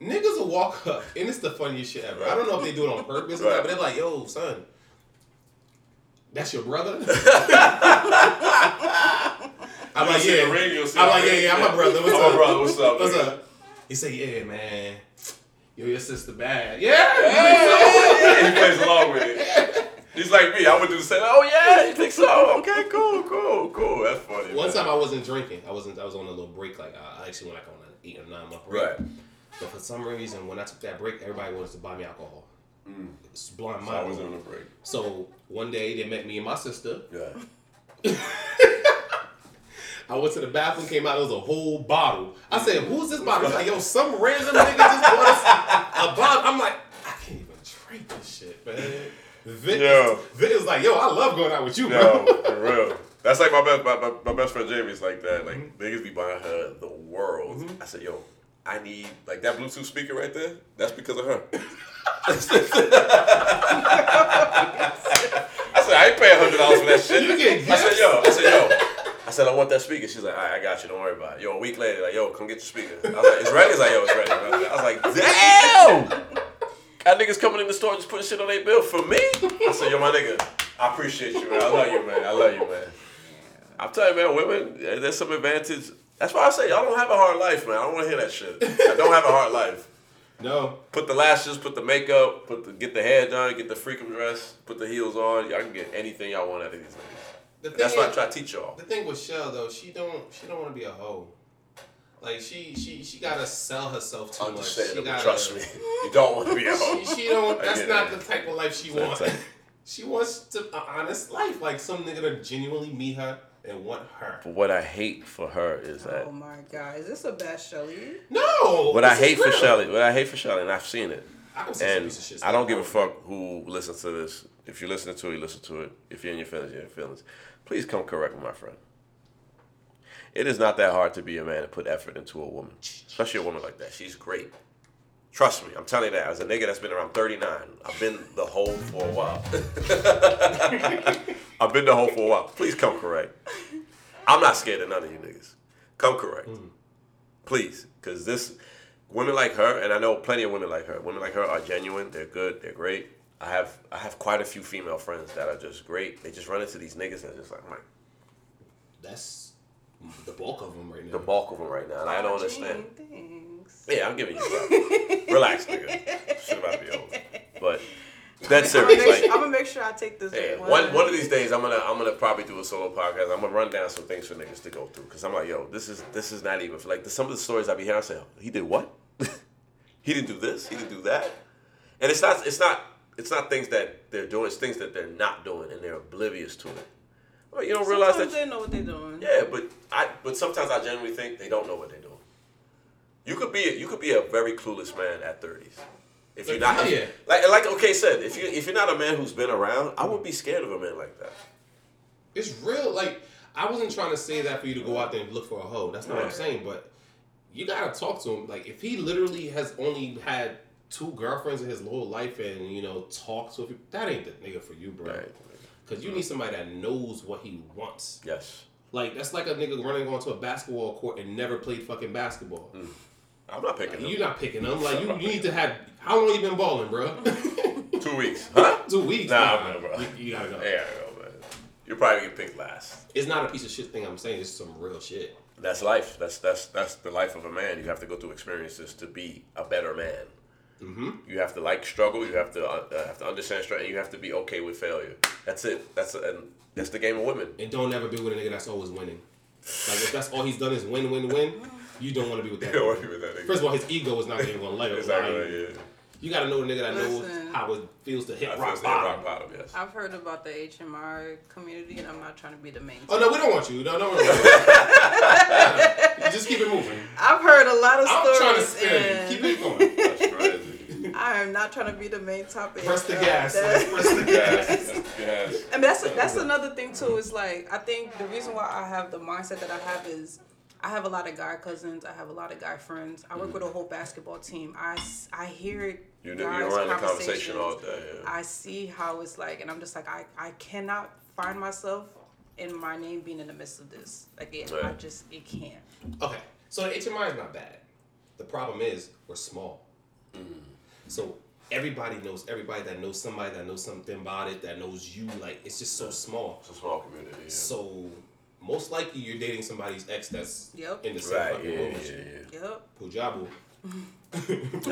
niggas will walk up, and it's the funniest shit ever. I don't know if they do it on purpose or not, but they're like, yo, son, that's your brother? <laughs> <laughs> I'm like, yeah. the ring, you'll see I'm like, yeah, yeah, I'm my brother. <laughs> What's up? brother, what's up, What's up? He say, yeah, man. Yo, your sister bad. Yeah. Yeah, he plays along with it. He's like me. I would do the same. Oh yeah, you think so? Okay, cool, cool, cool. That's funny. One man. time I wasn't drinking. I wasn't. I was on a little break. Like I I actually went like on an eight or nine month break. Right. But for some reason, when I took that break, everybody wanted to buy me alcohol. Mm. It's blind So I mind. was on a break. So one day they met me and my sister. Yeah. <laughs> I went to the bathroom, came out, there was a whole bottle. I said, mm-hmm. "Who's this bottle?" He's like, <laughs> "Yo, some random nigga just bought us a bottle." I'm like, "I can't even drink this shit, man." Vic, Yo. Vic was like, "Yo, I love going out with you, Yo, bro." for <laughs> real. That's like my best my, my, my best friend Jamie's like that. Like Mm-hmm. niggas be buying her the world. Mm-hmm. I said, yo, I need like that Bluetooth speaker right there. That's because of her. I said, I ain't paying hundred dollars for that shit. You get I said, yo, I said, yo. I said, I want that speaker. She's like, all right, I got you. Don't worry about it. Yo, a week later, like, yo, come get your speaker. I was like, it's ready? He's like, yo, it's ready. I was like, damn! Got niggas coming in the store just putting shit on their bill for me? I said, yo, my nigga, I appreciate you, man. I love you, man. I love you, man. I'm telling you, man, women, there's some advantage. That's why I say, y'all don't have a hard life, man. I don't want to hear that shit. I don't have a hard life. No. Put the lashes, put the makeup, put the get the hair done, get the freakum dress, put the heels on. Y'all can get anything y'all want out of these niggas. That's why I try to teach y'all. The thing with Shell though, she don't she don't want to be a hoe. Like she she she gotta sell herself too much. She gotta, Trust me. You don't want to be a hoe. She, she don't. That's not it. the type of life she wants. she wants to an honest life, like some nigga to genuinely meet her and want her. But what I hate for her is that Oh my god, is this a bad Shelly? No. what I hate for real. Shelly, what I hate for Shelly, and I've seen it. I can some And piece of shit I don't give a fuck who listens to this. If you're listening to it, you listen to it. If you're in your feelings, you're in your feelings. Please come correct me, my friend. It is not that hard to be a man and put effort into a woman, especially a woman like that. She's great. Trust me, I'm telling you that. As a nigga that's been around 39, I've been the hoe for a while. <laughs> I've been the hoe for a while. Please come correct. I'm not scared of none of you niggas. Come correct. Mm. Please. Because this, women like her, and I know plenty of women like her, women like her are genuine, they're good, they're great. I have I have quite a few female friends that are just great. They just run into these niggas and just like, I'm That's the bulk of them right now. the bulk of them right now, and I don't understand. thanks. Yeah, I'm giving you love. Relax, nigga. Shit about to be over. But I'm that's serious. Like, I'm gonna make sure I take this. Yeah, one. one one of these days I'm gonna I'm gonna probably do a solo podcast. I'm gonna run down some things for niggas to go through because I'm like, yo, this is this is not even like the, some of the stories I be hearing. I say, he did what? <laughs> he didn't do this. He didn't do that. And it's not it's not it's not things that they're doing. It's things that they're not doing and they're oblivious to it. Well, you don't realize Sometimes that. they know what they're doing. Yeah, but I but sometimes I genuinely think they don't know what they're doing. You could be you could be a very clueless man at thirties. If you're not yeah. like like okay said, if you if you're not a man who's been around, I would be scared of a man like that. It's real. Like I wasn't trying to say that for you to go out there and look for a hoe. That's not what I'm saying. But you gotta talk to him. Like if he literally has only had two girlfriends in his whole life, and you know talk to him, that ain't the nigga for you, bro. Because you need somebody that knows what he wants. Yes. Like that's like a nigga running onto a basketball court and never played fucking basketball. Mm. I'm not picking You're not picking them. Like you, you need to <laughs> have. How long you been balling, bro? <laughs> Two weeks. Huh? Two weeks. Nah, man, bro. You, you gotta go. Yeah, I go, man. You'll probably get picked last. It's not a piece of shit thing. I'm saying it's some real shit. That's life. That's that's that's the life of a man. You have to go through experiences to be a better man. Mm-hmm. You have to like struggle. You have to uh, uh, have to understand struggle. And you have to be okay with failure. That's it. That's and that's the game of women. And don't ever be with a nigga that's always winning. Like if that's all he's done is win, win, win, you don't want to be with that. <laughs> You don't wanna be with that nigga. First of all, his ego is not even gonna let him. Exactly, lie. yeah. You gotta know the nigga that Listen. knows how it feels to hit I rock feel like bottom. rock bottom. Yes. I've heard about the HMR community, and I'm not trying to be the main. Oh no, we don't want you. No, no, no. You <laughs> just keep it moving. I've heard a lot of stories. I'm trying to spare you. Keep it going. That's crazy. I am not trying to be the main topic. Press the gas. Press the gas. Yes. And that's that's another thing too. Is like I think the reason why I have the mindset that I have is I have a lot of guy cousins. I have a lot of guy friends. I work with a mm. whole basketball team. I, I hear it. You know, guys' you're around the conversation all day. Yeah. I see how it's like, and I'm just like I I cannot find myself in my name being in the midst of this. Like it, I just it can't. Okay, so the HMI is not bad. The problem is we're small. Mm. So everybody knows everybody that knows somebody that knows something about it that knows you. Like it's just so small. It's a small community. Yeah. So most likely you're dating somebody's ex that's Yep. in the same Right, fucking yeah, room. as yeah, you. Yep. Pujabu.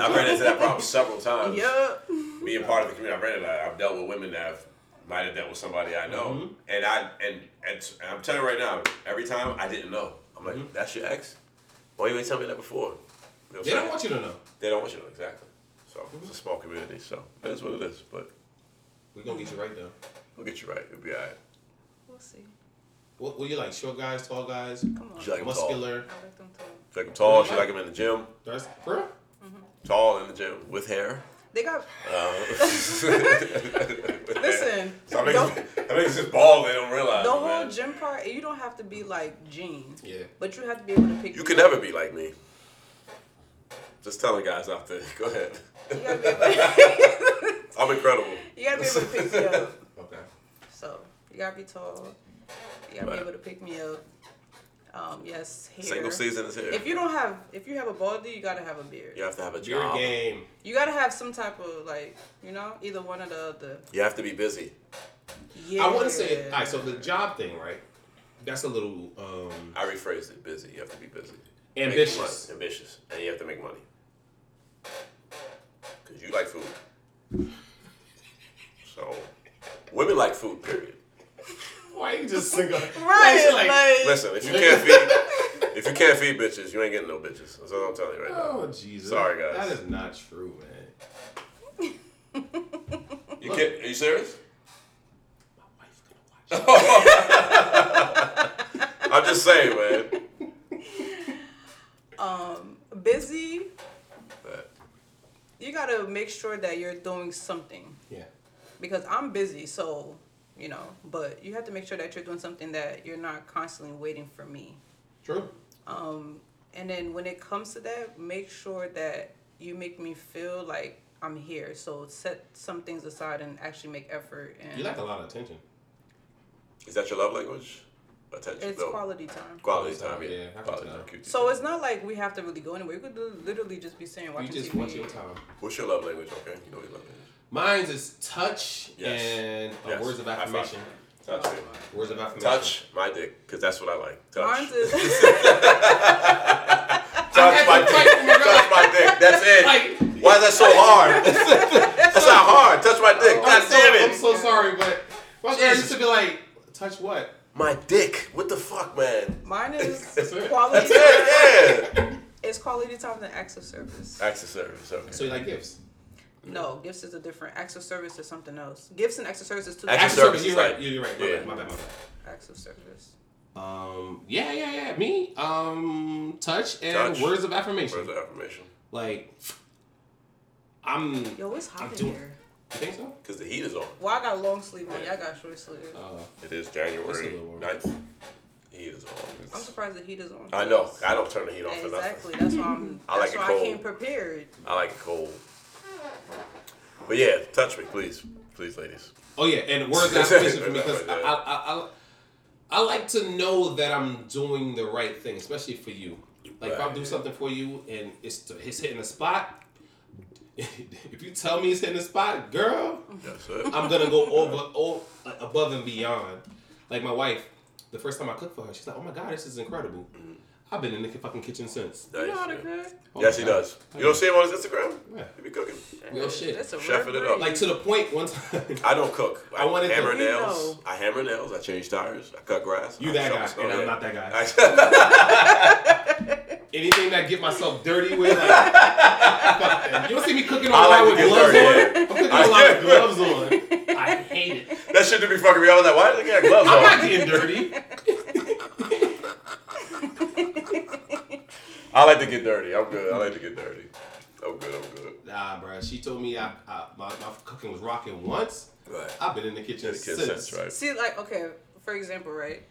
I've ran into that problem several times. Yep. Being part of the community, I've ran into that. I've dealt with women that have might have dealt with somebody I know, Mhm. and I and, and and I'm telling you right now, every time I didn't know. I'm like, that's your ex. Why you ain't tell me that before? You know what I'm They don't saying? want you to know. They don't want you to know exactly. So it's a small community, so that's what it is. But We're gonna get you right though. we'll get you right. It'll be alright. We'll see. What, what you like? Short guys, tall guys, Come on. She like 'em tall. muscular. I like them tall. She like him tall. She like them in the gym. That's for real? Tall in the gym with hair. They got Uh, <laughs> <laughs> listen. Some don't- niggas, <laughs> some niggas just bald. They don't realize. The whole man. gym part, you don't have to be like jeans. Yeah. But you have to be able to pick. You can never be like me. Just telling guys out there. Go ahead. You gotta be able, I'm incredible. you gotta be able to pick me up. Okay. So you gotta be tall. You gotta Right. be able to pick me up. Um, yes, hair. Single season is here. If you don't have, if you have a baldy, you gotta have a beard. You have to have a Your job. game. You gotta have some type of like, you know, either one or the other. You have to be busy. Yeah. I want to say, all right. So the job thing, right? That's a little um, I rephrased it. Busy. You have to be busy. Ambitious. Money. Ambitious, and you have to make money. Cause you like food. So, women like food. Period. Why you just single? <laughs> Right, like, Listen, if you can't feed, if you can't feed bitches, you ain't getting no bitches. That's what I'm telling you right now. Oh Jesus! Sorry, guys. That is not true, man. You can't. Are you serious? My wife's gonna watch. <laughs> I'm just saying, man. um, busy. But You gotta make sure that you're doing something. Yeah. because I'm busy, so you know. But you have to make sure that you're doing something that you're not constantly waiting for me. True. Um, and then when it comes to that, make sure that you make me feel like I'm here. So set some things aside and actually make effort. And You like a lot of attention. is that your love language? Attention. It's No. quality time. Quality time. Yeah, Yeah. Quality time. time. So it's not like we have to really go anywhere. We could literally just be saying You watching just TV. want your time. What's your love language? Okay, you know your love language. Mine's is touch Yes. and uh, Yes. words of affirmation. Touch me. Words of affirmation. Touch my dick, because that's what I like. Touch. Mine's is <laughs> Touch my dick. Touch my dick. That's it. Why is that so hard? <laughs> that's not hard. Touch my dick. I'm God so, damn it. I'm so sorry, but my girl used to be like, touch what? My dick. What the fuck, man? mine is <laughs> That's quality. That's it. Yeah. It's quality time and acts of service. Acts of service. Okay. So you like gifts? No, gifts is a different. Acts of service is something else. Gifts and acts of service is two Acts of different. service You're is right. like- You're right. My yeah. bad. My bad. My bad. Acts of service. Um. Yeah. Yeah. Yeah. Me. Um. Touch and Touch. words of affirmation. Words of affirmation. Like, I'm. Yo, it's hot I'm in doing- here. You think so? Because the heat is on. Well, I got long sleeve on. Y'all got short sleeve. Uh, It is That's a January little warm. 9th. The heat is on. I'm surprised the heat is on. I know. I don't turn the heat on for nothing. Exactly. That's why I'm. <laughs> I like that's it why cold. I came prepared. I like it cold. But yeah, touch me, please. Please, ladies. Oh yeah, and words of affirmation for me because I, I, I, I, like to know that I'm doing the right thing, especially for you. Like if I do something for you and it's it's hitting the spot. <laughs> if you tell me it's hitting the spot, girl, I'm gonna go over, over above and beyond. Like my wife, the first time I cooked for her, she's like, "Oh my god, this is incredible." Mm-hmm. I've been in the fucking kitchen since. You know how to cook? Oh yes, my he God. does. You don't see him on his Instagram? Yeah. He be cooking. Real shit. That's a Chefing real it up. Like to the point one time. I don't cook. I, I wanted to- hammer You nails. know. I hammer nails. I change tires. I cut grass. You I that guy, snow. and I'm not that guy. <laughs> <laughs> Anything that get myself dirty with, like, you don't see me cooking I all like with gloves dirty, on. yeah. I'm cooking all out with <laughs> gloves on. I hate it. that shit to be fucking me. I was like, why did they get gloves I'm on? not getting dirty. I like to get dirty. I'm good. I like to get dirty. I'm good. I'm good. Nah, bro. She told me I, I my, my cooking was rocking once. Right. I've been in the kitchen In the kitchen since. since, right? See, like, okay, for example, right?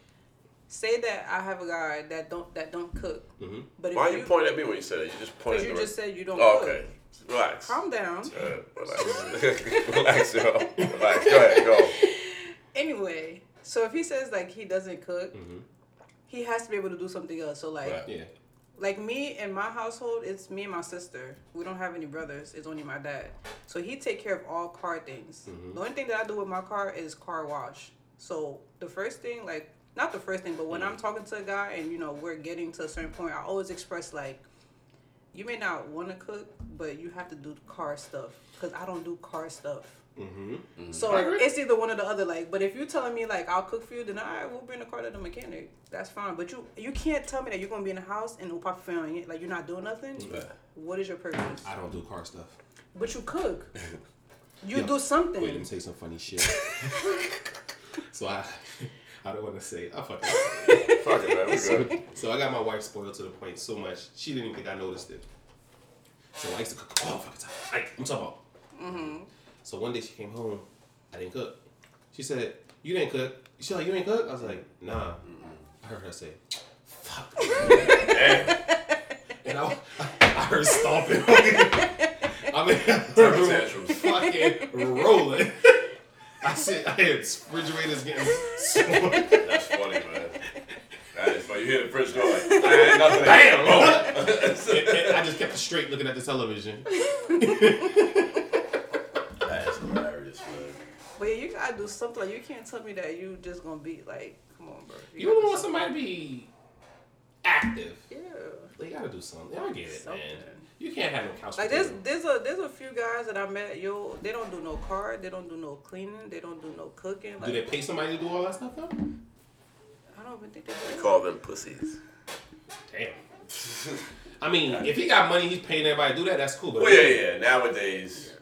Say that I have a guy that don't that don't cook, Mm-hmm. but if Why you, you pointing at me when you said it? You just pointed. At me. Because you at the just said you don't Oh, cook. okay. Relax. Calm down. Uh, relax. <laughs> relax, yo. Relax. Go ahead. Go. Anyway, so if he says like he doesn't cook, Mm-hmm. He has to be able to do something else. So like, Right. Yeah. like me in my household, it's me and my sister. We don't have any brothers. It's only my dad. So he take care of all car things. Mm-hmm. The only thing that I do with my car is car wash. So the first thing, like not the first thing, but when Mm-hmm. I'm talking to a guy and you know we're getting to a certain point, I always express like, you may not want to cook, but you have to do car stuff because I don't do car stuff. Mm-hmm. So it's either one or the other. Like, but if you're telling me like I'll cook for you, then all right, we'll bring the car to the mechanic. That's fine. But you you can't tell me that you're gonna be in the house and no pop film it. Like you're not doing nothing. What is your purpose? I don't do car stuff. But you cook. <laughs> You Yo, do something. Wait, let me say some funny shit. <laughs> so I, I don't want to say. I fucking. <laughs> Fuck it, man. We so, good. so I got my wife spoiled to the point so much she didn't even think I noticed it. So I used to cook all the fucking time. Like, I'm talking about. Mm-hmm. So one day she came home, I didn't cook. She said, "You didn't cook." She like, "You didn't cook?" I was like, "Nah." I heard her say, "Fuck." <laughs> <laughs> and I, I heard stomping. <laughs> I mean, her room fucking rolling. I said, I had refrigerators getting. smashed. That's funny, man. That is funny. You hear the fridge door like, "Ah, ain't nothing. Bam! I just kept straight looking at the television. That is hilarious, man. But yeah, you gotta do something. Like you can't tell me that you just gonna be like, come on, bro. You don't want somebody to be active. Yeah. They gotta do something. I get it, Something. man. You can't have no couch. Like there's there's a there's a few guys that I met. Yo, they don't do no car. They don't do no cleaning. They don't do no cooking. Like, Do they pay somebody to do all that stuff though? I don't even think they We do. call them pussies. Damn. <laughs> I mean, if he got money, he's paying everybody to do that. That's cool. But Well, yeah, yeah. Nowadays,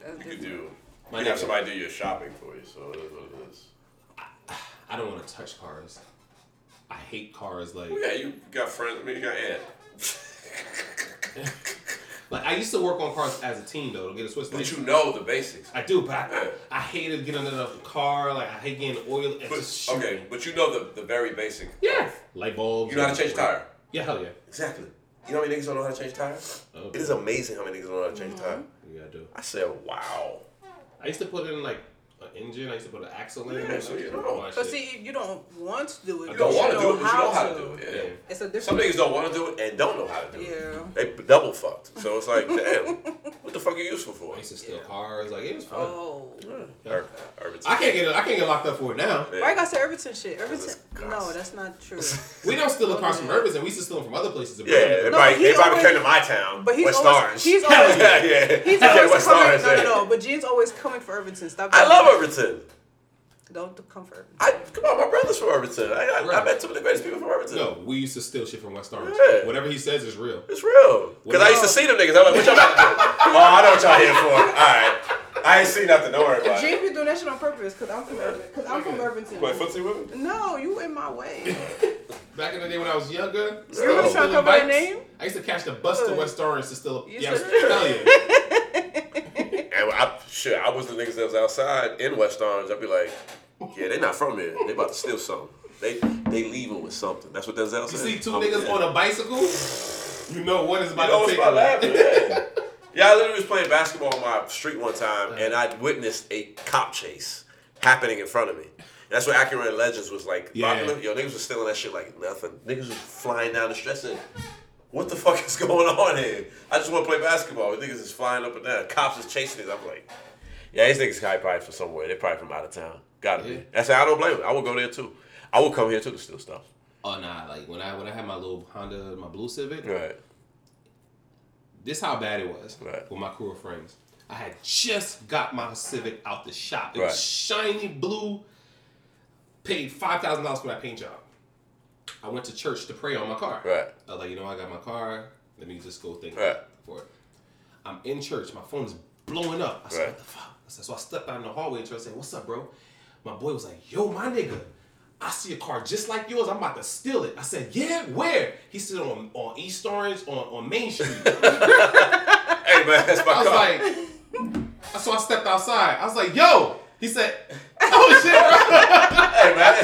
That's you could do. My You have nigga. somebody do your shopping for you, so it is what it is. I don't want to touch cars. I hate cars. Like, Well, yeah, you got friends. I mean, you got Ed. <laughs> like I used to work on cars as a team though to get a Swiss. But license. you know the basics. I do, but I, Yeah. I hated getting under the car. Like I hate getting oil. It's But, just okay, but you know the, the very basic. Yeah. Light bulbs. You know how to change tire. Yeah, hell yeah. Exactly. You know how many niggas don't know how to change tires? Oh, It is amazing how many niggas don't know how to change a tire. Mm-hmm. You gotta do. I said, wow. I used to put in like engine. I used to put an axle in. Yeah, so you know. But see, you don't want to do it. You don't want to do it, but you how know how to do it. Yeah. It's a different. Some niggas don't want to do it and don't know how to do it. Yeah. They double fucked. So it's like, <laughs> damn, what What the fuck are you useful for? I used to steal cars. Like it was fun. Oh. Ur- uh, I can't get I can't get locked up for it now. Why you gotta Irvington shit? Irvington? No, that's not true. <laughs> <laughs> We don't steal cars from Urban, we used to steal them from other places. Yeah, Brooklyn. they No, probably, he they probably always- came to my town. But he's West always, Orange. he's always, yeah, yeah. he's always coming. No, no, no. But Gene's always coming for Irvington. Stop. I love Irvington. Don't come for I come on, my brother's from Irvington. I, I, I met some of the greatest people from Irvington. No, we used to steal shit from West Orange. Yeah. Whatever he says is real. It's real. Because I used to see them niggas. I'm like, what y'all about to do? <laughs> oh, I know what y'all here for. All right. I ain't seen nothing. Don't worry about Gene it. be doing that shit on purpose because I'm from Irvington. Because I'm from Irvington. Wait, footsie women? No, you in my way. <laughs> Back in the day when I was younger, You really trying to stealing cover that name? I used to catch the bus to West Orange to steal. You Yeah, I was, said- hell <laughs> yeah. And I, shit, I was the niggas that was outside in West Orange. I'd be like, yeah, they not from here. They about to steal something. They they leaving with something. That's what Denzel You said. see 2 I'm- niggas yeah. on a bicycle, you know what is You about know to take about happen, yeah. Yeah, I literally was playing basketball on my street one time, and I witnessed a cop chase happening in front of me. That's what Acura Legends was like Yeah. popular. Yo, niggas was stealing that shit like nothing. Niggas was flying down the street. What the fuck is going on here? I just want to play basketball. Niggas is flying up and down. Cops is chasing us. I'm like, yeah, these niggas probably probably from somewhere. They're probably from out of town. Gotta be. That's how I don't blame them. I would go there too. I would come here too to steal stuff. Oh nah, like when I when I had my little Honda, my blue Civic. Right. This how bad it was Right. with my crew of friends. I had just got my Civic out the shop. It Right. was shiny blue. Paid five thousand dollars for that paint job. I went to church to pray on my car. Right. I was like, you know, I got my car. Let me just go think Right. For it. I'm in church. My phone is blowing up. I said, Right. what the fuck? I said, so I stepped out in the hallway and church. I said, what's up, bro? My boy was like, yo, my nigga. I see a car just like yours. I'm about to steal it. I said, yeah, where? He said on, on East Orange on, on Main Street. <laughs> Hey man, that's my car. I was car. like, so I stepped outside. I was like, yo. He said, oh shit, bro. hey man,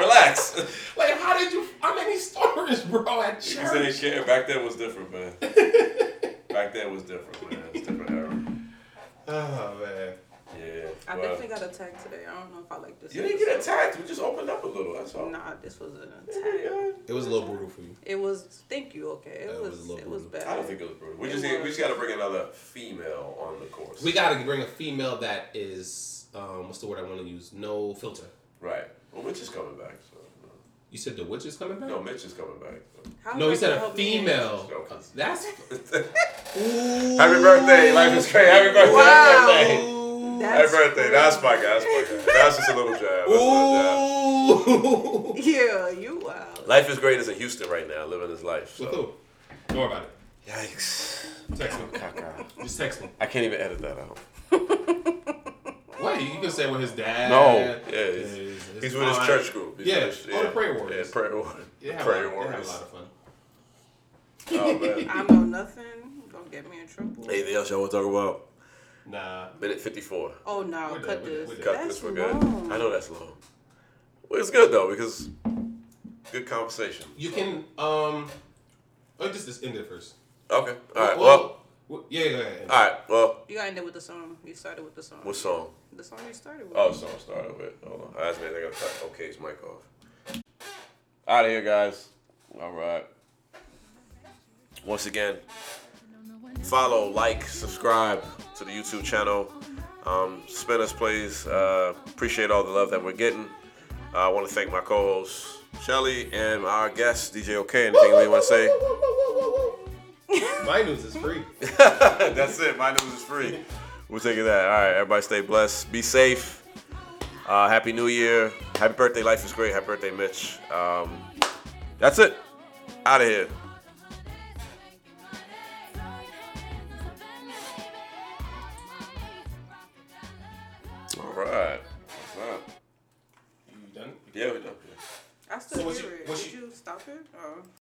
relax. <laughs> like, how did you, How many in East Orange, bro, at Niggas church. ain't care. Back then was different, man. <laughs> Back then was different, man. It's a different era. <sighs> Oh, man. Yeah. I well, definitely got attacked today. I don't know if I like this. You didn't get attacked. We just opened up a little. That's all. Nah, this was an attack. It was a little brutal for you. It was. Thank you. Okay. It That was was. a little it was brutal. bad. I don't think it was brutal. We It just need, we just got to bring another female on the course. We got to bring a female that is, um, what's the word I want to use? No filter. right. Well, Mitch is coming back. So. You said the witch is coming back? No, Mitch is coming back. How No, he said a female. Okay. That's <laughs> Happy birthday. Life is great. Happy birthday. Wow. Happy birthday. Happy That's birthday. That's my guy. That's my guy. That's just a little jab. That's a little jab. Ooh. Yeah, you wow. Life is great is in Houston right now, living his life. So. who? Don't worry about it. Yikes. Text me. Just text me. I can't even edit that out. <laughs> Wait, you can say with his dad. No, yeah, his- he's, his he's with his church group. He's Yeah, with his- oh, the prayer warriors. Yeah, prayer warriors. They have, prayer a, lot, they have a lot of fun. <laughs> Oh man. I know nothing. Don't get me in trouble. Anything else y'all want to talk about? Nah. Minute fifty-four. Oh no, We're cut done, we're this. done, we're done. Cut That's this. We're good. long. I know that's long. Well, it's good though because good conversation. You can, um, oh, just, just end it first. Okay. All right. Well. well, yeah, yeah, yeah. All right. Well. You got to end it with the song. You started with the song. What song? The song you started with. Oh, the song started with. Hold on. I asked me. I gotta cut OK's mic off. Out of here, guys. All right. Once again, follow, like, subscribe to the YouTube channel. Um, Spinners, please. Uh, appreciate all the love that we're getting. Uh, I want to thank my co-host Shelly and our guest DJ OK. Anything you want to say? <laughs> My news is free. <laughs> That's it. My news is free. We'll take it that. All right, everybody stay blessed. Be safe. Uh, Happy New Year. Happy birthday. Life is great. Happy birthday, Mitch. Um, that's it. Out of here. All right. What's up? You done? Yeah, we done. I still So hear it. what Did you- you stop it? Oh.